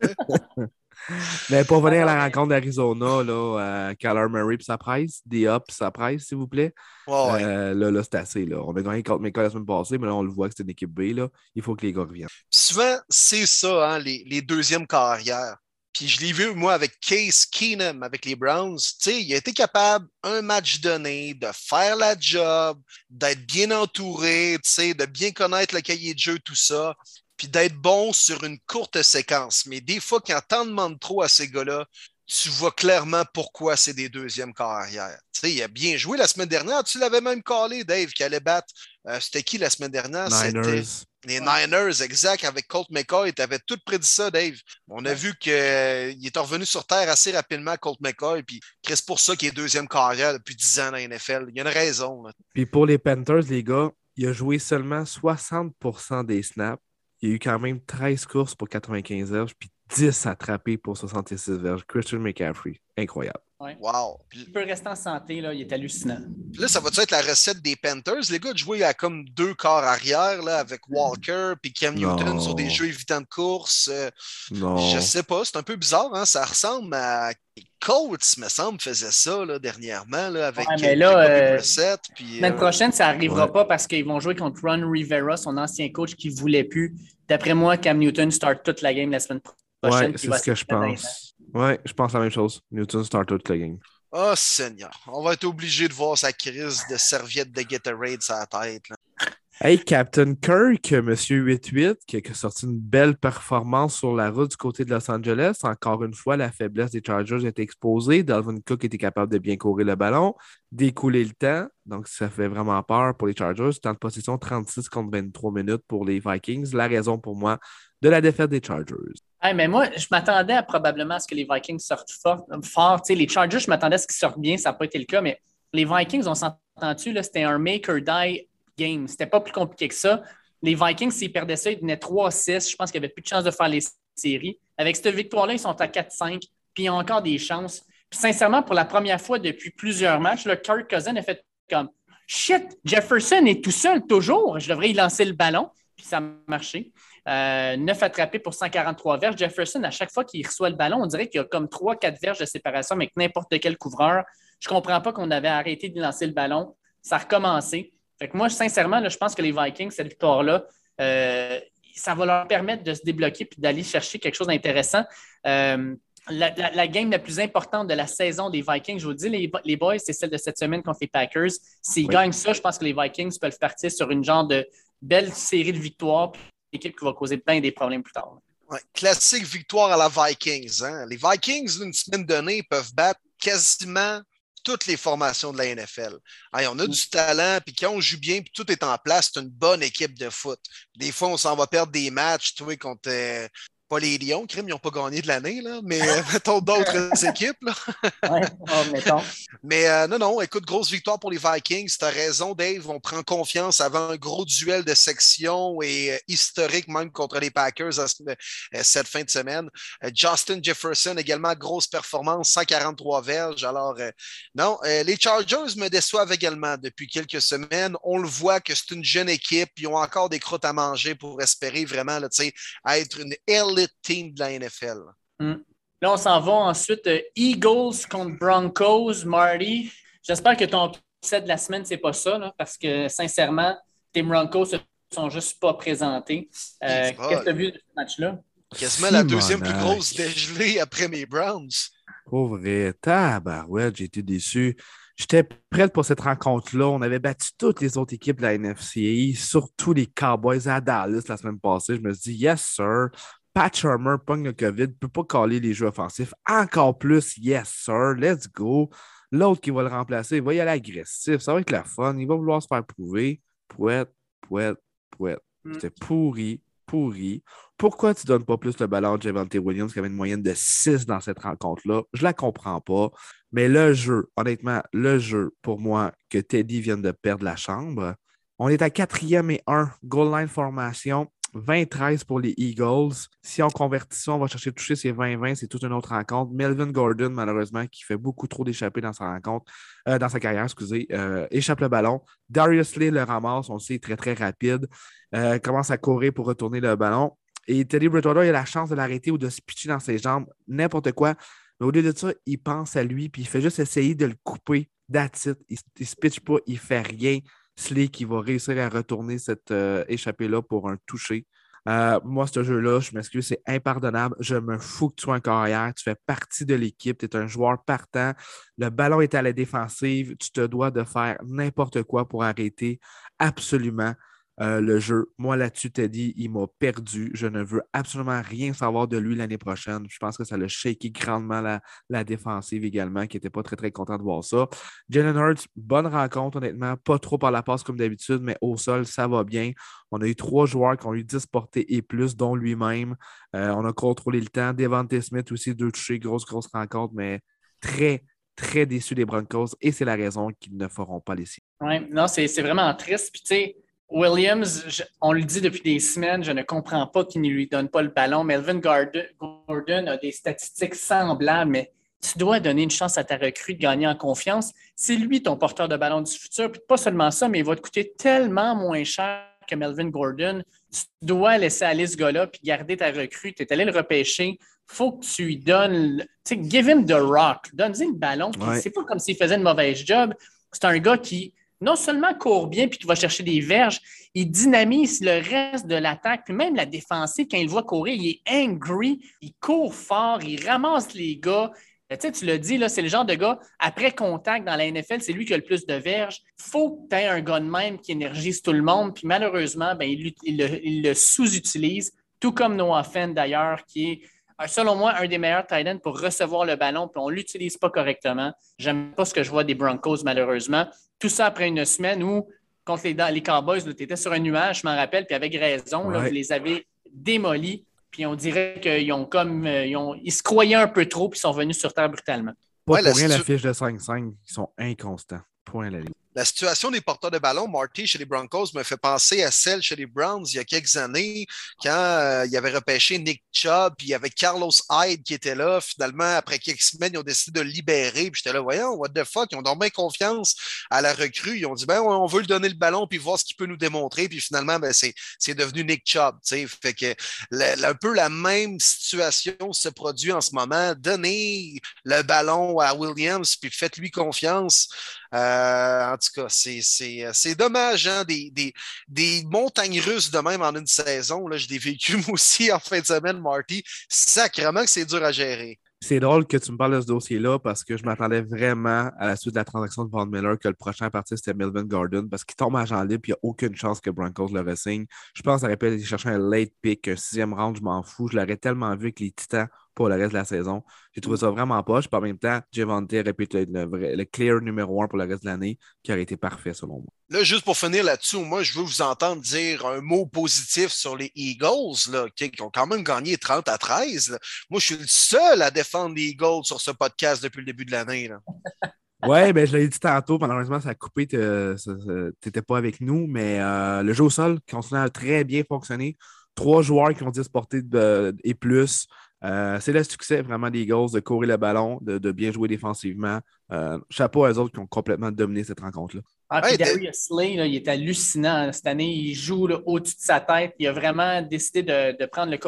Mais pour venir à Ah, la mais- rencontre d'Arizona, là, euh, Kyler Murray puis sa presse, D.A. puis sa presse, s'il vous plaît. Ouais, ouais. Euh, là, là c'est assez. Là. On a gagné contre Mecca la semaine passée, mais là, on le voit que c'est une équipe B. Là. Il faut que les gars reviennent. Souvent, c'est ça, hein, les, les deuxièmes carrières. Puis je l'ai vu, moi, avec Case Keenum, avec les Browns. Tu sais, il a été capable, un match donné, de faire la job, d'être bien entouré, tu sais, de bien connaître le cahier de jeu, tout ça, puis d'être bon sur une courte séquence. Mais des fois, quand t'en demandes trop à ces gars-là, tu vois clairement pourquoi c'est des deuxièmes carrières. Tu sais, il a bien joué la semaine dernière. Tu l'avais même callé, Dave, qui allait battre. Euh, c'était qui la semaine dernière? Niners. Les Niners, exact, avec Colt McCoy. Tu avais tout prédit ça, Dave. On a vu qu'il est revenu sur Terre assez rapidement, Colt McCoy. Puis c'est pour ça qu'il est deuxième carrière depuis 10 ans dans la NFL. Il y a une raison. Puis pour les Panthers, les gars, il a joué seulement 60% des snaps. Il y a eu quand même 13 courses pour 95 heures, puis 10 attrapés pour 66 verges. Christian McCaffrey, incroyable. Wow. Il peut rester en santé, là, il est hallucinant. là, ça va être la recette des Panthers? Les gars de jouer à comme deux corps arrière là, avec Walker et Cam Newton sur des jeux évitants de course. Euh, non. Je sais pas, c'est un peu bizarre. Hein? Ça ressemble à Colts, me semble, faisait ça là, dernièrement là, avec ouais, mais là, euh, puis, euh, prochaine, ça n'arrivera pas parce qu'ils vont jouer contre Ron Rivera, son ancien coach qui ne voulait plus. D'après moi, Cam Newton start toute la game la semaine prochaine. Ouais, c'est ce que je pense. Ouais, je pense la même chose. Newton start toute la game. Oh Seigneur, on va être obligé de voir sa crise de serviette de Gatorade sur la tête. Là. Hey, Captain Kirk, Monsieur 88, qui a sorti une belle performance sur la route du côté de Los Angeles. Encore une fois, la faiblesse des Chargers est exposée. Dalvin Cook était capable de bien courir le ballon, d'écouler le temps. Donc, ça fait vraiment peur pour les Chargers. Temps de possession 36 contre 23 minutes pour les Vikings. La raison pour moi de la défaite des Chargers mais moi, je m'attendais probablement à ce que les Vikings sortent fort. fort. Les Chargers, je m'attendais à ce qu'ils sortent bien. Ça n'a pas été le cas, mais les Vikings, on s'entend-tu, c'était un make or die game. C'était pas plus compliqué que ça. Les Vikings, s'ils perdaient ça, ils venaient 3-6. Je pense qu'ils n'avaient plus de chance de faire les séries. Avec cette victoire-là, ils sont à 4-5, puis ils ont encore des chances. Puis sincèrement, pour la première fois depuis plusieurs matchs, le Kirk Cousin a fait comme Shit, Jefferson est tout seul toujours. Je devrais y lancer le ballon. Puis ça a marché. Euh, 9 attrapés pour 143 verges. Jefferson, à chaque fois qu'il reçoit le ballon, on dirait qu'il y a comme 3-4 verges de séparation avec n'importe quel couvreur. Je ne comprends pas qu'on avait arrêté de lancer le ballon. Ça a recommencé. Fait que moi, sincèrement, je pense que les Vikings, cette victoire-là, euh, ça va leur permettre de se débloquer et d'aller chercher quelque chose d'intéressant. Euh, la, game la plus importante de la saison des Vikings, je vous dis, les, boys, c'est celle de cette semaine contre les Packers. S'ils gagnent ça, je pense que les Vikings peuvent partir sur une genre de belle série de victoires équipe qui va causer plein des problèmes plus tard. classique victoire à la Vikings. Hein. Les Vikings, d'une semaine donnée, peuvent battre quasiment toutes les formations de la NFL. on a du talent, puis quand on joue bien, puis tout est en place, c'est une bonne équipe de foot. Des fois, on s'en va perdre des matchs, tu contre euh, pas les Lions, crime, ils n'ont pas gagné de l'année, mais euh, mettons d'autres équipes. Là. oh, mettons. Mais euh, non, non, écoute, grosse victoire pour les Vikings. Tu as raison, Dave. On prend confiance avant un gros duel de section et euh, historique même contre les Packers cette fin de semaine. Justin Jefferson, également, grosse performance, 143 verges. Alors, non, les Chargers me déçoivent également depuis quelques semaines. On le voit que c'est une jeune équipe. Ils ont encore des crottes à manger pour espérer vraiment là, être une elite team de la NFL. Hmm. Là, on s'en va ensuite. Euh, Eagles contre Broncos, Marty. J'espère que ton set de la semaine, c'est pas ça, parce que sincèrement, tes Broncos ne sont juste pas présentés. Euh, qu'est-ce que tu as vu de ce match-là? Quasiment la deuxième plus grosse dégelée après mes Browns. Pauvre ouais, j'ai été déçu. J'étais prêt pour cette rencontre-là. On avait battu toutes les autres équipes de la NFC, surtout les Cowboys à Dallas la semaine passée. Je me suis dit, yes, sir. Pat Shermer pogne le COVID, ne peut pas caler les jeux offensifs. Encore plus, yes, sir, let's go. L'autre qui va le remplacer, il va y aller agressif. Ça va être la fun. Il va vouloir se faire prouver. Pouette, pouette, pouette. Mm. C'était pourri, pourri. Pourquoi tu ne donnes pas plus le ballon à Javante Williams qui avait une moyenne de 6 dans cette rencontre-là? Je ne la comprends pas. Mais le jeu, honnêtement, le jeu, pour moi, que Teddy vienne de perdre la chambre, on est à quatrième et 1, goal line formation. 20-13 pour les Eagles. Si on convertit ça, on va chercher toucher ces 20-20. C'est toute une autre rencontre. Melvin Gordon, malheureusement, qui fait beaucoup trop d'échappées dans sa rencontre, euh, dans sa carrière, excusez, euh, échappe le ballon. Darius Lee le ramasse, on le sait, très, très rapide. Euh, commence à courir pour retourner le ballon. Et Teddy Bridgewater, il a la chance de l'arrêter ou de se pitcher dans ses jambes, n'importe quoi. Mais au lieu de ça, il pense à lui, puis il fait juste essayer de le couper. That's Il ne se pitch pas, il fait rien. Slay qui va réussir à retourner cette euh, échappée-là pour un toucher. Euh, moi, ce jeu-là, je m'excuse, c'est impardonnable. Je me fous que tu sois un carrière. Tu fais partie de l'équipe. Tu es un joueur partant. Le ballon est à la défensive. Tu te dois de faire n'importe quoi pour arrêter absolument Euh, le jeu, moi là-dessus, Teddy, il m'a perdu. Je ne veux absolument rien savoir de lui l'année prochaine. Je pense que ça l'a shaké grandement la, la défensive également, qui n'était pas très, très content de voir ça. Jalen Hurts, bonne rencontre, honnêtement. Pas trop par la passe comme d'habitude, mais au sol, ça va bien. On a eu trois joueurs qui ont eu 10 portées et plus, dont lui-même. Euh, on a contrôlé le temps. Devante Smith aussi, deux touchés, grosse, grosse rencontre, mais très, très déçu des Broncos et c'est la raison qu'ils ne feront pas les séries. Oui, non, c'est vraiment triste. Puis, tu sais, Williams, on le dit depuis des semaines, je ne comprends pas qu'il ne lui donne pas le ballon. Melvin Gordon a des statistiques semblables, mais tu dois donner une chance à ta recrue de gagner en confiance. C'est lui ton porteur de ballon du futur. Puis pas seulement ça, mais il va te coûter tellement moins cher que Melvin Gordon. Tu dois laisser aller ce gars-là puis garder ta recrue. Tu es allé le repêcher. faut que tu lui donnes. Tu sais, give him the rock. Donne-lui le ballon. C'est pas comme s'il faisait une mauvaise job. C'est un gars qui non seulement court bien puis qui va chercher des verges, il dynamise le reste de l'attaque, puis même la défensive, quand il voit courir, il est angry, il court fort, il ramasse les gars. Tu, sais, tu l'as dit, c'est le genre de gars, après contact dans la NFL, c'est lui qui a le plus de verges. Faut que tu aies un gars de même qui énergise tout le monde. Puis malheureusement, ben, il, le, sous-utilise, tout comme Noah Fenn d'ailleurs, qui est selon moi, un des meilleurs tight ends pour recevoir le ballon, puis on ne l'utilise pas correctement. J'aime pas ce que je vois des Broncos, malheureusement. Tout ça après une semaine où, contre les, les Cowboys, tu étais sur un nuage, je m'en rappelle, puis avec raison, vous les avez démolis, puis on dirait qu'ils ont comme. Euh, ils, ont, ils, se croyaient un peu trop, puis ils sont venus sur terre brutalement. Pas pour rien la fiche de 5-5, ils sont inconstants. Point la ligne la situation des porteurs de ballon, Marty chez les Broncos, me fait penser à celle chez les Browns il y a quelques années, quand euh, il repêché Nick Chubb, puis il y avait Carlos Hyde qui était là. Finalement, après quelques semaines, ils ont décidé de le libérer. Puis j'étais là, voyons, what the fuck, ils ont dormi confiance à la recrue. Ils ont dit, ben, on veut lui donner le ballon, puis voir ce qu'il peut nous démontrer. Puis finalement, ben, c'est devenu Nick Chubb. Fait que un peu la même situation se produit en ce moment. Donnez le ballon à Williams, puis faites-lui confiance. Euh, en tout cas, c'est dommage, hein, des, des, des, montagnes russes de même en une saison. Là, je l'ai vécu moi aussi en fin de semaine, Marty. Sacrement que c'est dur à gérer. C'est drôle que tu me parles de ce dossier-là parce que je m'attendais vraiment à la suite de la transaction de Von Miller que le prochain parti c'était Melvin Gordon parce qu'il tombe à Jean libre et il n'y a aucune chance que Broncos le ressigne. Je pense pu aller chercher un late pick, un sixième round, je m'en fous. Je l'aurais tellement vu que les Titans pour le reste de la saison. J'ai trouvé ça vraiment poche. Puis en même temps, Javante répète le, le clear numéro un pour le reste de l'année, qui aurait été parfait selon moi. Là, juste pour finir là-dessus, moi, je veux vous entendre dire un mot positif sur les Eagles, là, qui, ont quand même gagné 30 à 13. Moi, je suis le seul à défendre les Eagles sur ce podcast depuis le début de l'année. Oui, ben, je l'ai dit tantôt, malheureusement, ça a coupé, tu n'étais pas avec nous, mais euh, le jeu au sol continue à très bien fonctionner. Trois joueurs qui ont 10 portées et plus. Euh, c'est le succès vraiment des Eagles de courir le ballon, de, bien jouer défensivement. Euh, chapeau à eux autres qui ont complètement dominé cette rencontre-là. Ah, Darius Slay, il est hallucinant cette année. Il joue au-dessus de sa tête. Il a vraiment décidé de, prendre le,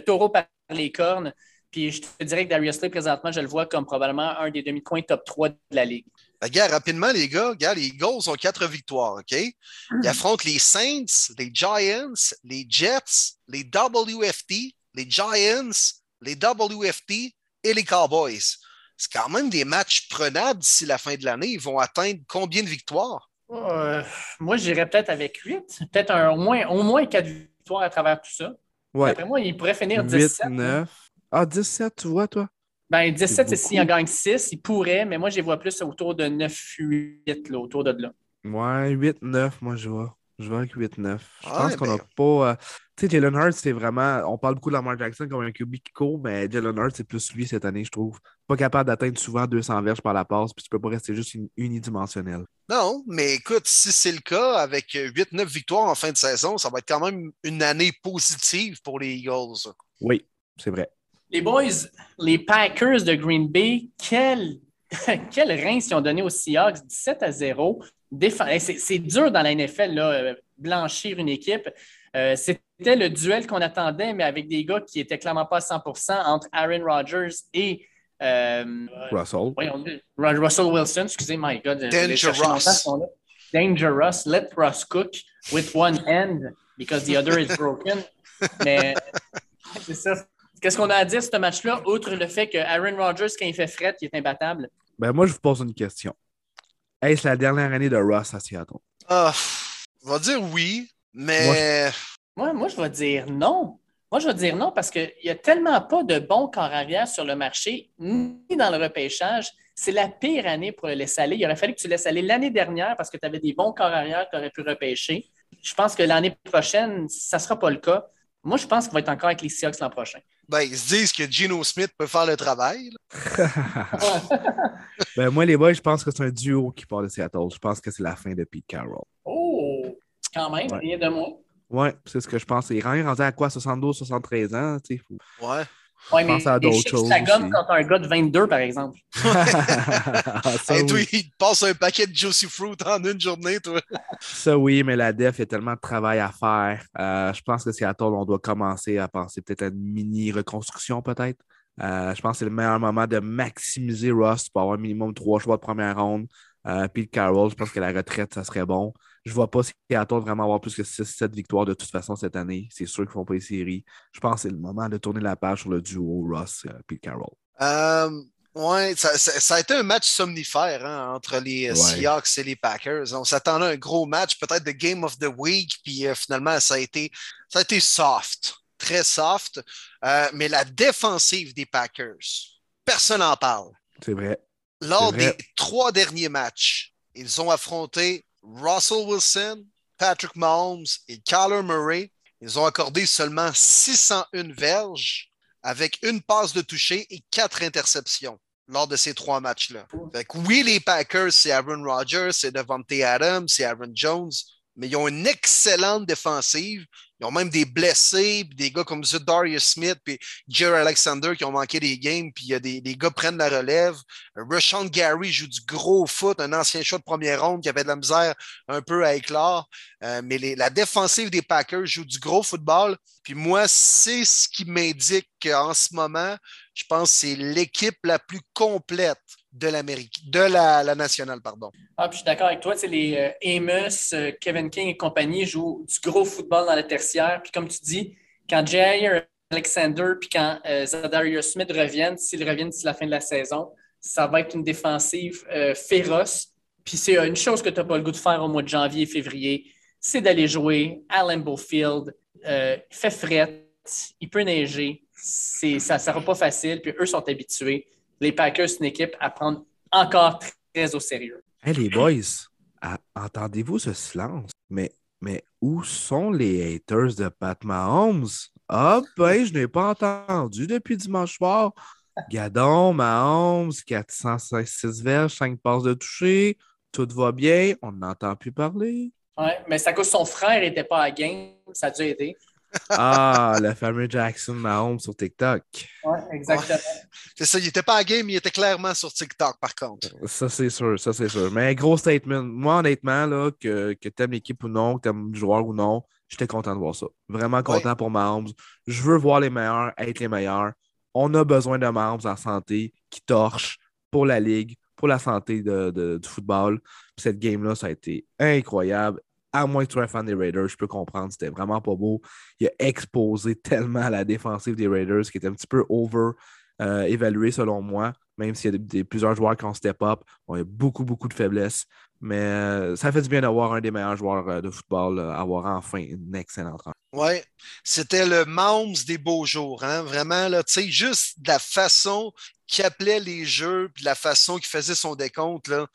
taureau par les cornes. Puis je te dirais que Darius Slay, présentement, je le vois comme probablement un des demi-coins top 3 de la Ligue. Regarde, rapidement, les gars, regarde, les Eagles ont quatre victoires, OK? Ils hmm. affrontent les Saints, les Giants, les Jets, les WFT, les Giants, les WFT et les Cowboys. C'est quand même des matchs prenables d'ici la fin de l'année. Ils vont atteindre combien de victoires? Euh, moi, j'irais peut-être avec 8. Peut-être au moins, au moins 4 victoires à travers tout ça. Ouais. Après moi, ils pourraient finir 17. 9. Ah, 17, tu vois, toi? Ben, 17, c'est s'ils en gagnent 6, ils pourraient, mais moi, je les vois plus autour de 9-8, autour de là. Ouais, 8-9, moi, je vois. Je vois avec 8-9. Je pense qu'on n'a ben, pas. Euh, tu sais, Jalen Hurts, c'est vraiment. On parle beaucoup de Lamar Jackson comme un QB qui court, mais Jalen Hurts, c'est plus lui cette année, je trouve. Pas capable d'atteindre souvent 200 verges par la passe, puis tu peux pas rester juste unidimensionnel. Non, mais écoute, si c'est le cas, avec 8-9 victoires en fin de saison, ça va être quand même une année positive pour les Eagles. Oui, c'est vrai. Les boys, les Packers de Green Bay, quel, quel rein ils ont donné aux Seahawks, 17 à 0. C'est dur dans la NFL, là, euh, blanchir une équipe. Euh, c'était le duel qu'on attendait, mais avec des gars qui n'étaient clairement pas à 100% entre Aaron Rodgers et euh, Russell. Russell Wilson, excusez, my God. Dangerous. Dangerous. Let Russ cook with one hand because the other is broken. mais c'est ça. Qu'est-ce qu'on a à dire de ce match-là, outre le fait que Aaron Rodgers, quand il fait fret, il est imbattable? Ben, moi, je vous pose une question. Est-ce la dernière année de Ross à Seattle? Uh, on va dire oui, Mais. Moi, moi, je vais dire non. Moi, je vais dire non parce qu'il n'y a tellement pas de bons corps arrière sur le marché, ni dans le repêchage. C'est la pire année pour le laisser aller. Il aurait fallu que tu laisses aller l'année dernière parce que tu avais des bons corps arrière que tu aurais pu repêcher. Je pense que l'année prochaine, ça ne sera pas le cas. Moi, je pense qu'il va être encore avec les Seahawks l'an prochain. Ben, ils se disent que Gino Smith peut faire le travail. ben, moi, les boys, je pense que c'est un duo qui part de Seattle. Je pense que c'est la fin de Pete Carroll. Oh, quand même, rien de moi. Oui, c'est ce que je pense. Il est rendu à quoi, 72, 73 ans? Tu sais, faut... Ouais. Ouais, mais à d'autres choses. Ça gomme quand un gars de 22, par exemple. Et toi, il passe un paquet de Juicy Fruit en une journée, toi. Ça, oui, mais la def, il y a tellement de travail à faire. Euh, je pense que Seattle, on doit commencer à penser peut-être à une mini-reconstruction, peut-être. Euh, je pense que c'est le meilleur moment de maximiser Ross pour avoir minimum trois choix de première ronde. Euh, Pete Carroll, je pense que la retraite, ça serait bon. Je ne vois pas Seattle vraiment avoir plus que 6-7 victoires de toute façon cette année. C'est sûr qu'ils ne font pas les séries. Je pense que c'est le moment de tourner la page sur le duo Ross et Pete Carroll. Euh, oui, ça, a été un match somnifère hein, entre les euh, Seahawks et les Packers. On s'attendait à un gros match, peut-être de Game of the Week, puis euh, finalement, ça a, été, ça a été soft, très soft. mais la défensive des Packers, personne n'en parle. C'est vrai. Lors des trois derniers matchs, ils ont affronté Russell Wilson, Patrick Mahomes et Kyler Murray. Ils ont accordé seulement 601 verges avec une passe de toucher et quatre interceptions lors de ces trois matchs-là. Oui, les Packers, c'est Aaron Rodgers, c'est Devontae Adams, c'est Aaron Jones, mais ils ont une excellente défensive. Ils ont même des blessés, des gars comme Darius Smith, puis Jerry Alexander qui ont manqué des games, puis il y a des, gars prennent la relève. Rashawn Gary joue du gros foot, un ancien choix de première ronde qui avait de la misère un peu à éclore. Euh, mais la défensive des Packers joue du gros football. Puis moi, c'est ce qui m'indique qu'en ce moment, je pense que c'est l'équipe la plus complète de l'Amérique, de la, nationale, pardon. Ah, puis je suis d'accord avec toi. Les euh, Amos, euh, Kevin King et compagnie jouent du gros football dans la tertiaire. Puis comme tu dis, quand Jair Alexander puis quand euh, Zadarius Smith reviennent, s'ils reviennent d'ici la fin de la saison, ça va être une défensive féroce. Puis c'est une chose que tu n'as pas le goût de faire au mois de janvier et février, c'est d'aller jouer à Lambeau Field. il fait fret, il peut neiger. Ça ne sera pas facile, puis eux sont habitués les Packers, c'est une équipe à prendre encore très au sérieux. Hey, les boys, entendez-vous ce silence? Mais, mais où sont les haters de Pat Mahomes? Ah, ben, je n'ai pas entendu depuis dimanche soir. Gadon, Mahomes, 406 verges, 5 passes de toucher, tout va bien, on n'entend plus parler. Oui, mais c'est à cause son frère n'était pas à game, ça a dû aider. Ah, le fameux Jackson Mahomes sur TikTok. Oui, exactement. C'est ça, il n'était pas à game, il était clairement sur TikTok, par contre. Ça, c'est sûr, ça, c'est sûr. Mais gros statement. Moi, honnêtement, là, que, que tu aimes l'équipe ou non, que tu aimes le joueur ou non, j'étais content de voir ça. Vraiment content pour Mahomes. Je veux voir les meilleurs être les meilleurs. On a besoin de Mahomes en santé qui torche pour la ligue, pour la santé de, du football. cette game-là, ça a été incroyable à moins que tu sois un fan des Raiders, je peux comprendre, c'était vraiment pas beau. Il a exposé tellement la défensive des Raiders qui était un petit peu over euh, évalué selon moi, même s'il y a plusieurs joueurs qui ont step up. il y a beaucoup, beaucoup de faiblesses. Mais euh, ça fait du bien d'avoir un des meilleurs joueurs euh, de football avoir enfin une excellente rencontre. Oui, c'était le Mahomes des beaux jours, hein? vraiment, là, juste la façon qui appelait les jeux, puis la façon qu'il faisait son décompte, là,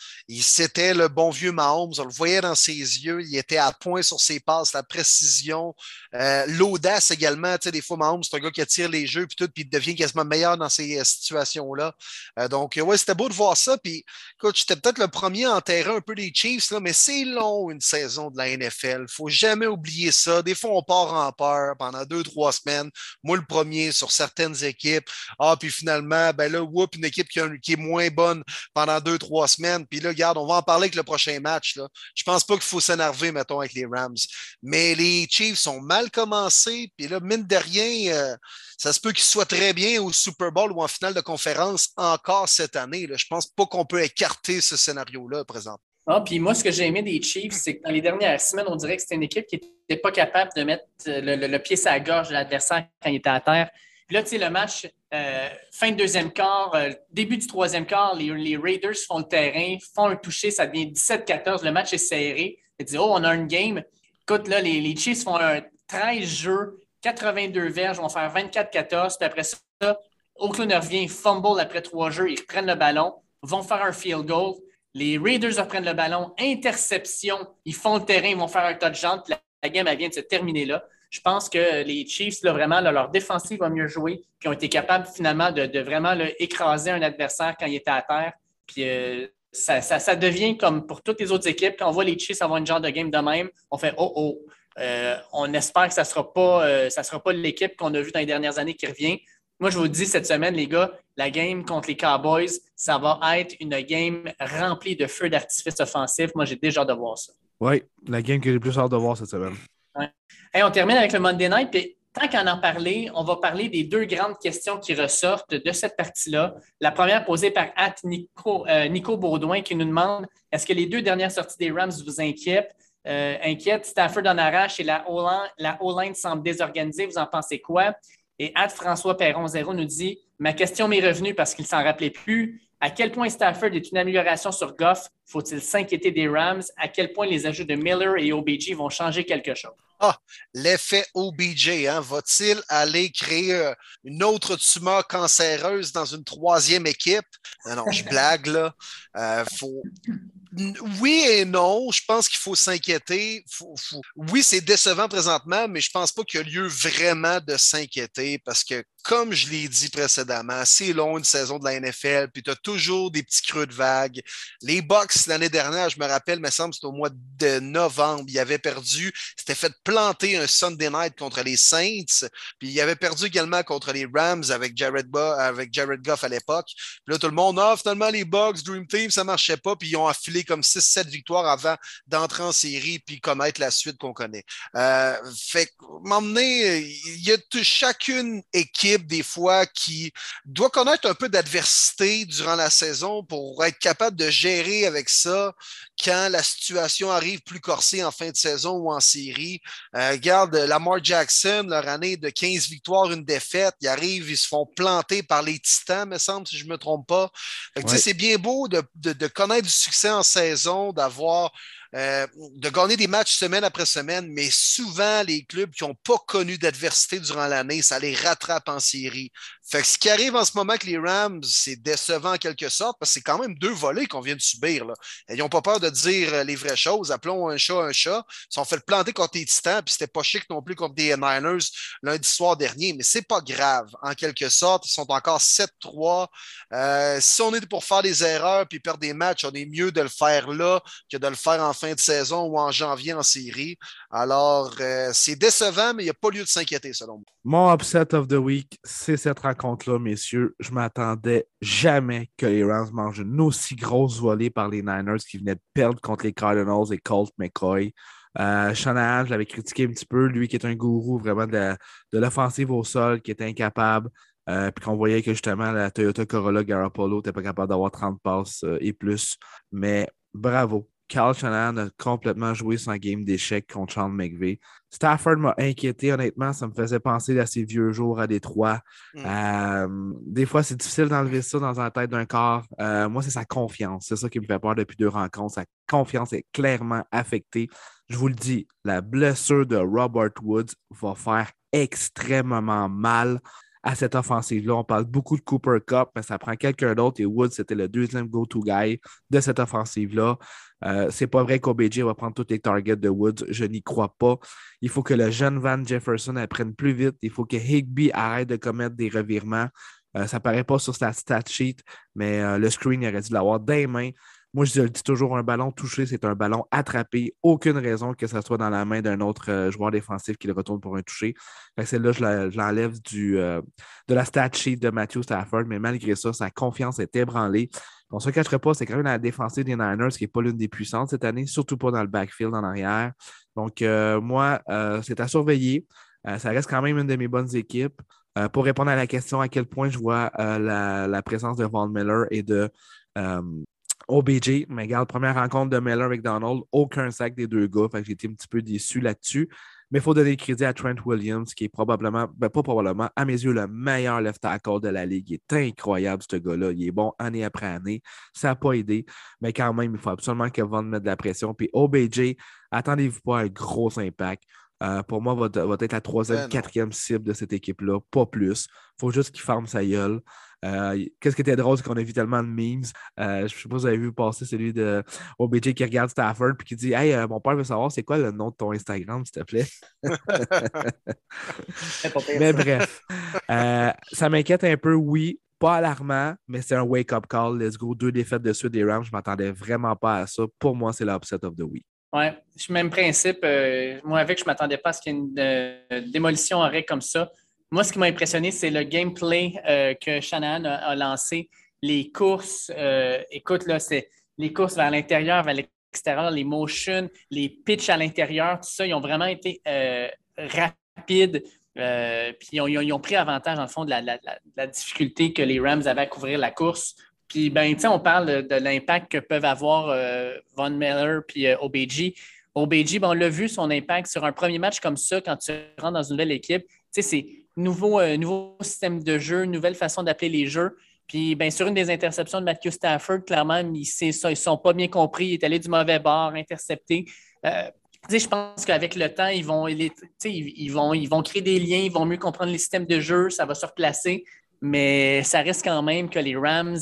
c'était le bon vieux Mahomes. On le voyait dans ses yeux. Il était à point sur ses passes, la précision, euh, l'audace également. Tu sais, des fois, Mahomes, c'est un gars qui attire les jeux, puis tout, puis il devient quasiment meilleur dans ces euh, situations-là. Euh, donc, ouais, c'était beau de voir ça. Puis, écoute, j'étais peut-être le premier à enterrer un peu les Chiefs, là, mais c'est long, une saison de la NFL. faut jamais oublier ça. Des fois, on part en peur pendant deux, trois semaines. Moi, le premier sur certaines équipes. Ah, puis finalement, ben là, whoop, une équipe qui, est moins bonne pendant deux, trois semaines. Puis là, regarde, on va en parler avec le prochain match. Là. Je pense pas qu'il faut s'énerver, mettons, avec les Rams. Mais les Chiefs sont mal commencés. Puis là, mine de rien, euh, ça se peut qu'ils soient très bien au Super Bowl ou en finale de conférence encore cette année. Là. Je pense pas qu'on peut écarter ce scénario-là présent. Ah, puis moi, ce que j'ai aimé des Chiefs, c'est que dans les dernières semaines, on dirait que c'était une équipe qui n'était pas capable de mettre le, pied sur la gorge de l'adversaire quand il était à terre. Là, tu sais, le match, euh, fin de deuxième quart, euh, début du troisième quart, les, Raiders font le terrain, font un toucher, ça devient 17-14, le match est serré. Tu dis, oh, on a une game. Écoute, là, les, les Chiefs font un 13 jeux, 82 verges, vont faire 24-14, puis après ça, Oakland revient, fumble après trois jeux, ils reprennent le ballon, vont faire un field goal. Les Raiders reprennent le ballon, interception, ils font le terrain, ils vont faire un touchdown, puis la, game vient de se terminer là. Je pense que les Chiefs, vraiment, leur défensive va mieux jouer, puis ont été capables finalement de, vraiment écraser un adversaire quand il était à terre. Puis euh, ça, devient comme pour toutes les autres équipes, quand on voit les Chiefs avoir une genre de game de même, on fait oh oh. Euh, on espère que ça ne sera pas, euh, sera pas l'équipe qu'on a vue dans les dernières années qui revient. Moi, je vous dis cette semaine, les gars, la game contre les Cowboys, ça va être une game remplie de feux d'artifice offensif. Moi, j'ai déjà hâte de voir ça. Oui, la game que j'ai plus hâte de voir cette semaine. on termine avec le Monday Night. Puis, tant qu'en en parler, on va parler des deux grandes questions qui ressortent de cette partie-là. La première posée par At Nico, euh, Nico Baudouin qui nous demande est-ce que les deux dernières sorties des Rams vous inquiètent? Euh, Inquiète, Stafford en arrache et la O-line semble désorganisée. Vous en pensez quoi? Et At François Perron-Zéro nous dit Ma question m'est revenue parce qu'il ne s'en rappelait plus. À quel point Stafford est une amélioration sur Goff? Faut-il s'inquiéter des Rams? À quel point les ajouts de Miller et OBJ vont changer quelque chose? Ah, l'effet OBJ, hein? va-t-il aller créer euh, une autre tumeur cancéreuse dans une troisième équipe? Non, non, je blague là. Euh, faut oui et non. Je pense qu'il faut s'inquiéter. Oui, c'est décevant présentement, mais je pense pas qu'il y a lieu vraiment de s'inquiéter parce que, comme je l'ai dit précédemment, c'est long une saison de la NFL, puis tu as toujours des petits creux de vague. Les Bucks, l'année dernière, je me rappelle, me semble, c'était au mois de novembre, ils avaient perdu, c'était fait planter un Sunday night contre les Saints, puis ils avaient perdu également contre les Rams avec Jared, avec Jared Goff à l'époque. Puis là, tout le monde, ah, finalement, les Bucks, Dream Team, ça marchait pas, puis ils ont affilé comme 6-7 victoires avant d'entrer en série puis connaître la suite qu'on connaît. Euh, fait m'emmener, il y a chacune équipe des fois qui doit connaître un peu d'adversité durant la saison pour être capable de gérer avec ça quand la situation arrive plus corsée en fin de saison ou en série. Euh, regarde, Lamar Jackson, leur année de 15 victoires, une défaite, ils arrivent, ils se font planter par les Titans, me semble, si je ne me trompe pas. C'est bien beau de, de, connaître du succès en saison, d'avoir euh, de gagner des matchs semaine après semaine, mais souvent, les clubs qui n'ont pas connu d'adversité durant l'année, ça les rattrape en série. Fait que ce qui arrive en ce moment avec les Rams, c'est décevant en quelque sorte, parce que c'est quand même deux volets qu'on vient de subir. Là. ils n'ont pas peur de dire euh, les vraies choses. Appelons un chat un chat. Ils sont fait planter contre les Titans, puis c'était pas chic non plus contre les Niners lundi soir dernier, mais c'est pas grave. En quelque sorte, ils sont encore 7-3. Euh, si on est pour faire des erreurs puis perdre des matchs, on est mieux de le faire là que de le faire en fin de saison ou en janvier en série. Alors, euh, c'est décevant, mais il n'y a pas lieu de s'inquiéter, selon moi. Mon upset of the week, c'est cette rencontre-là, messieurs. Je m'attendais jamais que les Rams mangent une aussi grosse volée par les Niners qui venaient de perdre contre les Cardinals et Colt McCoy. Euh, Shanahan, je l'avais critiqué un petit peu, lui qui est un gourou vraiment de, l'offensive au sol, qui était incapable. Euh, puis qu'on voyait que justement la Toyota Corolla Garoppolo n'était pas capable d'avoir 30 passes euh, et plus. Mais bravo. Carl Shanahan a complètement joué son game d'échec contre Sean McVay. Stafford m'a inquiété, honnêtement. Ça me faisait penser à ses vieux jours à Détroit. Mm. Euh, des fois, c'est difficile d'enlever ça dans la tête d'un corps. Euh, moi, c'est sa confiance. C'est ça qui me fait peur depuis deux rencontres. Sa confiance est clairement affectée. Je vous le dis, la blessure de Robert Woods va faire extrêmement mal à cette offensive-là. On parle beaucoup de Cooper Cup, mais ça prend quelqu'un d'autre et Woods, c'était le deuxième go-to guy de cette offensive-là. Euh, c'est pas vrai qu'OBJ va prendre tous les targets de Woods. Je n'y crois pas. Il faut que le jeune Van Jefferson apprenne plus vite. Il faut que Higby arrête de commettre des revirements. Euh, ça paraît pas sur sa stat sheet, mais euh, le screen, il aurait dû l'avoir des mains. Moi, je dis toujours, un ballon touché, c'est un ballon attrapé. Aucune raison que ça soit dans la main d'un autre euh, joueur défensif qui le retourne pour un toucher. Celle-là, je l'enlève euh, de la stat sheet de Matthew Stafford, mais malgré ça, sa confiance est ébranlée. On ne se cacherait pas, c'est quand même la défensive des Niners qui n'est pas l'une des puissantes cette année, surtout pas dans le backfield en arrière. Donc, euh, moi, c'est à surveiller. ça reste quand même une de mes bonnes équipes. pour répondre à la question à quel point je vois la, présence de Von Miller et de OBJ, mais regarde, première rencontre de Miller McDonald, aucun sac des deux gars. Fait que j'ai été un petit peu déçu là-dessus. Mais il faut donner le crédit à Trent Williams, qui est probablement, ben pas probablement, à mes yeux, le meilleur left tackle de la ligue. Il est incroyable, ce gars-là. Il est bon année après année. Ça n'a pas aidé. Mais quand même, il faut absolument que Von mette de la pression. Puis OBJ, attendez-vous pas à un gros impact. Euh, pour moi, va, va, être la troisième, ben quatrième cible de cette équipe-là, pas plus. Il faut juste qu'il ferme sa gueule. Euh, qu'est-ce qui était drôle, c'est qu'on a vu tellement de memes. Euh, je ne sais pas si vous avez vu passer celui de OBJ qui regarde Stafford et qui dit Hey, mon père veut savoir c'est quoi le nom de ton Instagram, s'il te plaît? mais bref, ça m'inquiète un peu, oui. Pas alarmant, mais c'est un wake-up call. Let's go. Deux défaites de suite des Rams. Je ne m'attendais vraiment pas à ça. Pour moi, c'est l'upset of the week. Oui, je même principe. Euh, moi, avec, je ne m'attendais pas à ce qu'il y ait une euh, démolition en règle comme ça. Moi, ce qui m'a impressionné, c'est le gameplay euh, que Shanahan a, lancé. Les courses, écoute, là, c'est les courses vers l'intérieur, vers l'extérieur, les motions, les pitches à l'intérieur, tout ça, ils ont vraiment été rapides. puis ils ont, pris avantage, en fond, de la, difficulté que les Rams avaient à couvrir la course. Puis, ben, on parle de, l'impact que peuvent avoir euh, Von Miller puis euh, OBG. OBG, ben, on l'a vu, son impact sur un premier match comme ça, quand tu rentres dans une nouvelle équipe, c'est nouveau, euh, nouveau système de jeu, nouvelle façon d'appeler les jeux. Puis, bien sur une des interceptions de Matthew Stafford, clairement, ils ne sont pas bien compris. Il est allé du mauvais bord, intercepté. je pense qu'avec le temps, ils vont, ils, vont, ils vont créer des liens, ils vont mieux comprendre les systèmes de jeu, ça va se replacer. Mais ça reste quand même que les Rams,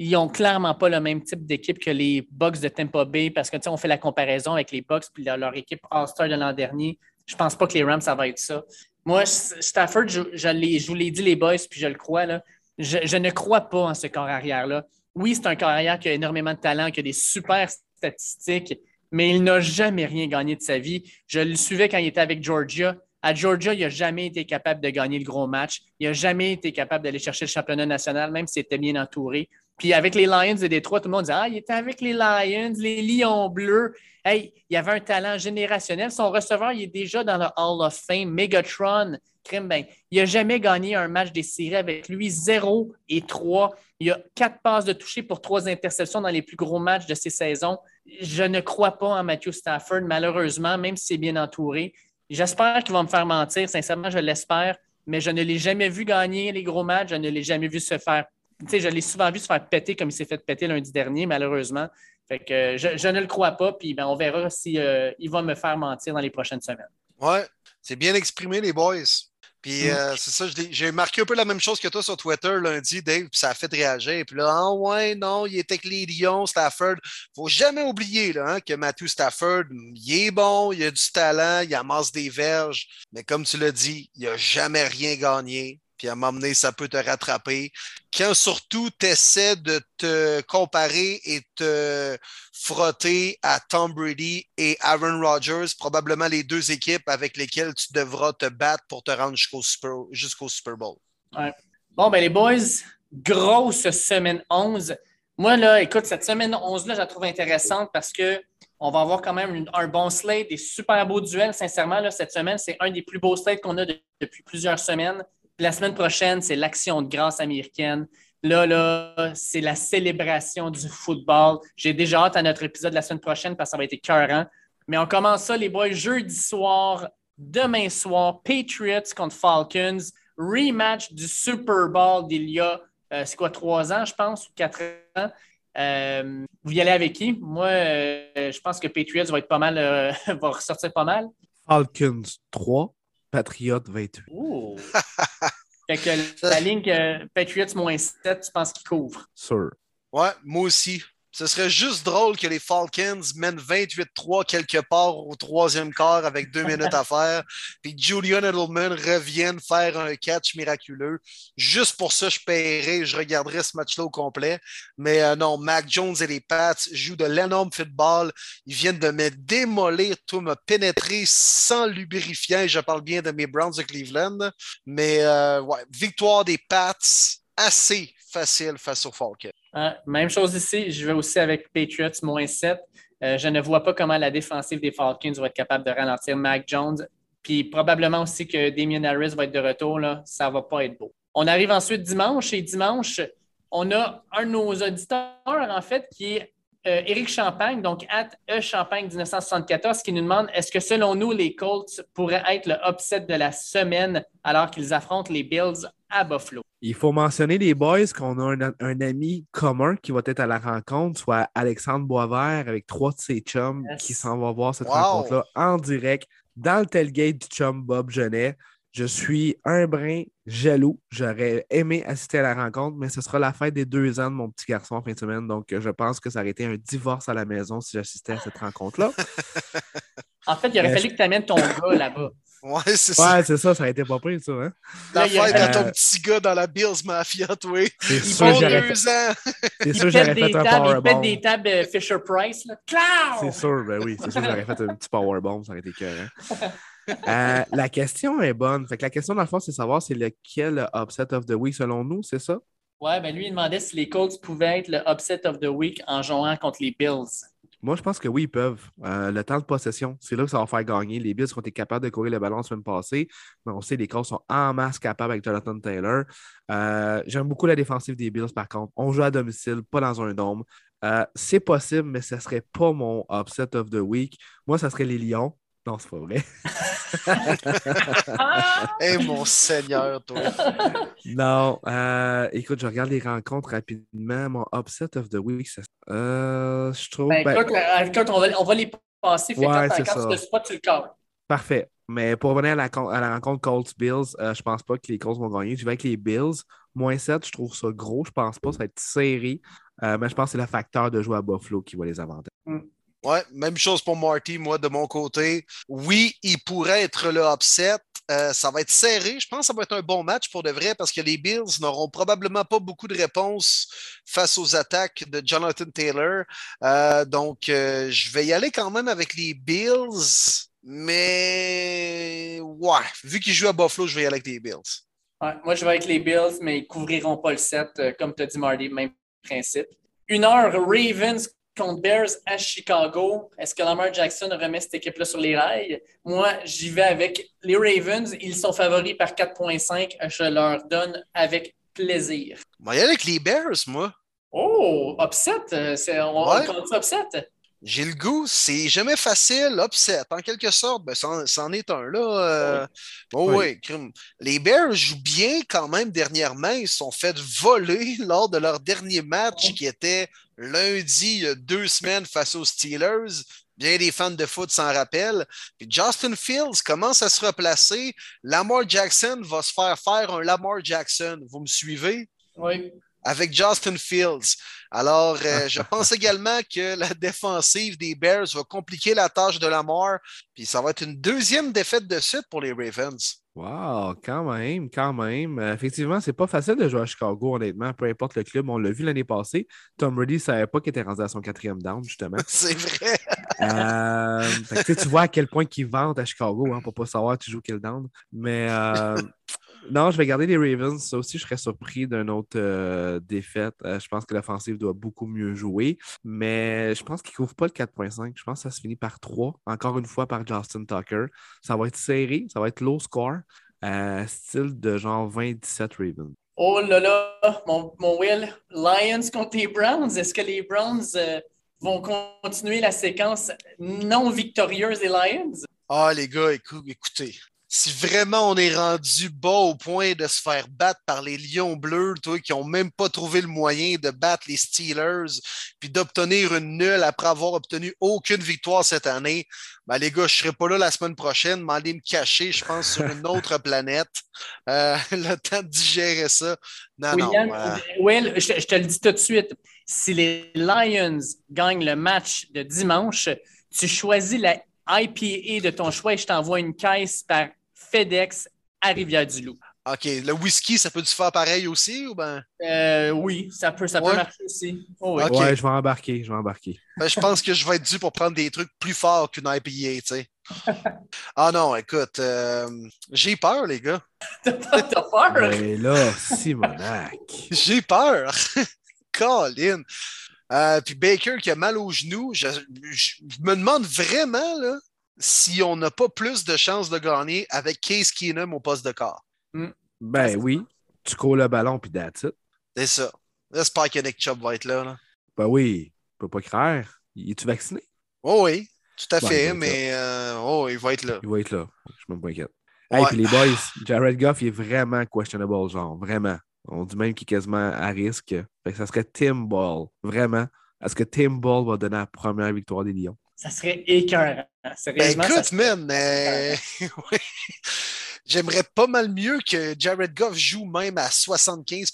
ils n'ont clairement pas le même type d'équipe que les Bucks de Tampa Bay parce que on fait la comparaison avec les Bucks et leur, équipe All-Star de l'an dernier. Je ne pense pas que les Rams, ça va être ça. Moi, Stafford, je, vous l'ai dit, les boys, puis je le crois, là, je, ne crois pas en ce corps arrière-là. Oui, c'est un corps arrière qui a énormément de talent, qui a des super statistiques, mais il n'a jamais rien gagné de sa vie. Je le suivais quand il était avec Georgia. À Georgia, il n'a jamais été capable de gagner le gros match. Il n'a jamais été capable d'aller chercher le championnat national, même s'il était bien entouré. Puis avec les Lions de Détroit, tout le monde dit Ah, il était avec les Lions, les Lions bleus. Hey, il avait un talent générationnel. Son receveur, il est déjà dans le Hall of Fame. Megatron, ben, il n'a jamais gagné un match des séries avec lui. 0 et 3. Il a quatre passes de toucher pour trois interceptions dans les plus gros matchs de ces saisons. Je ne crois pas en Matthew Stafford, malheureusement, même s'il est bien entouré. J'espère qu'il va me faire mentir. Sincèrement, je l'espère. Mais je ne l'ai jamais vu gagner les gros matchs. Je ne l'ai jamais vu se faire je l'ai souvent vu se faire péter comme il s'est fait péter lundi dernier, malheureusement. Fait que je, ne le crois pas, puis ben, on verra s'il si, euh, va me faire mentir dans les prochaines semaines. Ouais, c'est bien exprimé, les boys. Puis mm. euh, c'est ça, j'ai marqué un peu la même chose que toi sur Twitter lundi, Dave, puis ça a fait réagir. Puis là, ah ouais, non, il était avec les Lions, Stafford. Faut jamais oublier là, hein, que Matthew Stafford, il est bon, il a du talent, il amasse des verges, mais comme tu l'as dit, il n'a jamais rien gagné puis à m'emmener, ça peut te rattraper. Quand surtout tu essaies de te comparer et te frotter à Tom Brady et Aaron Rodgers, probablement les deux équipes avec lesquelles tu devras te battre pour te rendre jusqu'au Super, Super Bowl. Bon, ben les boys, grosse semaine 11. Moi, là, écoute, cette semaine 11-là, je la trouve intéressante parce que on va avoir quand même un bon slate, des super beaux duels. Sincèrement, là, cette semaine, c'est un des plus beaux slates qu'on a depuis plusieurs semaines la semaine prochaine, c'est l'action de grâce américaine. Là, là, c'est la célébration du football. J'ai déjà hâte à notre épisode la semaine prochaine parce que ça va être écœurant. Mais on commence ça, les boys, jeudi soir, demain soir, Patriots contre Falcons, rematch du Super Bowl d'il y a, euh, c'est quoi, trois ans, je pense, ou quatre ans. Euh, vous y allez avec qui? Moi, euh, je pense que Patriots va être pas mal, va ressortir pas mal. Falcons 3, Patriots 28. Ouh. fait que la ligne Patriots moins 7, tu penses qu'il couvre? Sûr. Ouais, moi aussi. Ce serait juste drôle que les Falcons mènent 28-3 quelque part au troisième quart avec deux minutes à faire, puis Julian Edelman revienne faire un catch miraculeux. Juste pour ça, je paierais, je regarderais ce match-là au complet. Mais euh, non, Mac Jones et les Pats jouent de l'énorme football. Ils viennent de me démolir, tout me pénétrer sans lubrifiant. Je parle bien de mes Browns de Cleveland. Mais euh, victoire des Pats assez facile face aux Falcons. Ah, même chose ici, je vais aussi avec Patriots moins 7. Euh, je ne vois pas comment la défensive des Falcons va être capable de ralentir Mac Jones. Puis probablement aussi que Damien Harris va être de retour. Là. Ça ne va pas être beau. On arrive ensuite dimanche et dimanche, on a un de nos auditeurs, en fait, qui est euh, Éric Champagne, donc at E Champagne 1974, qui nous demande est-ce que selon nous, les Colts pourraient être le upset de la semaine alors qu'ils affrontent les Bills à Buffalo? Il faut mentionner les boys qu'on a un, un, ami commun qui va être à la rencontre, soit Alexandre Boisvert avec trois de ses chums Yes. qui s'en va voir cette Wow. rencontre-là en direct dans le tailgate du chum Bob Genet. Je suis un brin jaloux. J'aurais aimé assister à la rencontre, mais ce sera la fête des deux ans de mon petit garçon en fin de semaine. Donc, je pense que ça aurait été un divorce à la maison si j'assistais à cette rencontre-là. En fait, il aurait fallu que tu amènes ton gars là-bas. Ouais, c'est ça. Ouais, c'est ça, ça aurait été pas pris, ça. Hein? La Là, il y a- fête à ton Euh, petit gars dans la Bills Mafia, toi. Ils sûr, font deux fait, ans. c'est Il sûr j'aurais des fait un tables, il pète powerbomb. des tables euh, Fisher Price. Là. Clown! C'est sûr, ben oui, c'est sûr que j'aurais fait un petit powerbomb, ça aurait été écœurant. Euh, la question est bonne. Fait que la question, dans le fond, c'est de savoir c'est lequel upset of the week selon nous, c'est ça? Ouais, ben lui, il demandait si les Colts pouvaient être le upset of the week en jouant contre les Bills. Moi, je pense que oui, ils peuvent. Euh, le temps de possession, c'est là que ça va faire gagner. Les Bills ont été capables de courir le ballon la semaine passée, mais on sait que les Colts sont en masse capables avec Jonathan Taylor. Euh, J'aime beaucoup la défensive des Bills, par contre. On joue à domicile, pas dans un dôme. Euh, c'est possible, mais ce ne serait pas mon upset of the week. Moi, ça serait les Lions. Non, c'est pas vrai. Eh mon Seigneur, toi. Non, euh, écoute, je regarde les rencontres rapidement. Mon upset of the week, ça- euh, je trouve. Ben, ben, écoute, euh, écoute, on, va, on va les passer. Fait Ouais, quand, c'est quand ça. tu le spot, tu le cadres. Parfait. Mais pour revenir à la, con- à la rencontre Colts-Bills, euh, je pense pas que les Colts vont gagner. Je vais avec les Bills. Moins 7, je trouve ça gros. Je pense pas. Ça va être serré. Euh, mais je pense que c'est le facteur de jouer à Buffalo qui va les avantager. Ouais, même chose pour Marty, moi, de mon côté. Oui, il pourrait être le upset. Euh, ça va être serré. Je pense que ça va être un bon match pour de vrai parce que les Bills n'auront probablement pas beaucoup de réponses face aux attaques de Jonathan Taylor. Euh, donc, euh, je vais y aller quand même avec les Bills. Mais ouais, vu qu'ils jouent à Buffalo, je vais y aller avec les Bills. Ouais, moi, je vais avec les Bills, mais ils couvriront pas le set, comme tu as dit, Marty, même principe. Une heure, Ravens contre Bears à Chicago. Est-ce que Lamar Jackson remet cette équipe-là sur les rails? Moi, j'y vais avec les Ravens. Ils sont favoris par 4,5. Je leur donne avec plaisir. Aller avec les Bears, moi. Oh, upset. euh, On, Ouais. on compte ça upset. J'ai le goût, c'est jamais facile, upset. En quelque sorte, ben, c'en, est un, là. euh, oh, Oui. crime. Les Bears jouent bien quand même dernièrement. Ils se sont fait voler lors de leur dernier match qui était lundi, il y a deux semaines, face aux Steelers. Bien des fans de foot s'en rappellent. Puis Justin Fields commence à se replacer. Lamar Jackson va se faire faire un Lamar Jackson. Vous me suivez? Oui. Avec Justin Fields. Alors, euh, je pense également que la défensive des Bears va compliquer la tâche de Lamar, puis ça va être une deuxième défaite de suite pour les Ravens. Wow, quand même, quand même. Euh, effectivement, c'est pas facile de jouer à Chicago, honnêtement, peu importe le club. On l'a vu l'année passée. Tom Brady ne savait pas qu'il était rendu à son quatrième down, justement. C'est vrai. Euh, fait que, tu vois à quel point qu'ils vendent à Chicago hein, pour pas savoir tu joues quel down. Mais euh, non, je vais garder les Ravens. Ça aussi, je serais surpris d'une autre euh, défaite. Euh, je pense que l'offensive doit beaucoup mieux jouer. Mais je pense qu'ils ne couvrent pas le 4.5. Je pense que ça se finit par 3. Encore une fois par Justin Tucker. Ça va être serré, ça va être low score. euh, style de genre 20-17 Ravens. Oh là là, mon, mon Will, Lions contre les Browns. Est-ce que les Browns euh, vont continuer la séquence non victorieuse des Lions? Ah, les gars, écou- écoutez. Si vraiment on est rendu bas au point de se faire battre par les Lions bleus, toi, qui n'ont même pas trouvé le moyen de battre les Steelers, puis d'obtenir une nulle après avoir obtenu aucune victoire cette année, ben les gars, je ne serai pas là la semaine prochaine, m'aller me cacher, je pense, sur une autre planète. Euh, le temps de digérer ça. Non, William, non. euh, Will, je, je te le dis tout de suite. Si les Lions gagnent le match de dimanche, tu choisis la IPA de ton choix et je t'envoie une caisse par FedEx à Rivière-du-Loup. OK, le whisky, ça peut-tu faire pareil aussi ou ben? Euh, oui, ça peut, ça peut marcher aussi. Oh oui. Ouais, je vais embarquer, je vais embarquer. Ben, je pense que je vais être dû pour prendre des trucs plus forts qu'une IPA, tu sais. Ah non, écoute, euh, j'ai peur, les gars. T'as peur? Mais là, Simonac. J'ai peur. Colin. Euh, puis Baker qui a mal au genou, je, je- je me demande vraiment là, si on n'a pas plus de chances de gagner avec Case Keenum au poste de corps. Ben oui, tu cours le ballon puis that's it. C'est ça. J'espère que Nick Chubb va être là. là. Ben oui. peux pas craindre. Es-tu vacciné? Oh oui, tout à Ouais, fait, mais euh, oh, il va être là. Il va être là. Je suis même pas inquiète. Hey, Ouais. puis les boys, Jared Goff il est vraiment questionable, genre, vraiment. On dit même qu'il est quasiment à risque. Fait que ça serait Tim Ball. Vraiment. Est-ce que Tim Ball va donner la première victoire des Lions? Ça serait écœurant. Ben Sérieusement, écoute, serait- man, j'aimerais pas mal mieux que Jared Goff joue même à 75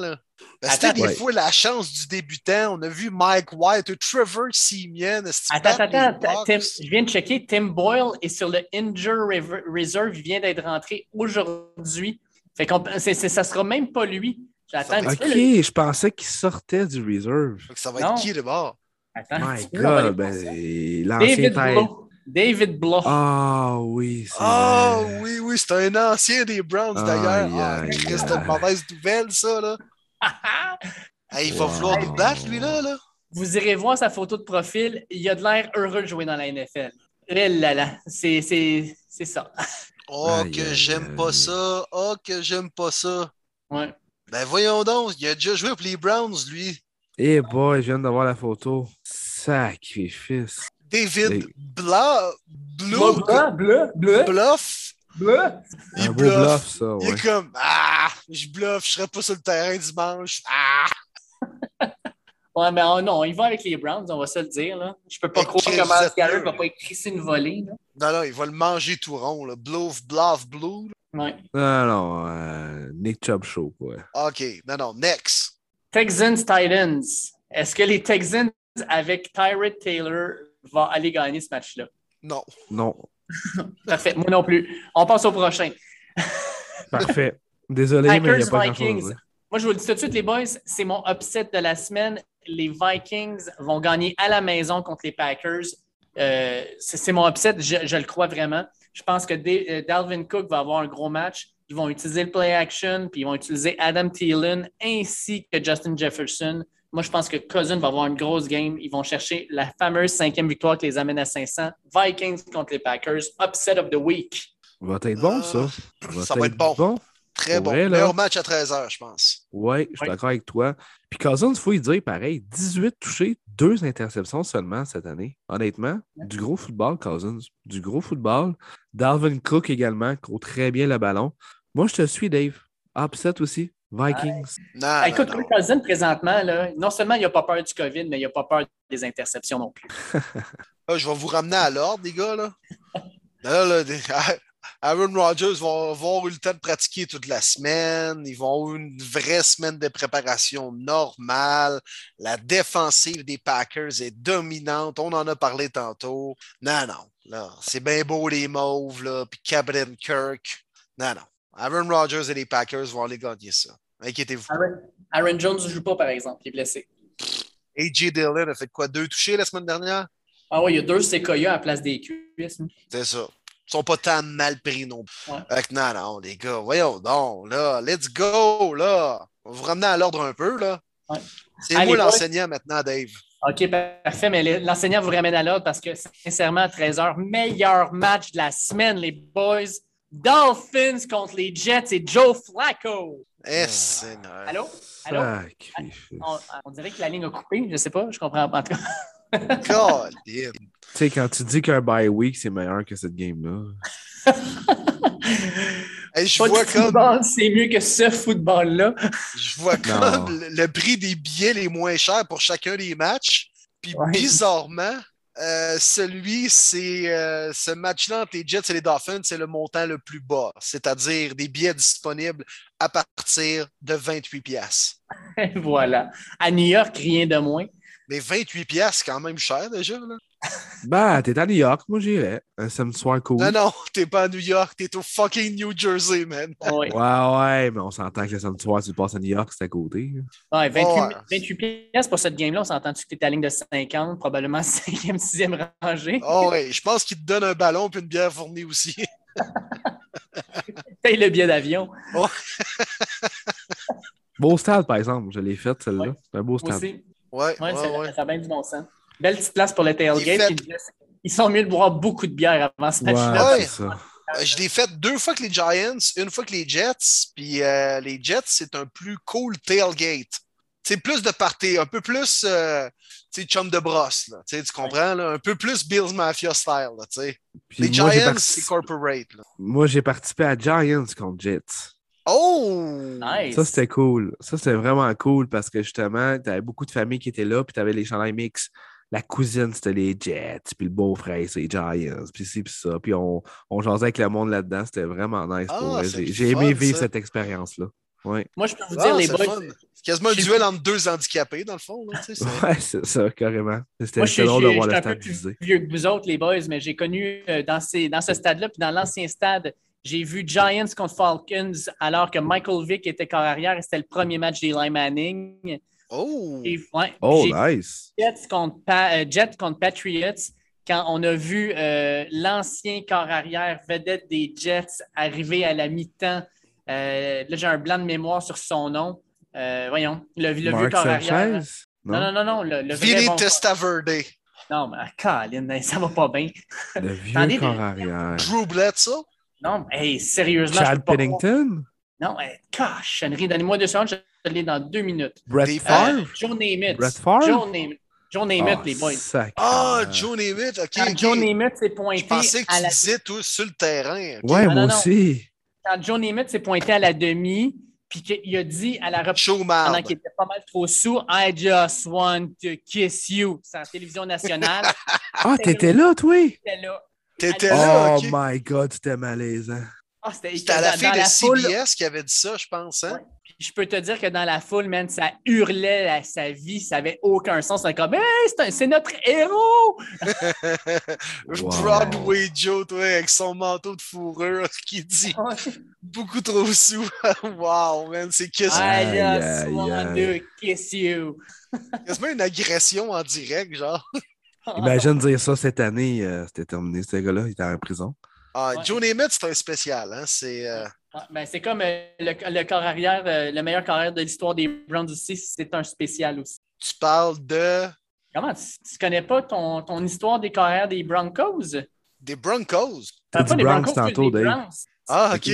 là. Parce que des Ouais. fois, la chance du débutant, on a vu Mike White, Trevor Simeon. Attends, attends. Tim- je viens de checker. Tim Boyle est sur le Injure Reserve. Il vient d'être rentré aujourd'hui. Fait qu'on c'est- c'est- ça sera même pas lui. J'attends un Ça petit Ok, peu. je pensais qu'il sortait du reserve. Ça va Non. être qui d'abord? Attends My God, ben, l'ancien David tête. Blow. David Blow. Ah oui, c'est Ah vrai. oui, oui, c'est un ancien des Browns d'ailleurs. Ah, c'est une mauvaise nouvelle, ça, là. Ah, il va Wow. vouloir nous battre, lui, là. là. Vous irez voir sa photo de profil. Il a de l'air heureux de jouer dans la NFL. Eh là là, c'est c'est- c'est ça. Oh, que j'aime pas ça. Oh, que j'aime pas ça. Ouais. Ben voyons donc, il a déjà joué pour les Browns, lui. Eh boy, je viens d'avoir la photo. Sacrifice. David Les- Bla... Blue... Bleu, bleu, bleu, Bluff. bleu. Il Un beau bluffe. bluff, ça, Il ouais. est comme Ah, je bluffe, je serai pas sur le terrain dimanche. Ah! Ouais, mais oh non, il va avec les Browns, on va se le dire. Là. Je peux pas croire que Miles Garrett va pas écrire une volée. Là. Non, non, il va le manger tout rond, là. Bluff, bluff, blue. Ouais. Non, non, euh, Nick Chubb Show, quoi. OK, non, non, next. Texans Titans. Est-ce que les Texans avec Tyrod Taylor vont aller gagner ce match-là? Non. Non. Parfait, moi non plus. On passe au prochain. Parfait. Désolé, mais il n'y a Packers pas grand-chose. Vikings. Moi, je vous le dis tout de suite, les boys, c'est mon upset de la semaine. Les Vikings vont gagner à la maison contre les Packers. Euh, c'est mon upset, je, je le crois vraiment. Je pense que euh, Dalvin Cook va avoir un gros match. Ils vont utiliser le play action, puis ils vont utiliser Adam Thielen ainsi que Justin Jefferson. Moi, je pense que Cousin va avoir une grosse game. Ils vont chercher la fameuse cinquième victoire qui les amène à 500. Vikings contre les Packers. Upset of the week. Va être bon, ça. Ça va être bon. Très bon. vrai, là. Meilleur match à 13h, je pense. Oui, je suis Ouais. d'accord avec toi. Puis Cousins, il faut y dire pareil, 18 touchés, deux interceptions seulement cette année. Honnêtement, du gros football, Cousins. Du gros football. Dalvin Cook également, court très bien le ballon. Moi, je te suis, Dave. Upset aussi. Vikings. Non, Ah, écoute, non. Cousins, présentement, là, non seulement il n'a pas peur du COVID, mais il n'a pas peur des interceptions non plus. Ah, je vais vous ramener à l'ordre, les gars. Là. Là, là, des- Aaron Rodgers va avoir eu le temps de pratiquer toute la semaine. Ils vont avoir une vraie semaine de préparation normale. La défensive des Packers est dominante. On en a parlé tantôt. Non, non. Là, c'est bien beau les mauves, là, puis Captain Kirk. Non, non. Aaron Rodgers et les Packers vont aller gagner ça. Inquiétez-vous. Aaron, Aaron Jones ne joue pas, par exemple, il est blessé. AJ Dillon a fait quoi? Deux touchés la semaine dernière? Ah oui, il y a deux séquoias à la place des cuisses. C'est ça. Ils sont pas tant mal pris non plus. Ouais. Non, non, les gars, voyons donc, là, let's go, là. On va vous ramener à l'ordre un peu, là. Ouais. C'est moi l'enseignant maintenant, Dave. OK, parfait, mais l'enseignant vous ramène à l'ordre parce que, sincèrement, à 13h, meilleur match de la semaine, les boys. Dolphins contre les Jets et Joe Flacco. Eh, Seigneur. Allô? Allô? On, on dirait que la ligne a coupé, je sais pas, je comprends pas. En tout cas. Colin. Tu sais, quand tu dis qu'un bye week, c'est meilleur que cette game-là. Hey, je Pas vois comme, football, c'est mieux que ce football-là. je vois comme le, le prix des billets les moins chers pour chacun des matchs. Puis Ouais. bizarrement, euh, celui, c'est euh, ce match-là entre les Jets et les Dolphins, c'est le montant le plus bas, c'est-à-dire des billets disponibles à partir de 28 pièces. voilà. À New York, rien de moins. Mais 28 pièces, c'est quand même cher déjà. Là. Bah, t'es à New York, moi j'irais. Un samedi soir cool. Non, non, t'es pas à New York, t'es au fucking New Jersey, man. Ouais. Ouais, ouais, mais on s'entend que le samedi soir, tu le passes à New York, c'est à côté. Ouais, 28, Ouais. 28 pièces pour cette game-là. On s'entend-tu que tu es à la ligne de 50, probablement 5e, 6e rangée? Oh, ouais, je pense qu'il te donne un ballon puis une bière fournie aussi. Paye le billet d'avion. Beau stade, par exemple. Je l'ai fait, celle-là. Ouais. C'est un beau stade. aussi. Ouais, Ouais, ouais, ça, ouais. ça a bien du bon sens. Belle petite place pour le Il tailgate. fait- Ils sont mieux de boire beaucoup de bière avant ce match-là. C'est. Euh, Je l'ai fait deux fois que les Giants, une fois que les Jets, puis euh, les Jets, c'est un plus cool tailgate. sais, plus de party, un peu plus euh, chum de brosse, là, tu comprends? Là? Un peu plus Bills Mafia style. Là, Les Giants, c'est corporate. Là. Moi, j'ai participé à Giants contre Jets. Oh! Nice. Ça, c'était cool. Ça, c'était vraiment cool parce que justement, tu avais beaucoup de familles qui étaient là, puis tu avais les chandails mix. La cousine, c'était les Jets, puis le beau-frère, c'est les Giants, puis ci, puis ça. Puis on, on jasait avec le monde là-dedans. C'était vraiment nice. Ah, J'ai aimé fun, vivre ça. cette expérience-là. Ouais. Moi, je peux vous Ah, dire, les boys. C'est quasiment un duel entre deux handicapés, dans le fond. Là, tu sais, c'est- ouais, c'est ça, carrément. C'était drôle de je voir suis le stade plus vieux que vous autres, les boys, mais j'ai connu euh, dans, ces, dans ce stade-là, puis dans l'ancien stade, j'ai vu Giants contre Falcons alors que Michael Vick était corps arrière et c'était le premier match d'Eli Manning. Oh! Et, ouais, Oh, nice. Jets contre, Pa- euh, Jets contre Patriots quand on a vu euh, l'ancien corps arrière vedette des Jets arriver à la mi-temps. Euh, là, j'ai un blanc de mémoire sur son nom. Euh, voyons, le, le vieux corps arrière. Non, non, non, non. Le, le Vinny bon- Testaverde. Non, mais Colin, ça va pas bien. Le vieux Attendez, corps mais- arrière. Drew Bledsoe. Non, hey, sérieusement. je Chad peux pas Pennington? Non, hey, cochonnerie. Donnez-moi deux secondes, je l'ai dans deux minutes. Brett Euh, Favre? Joe Namath. Brett Favre? Joe Namath. Joe Namath, Ah, les boys. Ah, Joe Namath. OK, Quand OK. Joe Namath s'est pointé Je pensais que à tu la... disais, toi, sur le terrain. OK. Ouais, Non, moi non, non. aussi. Quand Joe Namath s'est pointé à la demi, puis qu'il a dit à la reprise pendant qu'il était pas mal trop sous, I just want to kiss you. C'est en télévision nationale. Ah, t'étais là, toi? C'était là. T'étais là, Oh OK. my god, c'était malaisant. Ah, c'était C'était à la dans de la foule, CBS qui avait dit ça, je pense. Hein? Ouais. Je peux te dire que dans la foule, man, ça hurlait à sa vie, ça avait aucun sens. C'était comme, hey, c'est c'est notre héros! Wow. Broadway Joe, toi, avec son manteau de fourrure qui dit beaucoup trop sous. wow, man, c'est I just want aïe. to kiss you. quasiment une agression en direct, genre. Imagine dire ça cette année, euh, c'était terminé, ce gars-là, il était en prison. Ah, Ouais. Joe Namath, c'est un spécial. Hein? C'est, euh, Ah, ben, c'est comme euh, le, le corps arrière, euh, le meilleur corps arrière de l'histoire des Browns aussi, c'est un spécial aussi. tu parles de, Comment tu, tu connais pas ton, ton histoire des corps arrière des Broncos? des Broncos? T'as pas des Broncos, tantôt, des. Browns. Ah, OK.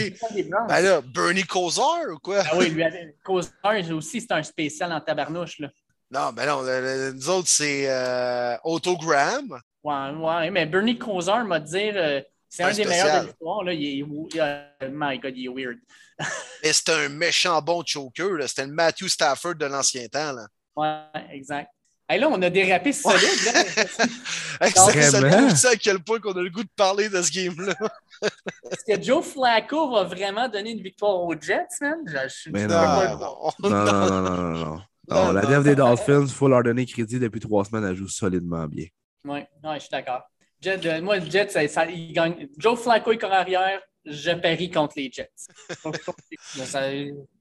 Ben là, Bernie Kosar ou quoi? Ah oui, lui avait Cosar aussi, c'est un spécial en tabarnouche. Là. Non, ben non, le- le- nous autres, c'est euh, Autogram. Ouais, ouais, mais Bernie Kosar m'a dit euh, c'est Un un des meilleurs de l'histoire. là. Il est, il- euh, my God, il est weird. Mais c'était un méchant bon choker. là. C'était le Matthew Stafford de l'ancien temps. Là. Ouais, exact. Hey, là, on a dérapé solide. Hey, ça, prouve ça à quel point qu'on a le goût de parler de ce game-là. Est-ce que Joe Flacco va vraiment donner une victoire aux Jets, man? Je, peux non. non. Non, non, non, non, non, non. non. Non, Non, la dev des. Dolphins, il faut leur donner crédit depuis trois semaines, elle joue solidement bien. Ouais, ouais, je suis d'accord. Jet, euh, moi, le Jet, ça, ça- il gagne. Joe Flacco est corps arrière, je parie contre les Jets.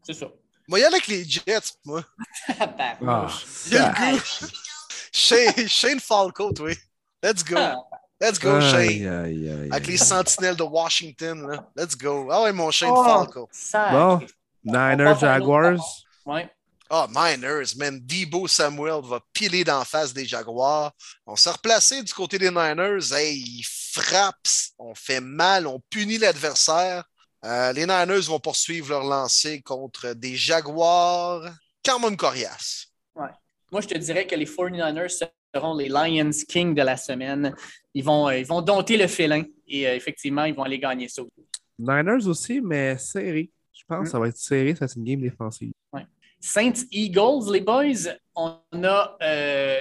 C'est ça. Moi, y aller avec les Jets, moi. Ah. Il y a ça- le goût. Shane, Shane Falco, toi. Let's go. Ah, Let's go, Shane. aïe, aïe, aïe. Avec les sentinelles de Washington, là. Let's go. Ah ouais, mon Shane Oh. Falco. Bon, On Niners, Jaguars. Ouais. Ah, Niners, man. Debo Samuel va piler d'en face des Jaguars. On s'est replacé du côté des Niners. Hey, ils frappent, on fait mal, on punit l'adversaire. Euh, les Niners vont poursuivre leur lancée contre des Jaguars. Quand même coriace. Moi, je te dirais que les 49ers seront les Lions King de la semaine. Ils vont, euh, ils vont dompter le félin et euh, effectivement, ils vont aller gagner ça. Niners aussi, mais serré. Je pense que ça va être serré, ça c'est une game défensive. Saints Eagles, les boys, on a, euh,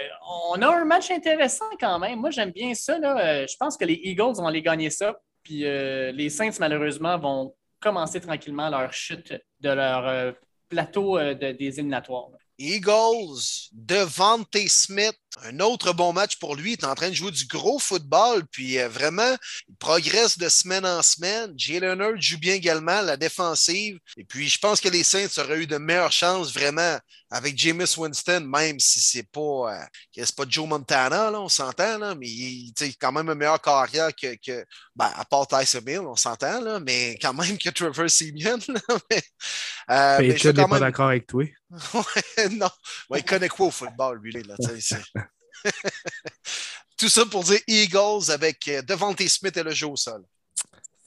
on a un match intéressant quand même. Moi, j'aime bien ça. là. Euh, Je pense que les Eagles vont aller gagner ça. Puis euh, les Saints, malheureusement, vont commencer tranquillement leur chute de leur plateau de- des éliminatoires. Eagles, Devante Smith, un autre bon match pour lui. Il est en train de jouer du gros football, puis euh, vraiment, il progresse de semaine en semaine. Jalen Hurts joue bien également, la défensive. Et puis, je pense que les Saints auraient eu de meilleures chances vraiment avec Jameis Winston, même si c'est pas, euh, c'est pas Joe Montana, là, on s'entend, là, mais il sais, quand même un meilleur carrière que, que ben, à part Tyson Hill, on s'entend, là, mais quand même que Trevor Simeon. mais, euh, mais je pas même- d'accord avec toi. Ouais, non. Ouais, il connaît quoi au football, lui, là, Tout ça pour dire Eagles avec euh, Devante Smith et le jeu au sol.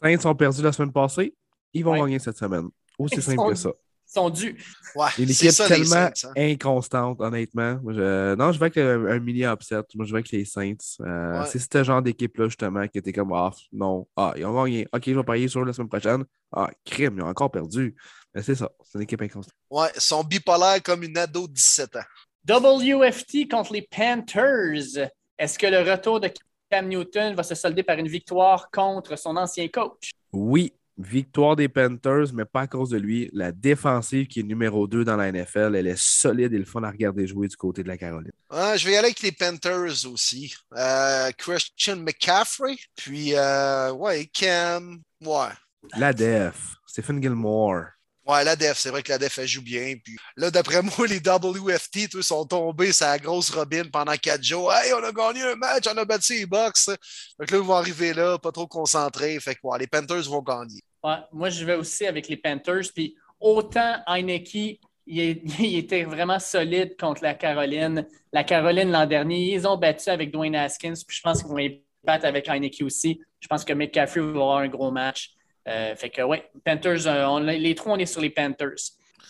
Saints ont perdu la semaine passée. Ils vont Ouais. gagner cette semaine. Aussi Ils simple sont- que ça. sont dus. Ouais, Une équipe ça, les tellement Saints, hein. inconstante, honnêtement. Moi, je- Non, je vais avec un, un mini upset. Moi, je vais avec les Saints. Euh, Ouais. C'est ce genre d'équipe-là, justement, qui était comme Ah, non. Ah, ils ont gagné. Ok, je vais parier sur la semaine prochaine. Ah, crime, ils ont encore perdu. Mais c'est ça. C'est une équipe inconstante. Ouais, ils sont bipolaires comme une ado de 17 ans. WFT contre les Panthers. Est-ce que le retour de Cam Newton va se solder par une victoire contre son ancien coach? Oui, victoire des Panthers, mais pas à cause de lui. La défensive qui est numéro 2 dans la NFL, elle est solide et le fun à regarder jouer du côté de la Caroline. Ouais, je vais y aller avec les Panthers aussi. Euh, Christian McCaffrey, puis euh, ouais, Cam. Ouais. La def, Stephen Gilmore. Ouais, la def, c'est vrai que la def, elle joue bien. Puis là, d'après moi, les WFT, tous sont tombés sur la grosse robine pendant quatre jours. Hey, on a gagné un match, on a battu les Bucks. Que là, ils vont arriver là, pas trop concentrés. Fait que ouais, les Panthers vont gagner. Ouais, moi, je vais aussi avec les Panthers. Puis autant Heineke, il était vraiment solide contre la Caroline. La Caroline l'an dernier, ils ont battu avec Dwayne Haskins. Puis je pense qu'ils vont les battre avec Heineke aussi. Je pense que McCaffrey va avoir un gros match. Euh, fait que, ouais, Panthers, euh, on- les trois, on est sur les Panthers.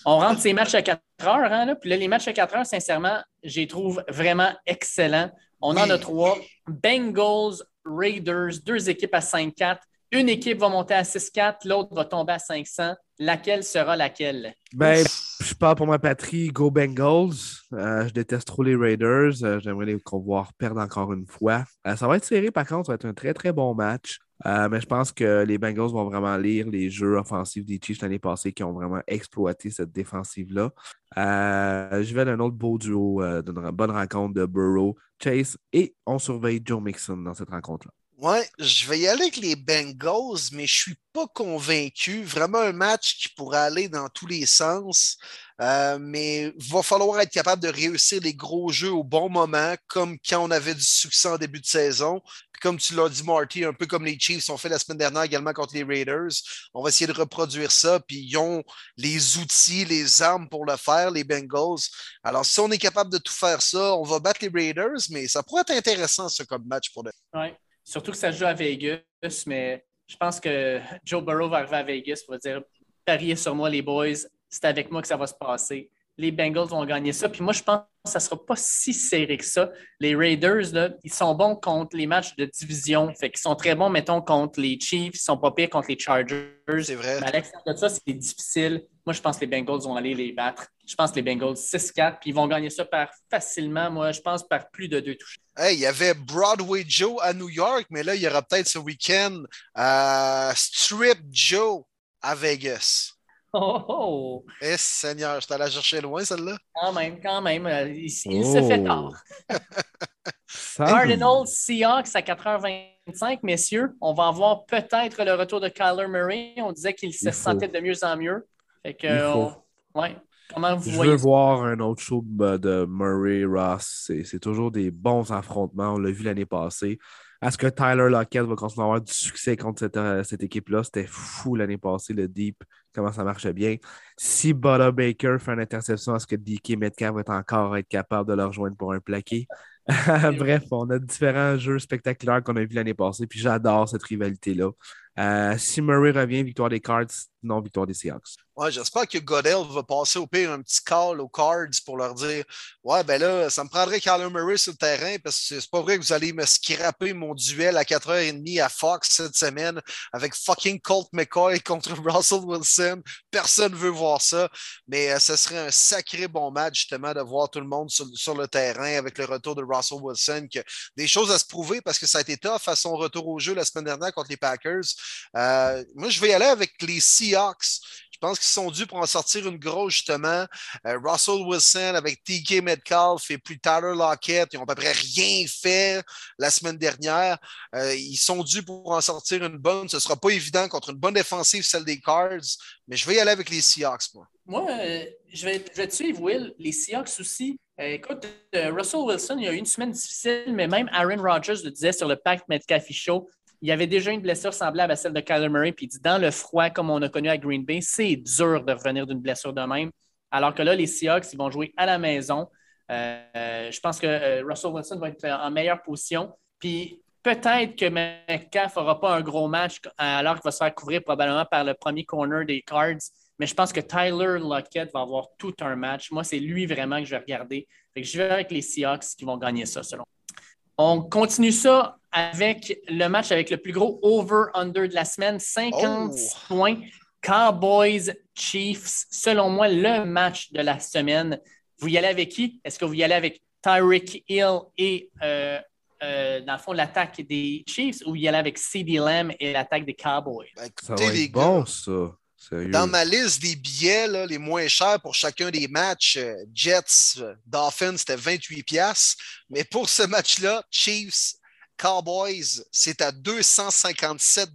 On rentre ces matchs à 4 heures. Hein, là. Puis là, les matchs à 4 heures, sincèrement, je les trouve vraiment excellents. On en a trois. Bengals, Raiders, deux équipes à 5-4. Une équipe va monter à 6-4, l'autre va tomber à 500. Laquelle sera laquelle? Ben, je parle pour ma patrie, Go Bengals. Euh, je déteste trop les Raiders. J'aimerais les voir perdre encore une fois. Ça va être serré, par contre. Ça va être un très, très bon match. Euh, mais je pense que les Bengals vont vraiment lire les jeux offensifs des Chiefs l'année passée qui ont vraiment exploité cette défensive-là. Euh, je vais d'un autre beau duo, euh, d'une bonne rencontre de Burrow, Chase et on surveille Joe Mixon dans cette rencontre-là. Ouais, je vais y aller avec les Bengals, mais je suis pas convaincu. Vraiment un match qui pourrait aller dans tous les sens. Euh, mais il va falloir être capable de réussir les gros jeux au bon moment, comme quand on avait du succès en début de saison. Puis comme tu l'as dit, Marty, un peu comme les Chiefs ont fait la semaine dernière également contre les Raiders. On va essayer de reproduire ça. Puis ils ont les outils, les armes pour le faire, les Bengals. Alors, si on est capable de tout faire ça, on va battre les Raiders, mais ça pourrait être intéressant, ça, comme match pour le. Surtout que ça joue à Vegas, mais je pense que Joe Burrow va arriver à Vegas pour dire pariez sur moi, les boys, c'est avec moi que ça va se passer. Les Bengals vont gagner ça. Puis moi, je pense ça ne sera pas si serré que ça. Les Raiders, là, ils sont bons contre les matchs de division. Fait qu'ils sont très bons, mettons, contre les Chiefs. Ils sont pas pires contre les Chargers. C'est vrai. Mais à l'extérieur de ça, c'est difficile. Moi, je pense que les Bengals vont aller les battre. Je pense que les Bengals 6-4, puis ils vont gagner ça par facilement, moi, je pense par plus de deux touches. Hey, il y avait Broadway Joe à New York, mais là, il y aura peut-être ce week-end euh, Strip Joe à Vegas. Oh, oh. Eh, Seigneur, je t'allais chercher loin, celle-là. Quand même, quand même. euh, Il, il Oh. se fait tard. Ça- Cardinals Seahawks à 4h25, messieurs. On va avoir peut-être le retour de Kyler Murray. On disait qu'il se sentait de mieux en mieux. Fait que, Il faut. on- ouais. Comment vous Je voyez veux ça? voir un autre show de Murray Ross. C'est toujours des bons affrontements. On l'a vu l'année passée. Est-ce que Tyler Lockett va continuer à avoir du succès contre cette, euh, cette équipe-là? C'était fou l'année passée, le deep, comment ça marchait bien. Si Butter Baker fait une interception, est-ce que DK Metcalf va encore être capable de le rejoindre pour un plaqué? Bref, on a différents jeux spectaculaires qu'on a vus l'année passée, puis j'adore cette rivalité-là. Euh, si Murray revient, victoire des Cards, non, victoire des Seahawks. Ouais, j'espère que Godell va passer au pire un petit call aux Cards pour leur dire Ouais, ben là, ça me prendrait Kyler Murray sur le terrain parce que c'est pas vrai que vous allez me scraper mon duel à 4h30 à Fox cette semaine avec fucking Colt McCoy contre Russell Wilson. Personne veut voir ça, mais euh, ce serait un sacré bon match justement de voir tout le monde sur, sur le terrain avec le retour de Russell Wilson. Que, des choses à se prouver parce que ça a été tough à son retour au jeu la semaine dernière contre les Packers. Euh, moi, je vais y aller avec les Seahawks. Je pense qu'ils sont dus pour en sortir une grosse, justement. Euh, Russell Wilson avec TK Metcalf et plus Tyler Lockett, ils n'ont à peu près rien fait la semaine dernière. Euh, ils sont dus pour en sortir une bonne. Ce ne sera pas évident contre une bonne défensive, celle des Cards, mais je vais y aller avec les Seahawks, moi. Moi, euh, je, vais, je te suivre, Will. Les Seahawks aussi. Écoute, Russell Wilson, il y a eu une semaine difficile, mais même Aaron Rodgers le disait sur le Pact Metcalfe Show. Il y avait déjà une blessure semblable à celle de Kyler Murray, puis il dit dans le froid, comme on a connu à Green Bay, c'est dur de revenir d'une blessure de même. Alors que là, les Seahawks, ils vont jouer à la maison. Euh, je pense que euh, Russell Wilson va être en meilleure position. Puis peut-être que Metcalf n'aura pas un gros match alors qu'il va se faire couvrir probablement par le premier corner des Cards. mais je pense que Tyler Lockett va avoir tout un match. Moi, c'est lui vraiment que je vais regarder. je vais avec les Seahawks qui vont gagner ça, selon on continue ça avec le match avec le plus gros over-under de la semaine, 50 points. Cowboys Chiefs, selon moi, le match de la semaine. Vous y allez avec qui? Est-ce que vous y allez avec Tyreek Hill et, euh, euh, dans le fond, l'attaque des Chiefs ou vous y allez avec CD Lamb et l'attaque des Cowboys? Ben, ça va être bon, ça. Dans ma liste des billets les moins chers pour chacun des matchs, euh, Jets, Dolphins, c'était 28$. Mais pour ce match-là, Chiefs, Cowboys, c'est à 257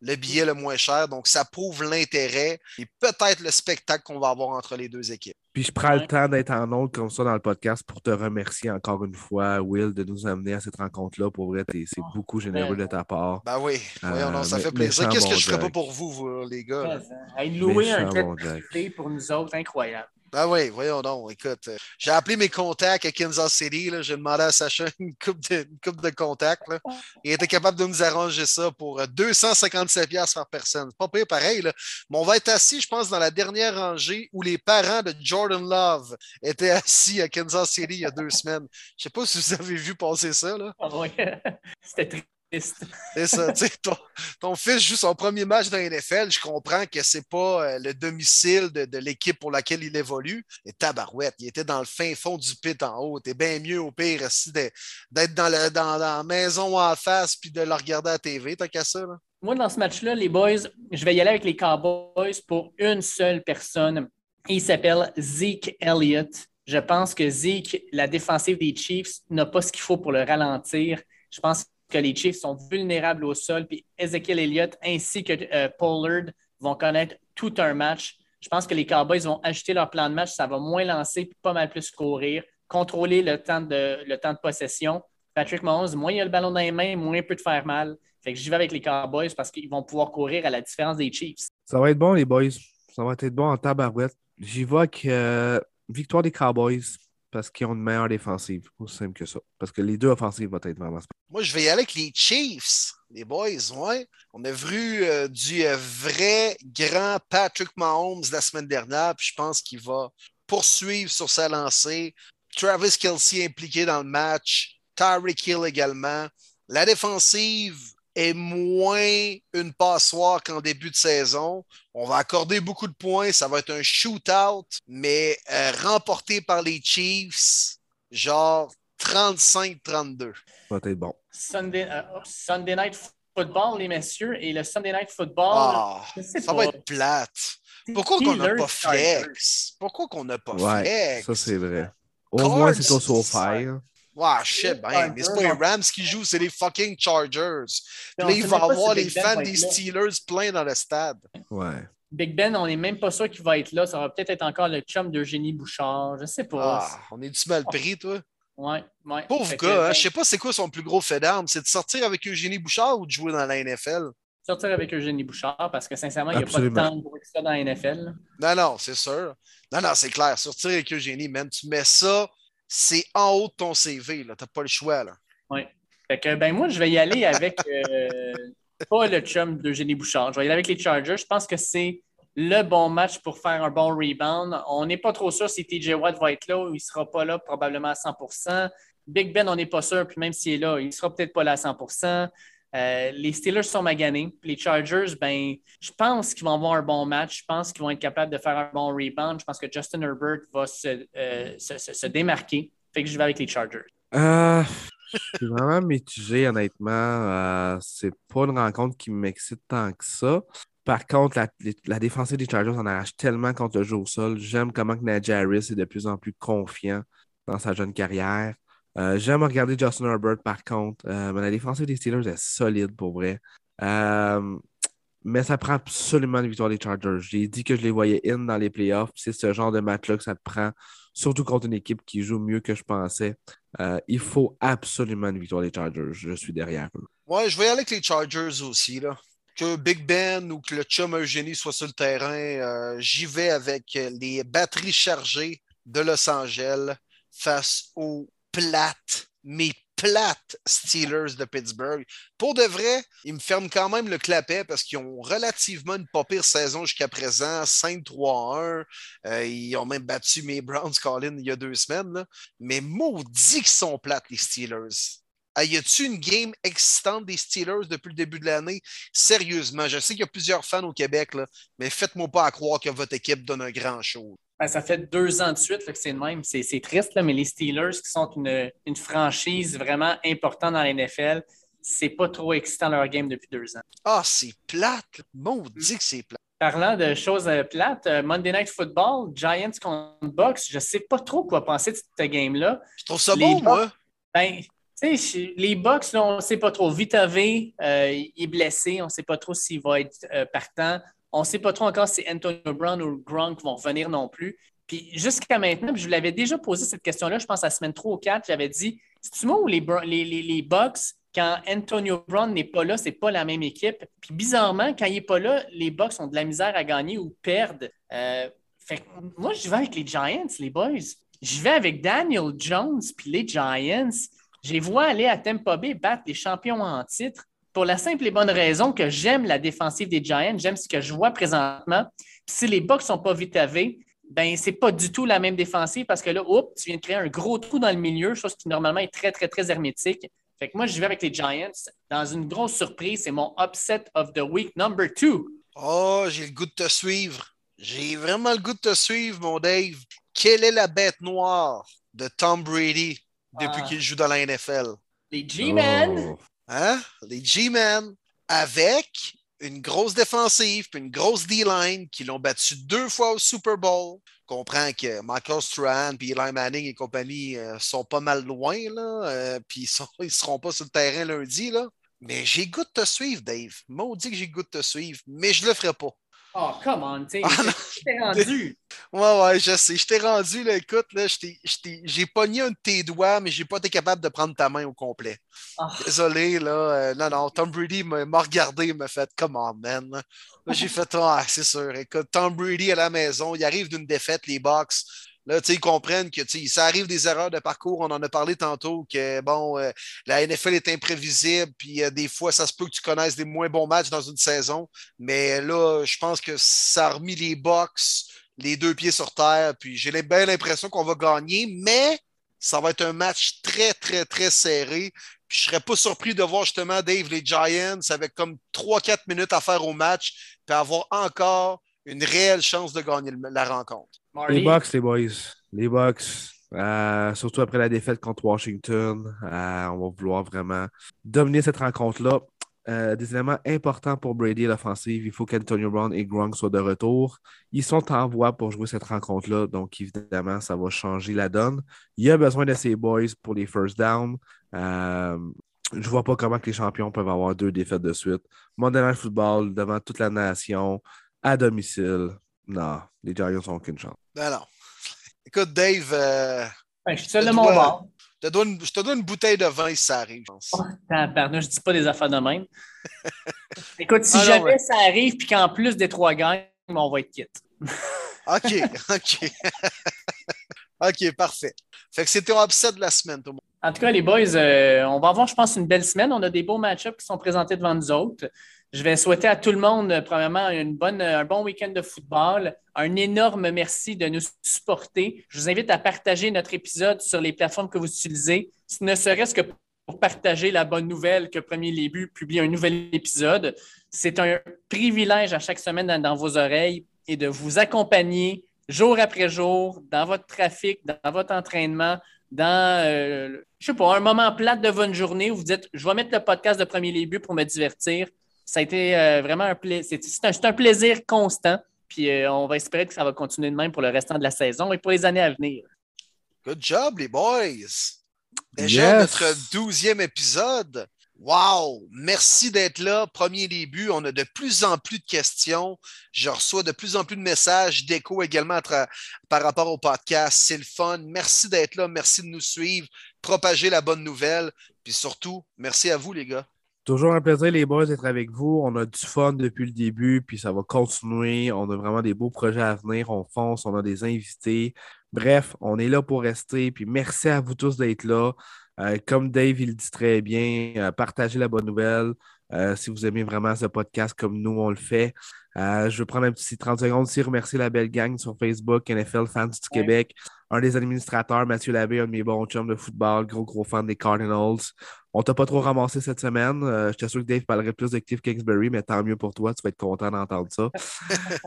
le billet le moins cher. Donc, ça prouve l'intérêt et peut-être le spectacle qu'on va avoir entre les deux équipes. Puis je prends le temps d'être en autre comme ça dans le podcast pour te remercier encore une fois, Will, de nous amener à cette rencontre-là. Pour vrai, c'est oh, beaucoup généreux de ta part. Ben oui, euh, ça fait plaisir. Qu'est-ce que je ferais pas pour vous, vous les gars? louer un pour nous autres, incroyable. Ben oui, voyons donc. Écoute, euh, j'ai appelé mes contacts à Kansas City. J'ai demandé à Sacha une coupe de, coupe de contacts. Il était capable de nous arranger ça pour 257$ euh, par personne. C'est pas pire pareil. Là. Mais on va être assis, je pense, dans la dernière rangée où les parents de Jordan Love étaient assis à Kansas City il y a deux semaines. Je sais pas si vous avez vu passer ça. Là. Ah oui, c'était c'est ça. Ton, ton, fils joue son premier match dans NFL. Je comprends que c'est pas euh, le domicile de, l'équipe pour laquelle il évolue. Et tabarouette, il était dans le fin fond du pit en haut. T'es bien mieux au pire d'être dans, dans, la maison en face puis de le regarder à la TV. T'as qu'à ça. Moi, dans ce match-là, les boys, je vais y aller avec les Cowboys pour une seule personne. Il s'appelle Zeke Elliott. Je pense que Zeke, la défensive des Chiefs, n'a pas ce qu'il faut pour le ralentir. Je pense que les Chiefs sont vulnérables au sol, puis Ezekiel Elliott ainsi que euh, Pollard vont connaître tout un match. Je pense que les Cowboys vont ajouter leur plan de match, ça va moins lancer, puis pas mal plus courir, contrôler le temps de, le temps de possession. Patrick Mahomes, moins il a le ballon dans les mains, moins il peut te faire mal. Fait que j'y vais avec les Cowboys parce qu'ils vont pouvoir courir à la différence des Chiefs. Ça va être bon, les boys. Ça va être bon en tabarouette. J'y vois que euh, victoire des Cowboys parce qu'ils ont une meilleure défensive. Aussi simple que ça. Parce que les deux offensives vont être vraiment. Moi, je vais y aller avec les Chiefs, les boys. Ouais. On a vu euh, du euh, vrai grand Patrick Mahomes la semaine dernière, puis je pense qu'il va poursuivre sur sa lancée. Travis Kelsey impliqué dans le match, Tyreek Hill également. La défensive est moins une passoire qu'en début de saison. On va accorder beaucoup de points. Ça va être un shootout, mais euh, remporté par les Chiefs, genre 35-32. Ça va être bon. Sunday, euh, Sunday Night Football, les messieurs, et le Sunday Night Football. Ah, ça va être plate. Pourquoi qu'on n'a pas flex? Pourquoi qu'on n'a pas ouais, flex? Ça, c'est vrai. Au moins, c'est au SoFi. Wow, shit, ben, mais c'est pas les Rams qui jouent, c'est les fucking Chargers. Puis là, il va y avoir les ben fans des Steelers pleins dans le stade. Ouais. Big Ben, on n'est même pas sûr qu'il va être là. Ça va peut-être être encore le chum d'Eugénie Bouchard. Je sais pas. Ah, on est-tu mal pris, toi? Ouais, ouais. Pauvre gars, hein, ben je sais pas c'est quoi son plus gros fait d'armes. C'est de sortir avec Eugénie Bouchard ou de jouer dans la NFL? Sortir avec Eugénie Bouchard parce que sincèrement, il n'y a pas de temps pour ça dans la NFL. Non, non, c'est sûr. Non, non, c'est clair. Sortir avec Eugénie, man, tu mets ça c'est en haut de ton CV. Tu n'as pas le choix. Oui. Fait que, ben, moi, je vais y aller avec euh, pas le chum d'Eugénie Bouchard. Je vais y aller avec les Chargers. Je pense que c'est le bon match pour faire un bon rebound. On n'est pas trop sûr si TJ Watt va être là ou il ne sera pas là, probablement à 100% Big Ben, on n'est pas sûr, puis même s'il est là, il ne sera peut-être pas là à 100 euh, les Steelers sont maganés. Les Chargers, ben, je pense qu'ils vont avoir un bon match. Je pense qu'ils vont être capables de faire un bon rebound. Je pense que Justin Herbert va se, euh, démarquer. Fait que je vais avec les Chargers. Euh, je suis vraiment mitigé, honnêtement. c'est pas une rencontre qui m'excite tant que ça. Par contre, la, défensive des Chargers en arrache tellement contre le jeu au sol. J'aime comment que Harris est de plus en plus confiant dans sa jeune carrière. Euh, j'aime regarder Justin Herbert par contre. Euh, mais la défensive des Steelers est solide pour vrai. Euh, mais ça prend absolument une victoire des Chargers. J'ai dit que je les voyais in dans les playoffs. C'est ce genre de match-là que ça prend, surtout contre une équipe qui joue mieux que je pensais. il faut absolument une victoire des Chargers. Je suis derrière eux. Ouais, je vais aller avec les Chargers aussi. Là. Que Big Ben ou que le chum Eugénie soit sur le terrain, j'y vais avec les batteries chargées de Los Angeles face aux plate, mais plate Steelers de Pittsburgh. Pour de vrai, ils me ferment quand même le clapet parce qu'ils ont relativement une pas pire saison jusqu'à présent, 5-3-1. Euh, ils ont même battu mes Browns, Colin, il y a deux semaines. Mais maudit qu'ils sont plates, les Steelers. Ah, y a-tu une game excitante des Steelers depuis le début de l'année? Sérieusement, je sais qu'il y a plusieurs fans au Québec, mais faites-moi pas croire que votre équipe donne un grand show. Ben, ça fait deux ans de suite que c'est le même. C'est triste, là, mais les Steelers, qui sont une, une franchise vraiment importante dans la NFL, c'est pas trop excitant leur game depuis deux ans. Ah, c'est plate. Maudit que c'est plate. Parlant de choses euh, plates, euh, Monday Night Football, Giants contre Bucks, je sais pas trop quoi penser de cette game-là. Je trouve ça bon, moi. Ben, les Bucks, on ne sait pas trop. Vita V, euh, il est blessé. On ne sait pas trop s'il va être euh, partant. On ne sait pas trop encore si Antonio Brown ou Gronk vont revenir non plus. Puis jusqu'à maintenant, je vous l'avais déjà posé cette question-là, je pense à la semaine 3 ou 4, j'avais dit c'est-tu moi ou les, les, Bucks, quand Antonio Brown n'est pas là, c'est pas la même équipe? Puis bizarrement, quand il n'est pas là, les Bucks ont de la misère à gagner ou perdre. Euh, moi, je vais avec les Giants, les boys. Je vais avec Daniel Jones puis les Giants. Je les vois aller à Tampa Bay battre les champions en titre pour la simple et bonne raison que j'aime la défensive des Giants, j'aime ce que je vois présentement. si les Bucks ne sont pas vite V, ben c'est pas du tout la même défensive parce que là, oups, tu viens de créer un gros trou dans le milieu, chose qui normalement est très, très, très hermétique. Fait que moi, je vais avec les Giants dans une grosse surprise. C'est mon upset of the week number two. Oh, j'ai le goût de te suivre. J'ai vraiment le goût de te suivre, mon Dave. Quelle est la bête noire de Tom Brady depuis ah. qu'il joue dans la NFL. Les G-Men. Oh. Hein? Les G-Men. Avec une grosse défensive puis une grosse D-line qui l'ont battu deux fois au Super Bowl. comprend que Michael Strahan puis Eli Manning et compagnie euh, sont pas mal loin, là, euh, puis ils ne seront pas sur le terrain lundi. Mais j'ai goût de te suivre, Dave. Maudit que j'ai goût de te suivre, mais je le ferai pas. Oh, come on, tu ah, je t'ai rendu. Ouais, ouais, je sais. Je t'ai rendu, là, écoute, là, j'ai pogné un de tes doigts, mais j'ai pas été capable de prendre ta main au complet. Ah. Désolé, là. Euh, non, non, Tom Brady m'a regardé, m'a fait, come on, man. J'ai fait, ah, c'est sûr. Écoute, Tom Brady à la maison, il arrive d'une défaite, les Bucks. Là, ils comprennent que ça arrive des erreurs de parcours. On en a parlé tantôt que bon, euh, la NFL est imprévisible, puis euh, des fois, ça se peut que tu connaisses des moins bons matchs dans une saison. Mais là, je pense que ça a remis les box les deux pieds sur terre. Puis j'ai bien l'impression qu'on va gagner, mais ça va être un match très, très, très serré. Puis je serais pas surpris de voir justement Dave les Giants avec comme 3-4 minutes à faire au match, puis avoir encore une réelle chance de gagner la rencontre. Les Bucks, les boys. Les Bucks. Euh, surtout après la défaite contre Washington, euh, on va vouloir vraiment dominer cette rencontre-là. Euh, des éléments importants pour Brady et l'offensive. Il faut qu'Antonio Brown et Gronk soient de retour. Ils sont en voie pour jouer cette rencontre-là, donc évidemment, ça va changer la donne. Il y a besoin de ces boys pour les first down. je ne vois pas comment les champions peuvent avoir deux défaites de suite. Monday Night Football devant toute la nation, à domicile. Non, les Giants n'ont aucune chance. Ben non. Écoute, Dave. Euh, ben, je suis seul de mon bord. Je te, donne, je te donne une bouteille de vin si ça arrive, je pense. Oh, je dis pas des affaires de même. Écoute, si ah, jamais ça arrive puis qu'en plus des trois gagnent, on va être quitte. OK, OK. OK, parfait. Fait que c'était un upset de la semaine, tout le monde. En tout cas, les boys, euh, on va avoir, je pense, une belle semaine. On a des beaux match-ups qui sont présentés devant nous autres. Je vais souhaiter à tout le monde, euh, premièrement, une bonne, un bon week-end de football. Un énorme merci de nous supporter. Je vous invite à partager notre épisode sur les plateformes que vous utilisez, ne serait-ce que pour partager la bonne nouvelle que Premier Début publie un nouvel épisode. C'est un privilège à chaque semaine dans, vos oreilles et de vous accompagner jour après jour dans votre trafic, dans votre entraînement, dans, euh, je sais pas, un moment plate de votre journée où vous dites, je vais mettre le podcast de Premier Début pour me divertir ça a été euh, vraiment un plaisir. C'est un, plaisir constant. Puis euh, on va espérer que ça va continuer de même pour le restant de la saison et pour les années à venir. Good job, les boys! Déjà notre douzième épisode. Wow! Merci d'être là. Premier début. On a de plus en plus de questions. Je reçois de plus en plus de messages d'écho également par rapport au podcast. C'est le fun. Merci d'être là. Merci de nous suivre. Propager la bonne nouvelle. Puis surtout, merci à vous, les gars. Toujours un plaisir, les boys, d'être avec vous. On a du fun depuis le début, puis ça va continuer. On a vraiment des beaux projets à venir. On fonce, on a des invités. Bref, on est là pour rester. Puis merci à vous tous d'être là. Euh, comme Dave, il le dit très bien, euh, partagez la bonne nouvelle. Euh, si vous aimez vraiment ce podcast comme nous, on le fait. Je veux prendre un petit 30 secondes aussi, remercier la belle gang sur Facebook, NFL Fans du Québec, un des administrateurs, Mathieu Labbé, un de mes bons chums de football, gros, gros fan des Cardinals. On t'a pas trop ramassé cette semaine. Euh, J'étais sûr que Dave parlerait plus de Cliff Kingsbury, mais tant mieux pour toi. Tu vas être content d'entendre ça.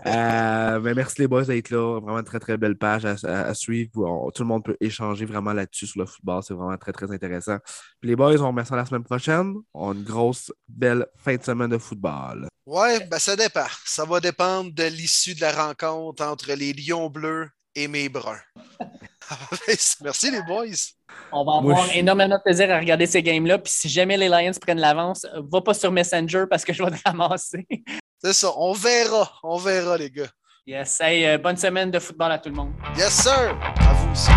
Euh, mais merci les boys d'être là. Vraiment une très, très belle page à, suivre. tout le monde peut échanger vraiment là-dessus sur le football. C'est vraiment très, très intéressant. les boys, on remercie la semaine prochaine. On a une grosse, belle fin de semaine de football. Ouais, ben ça dépend. Ça va dépendre de l'issue de la rencontre entre les Lions bleus et mes bruns. Merci les boys. On va avoir énormément de plaisir à regarder ces games-là. Puis si jamais les Lions prennent l'avance, va pas sur Messenger parce que je vais te ramasser. C'est ça, on verra. On verra, les gars. Yes. Hey, euh, bonne semaine de football à tout le monde. Yes, sir. À vous aussi.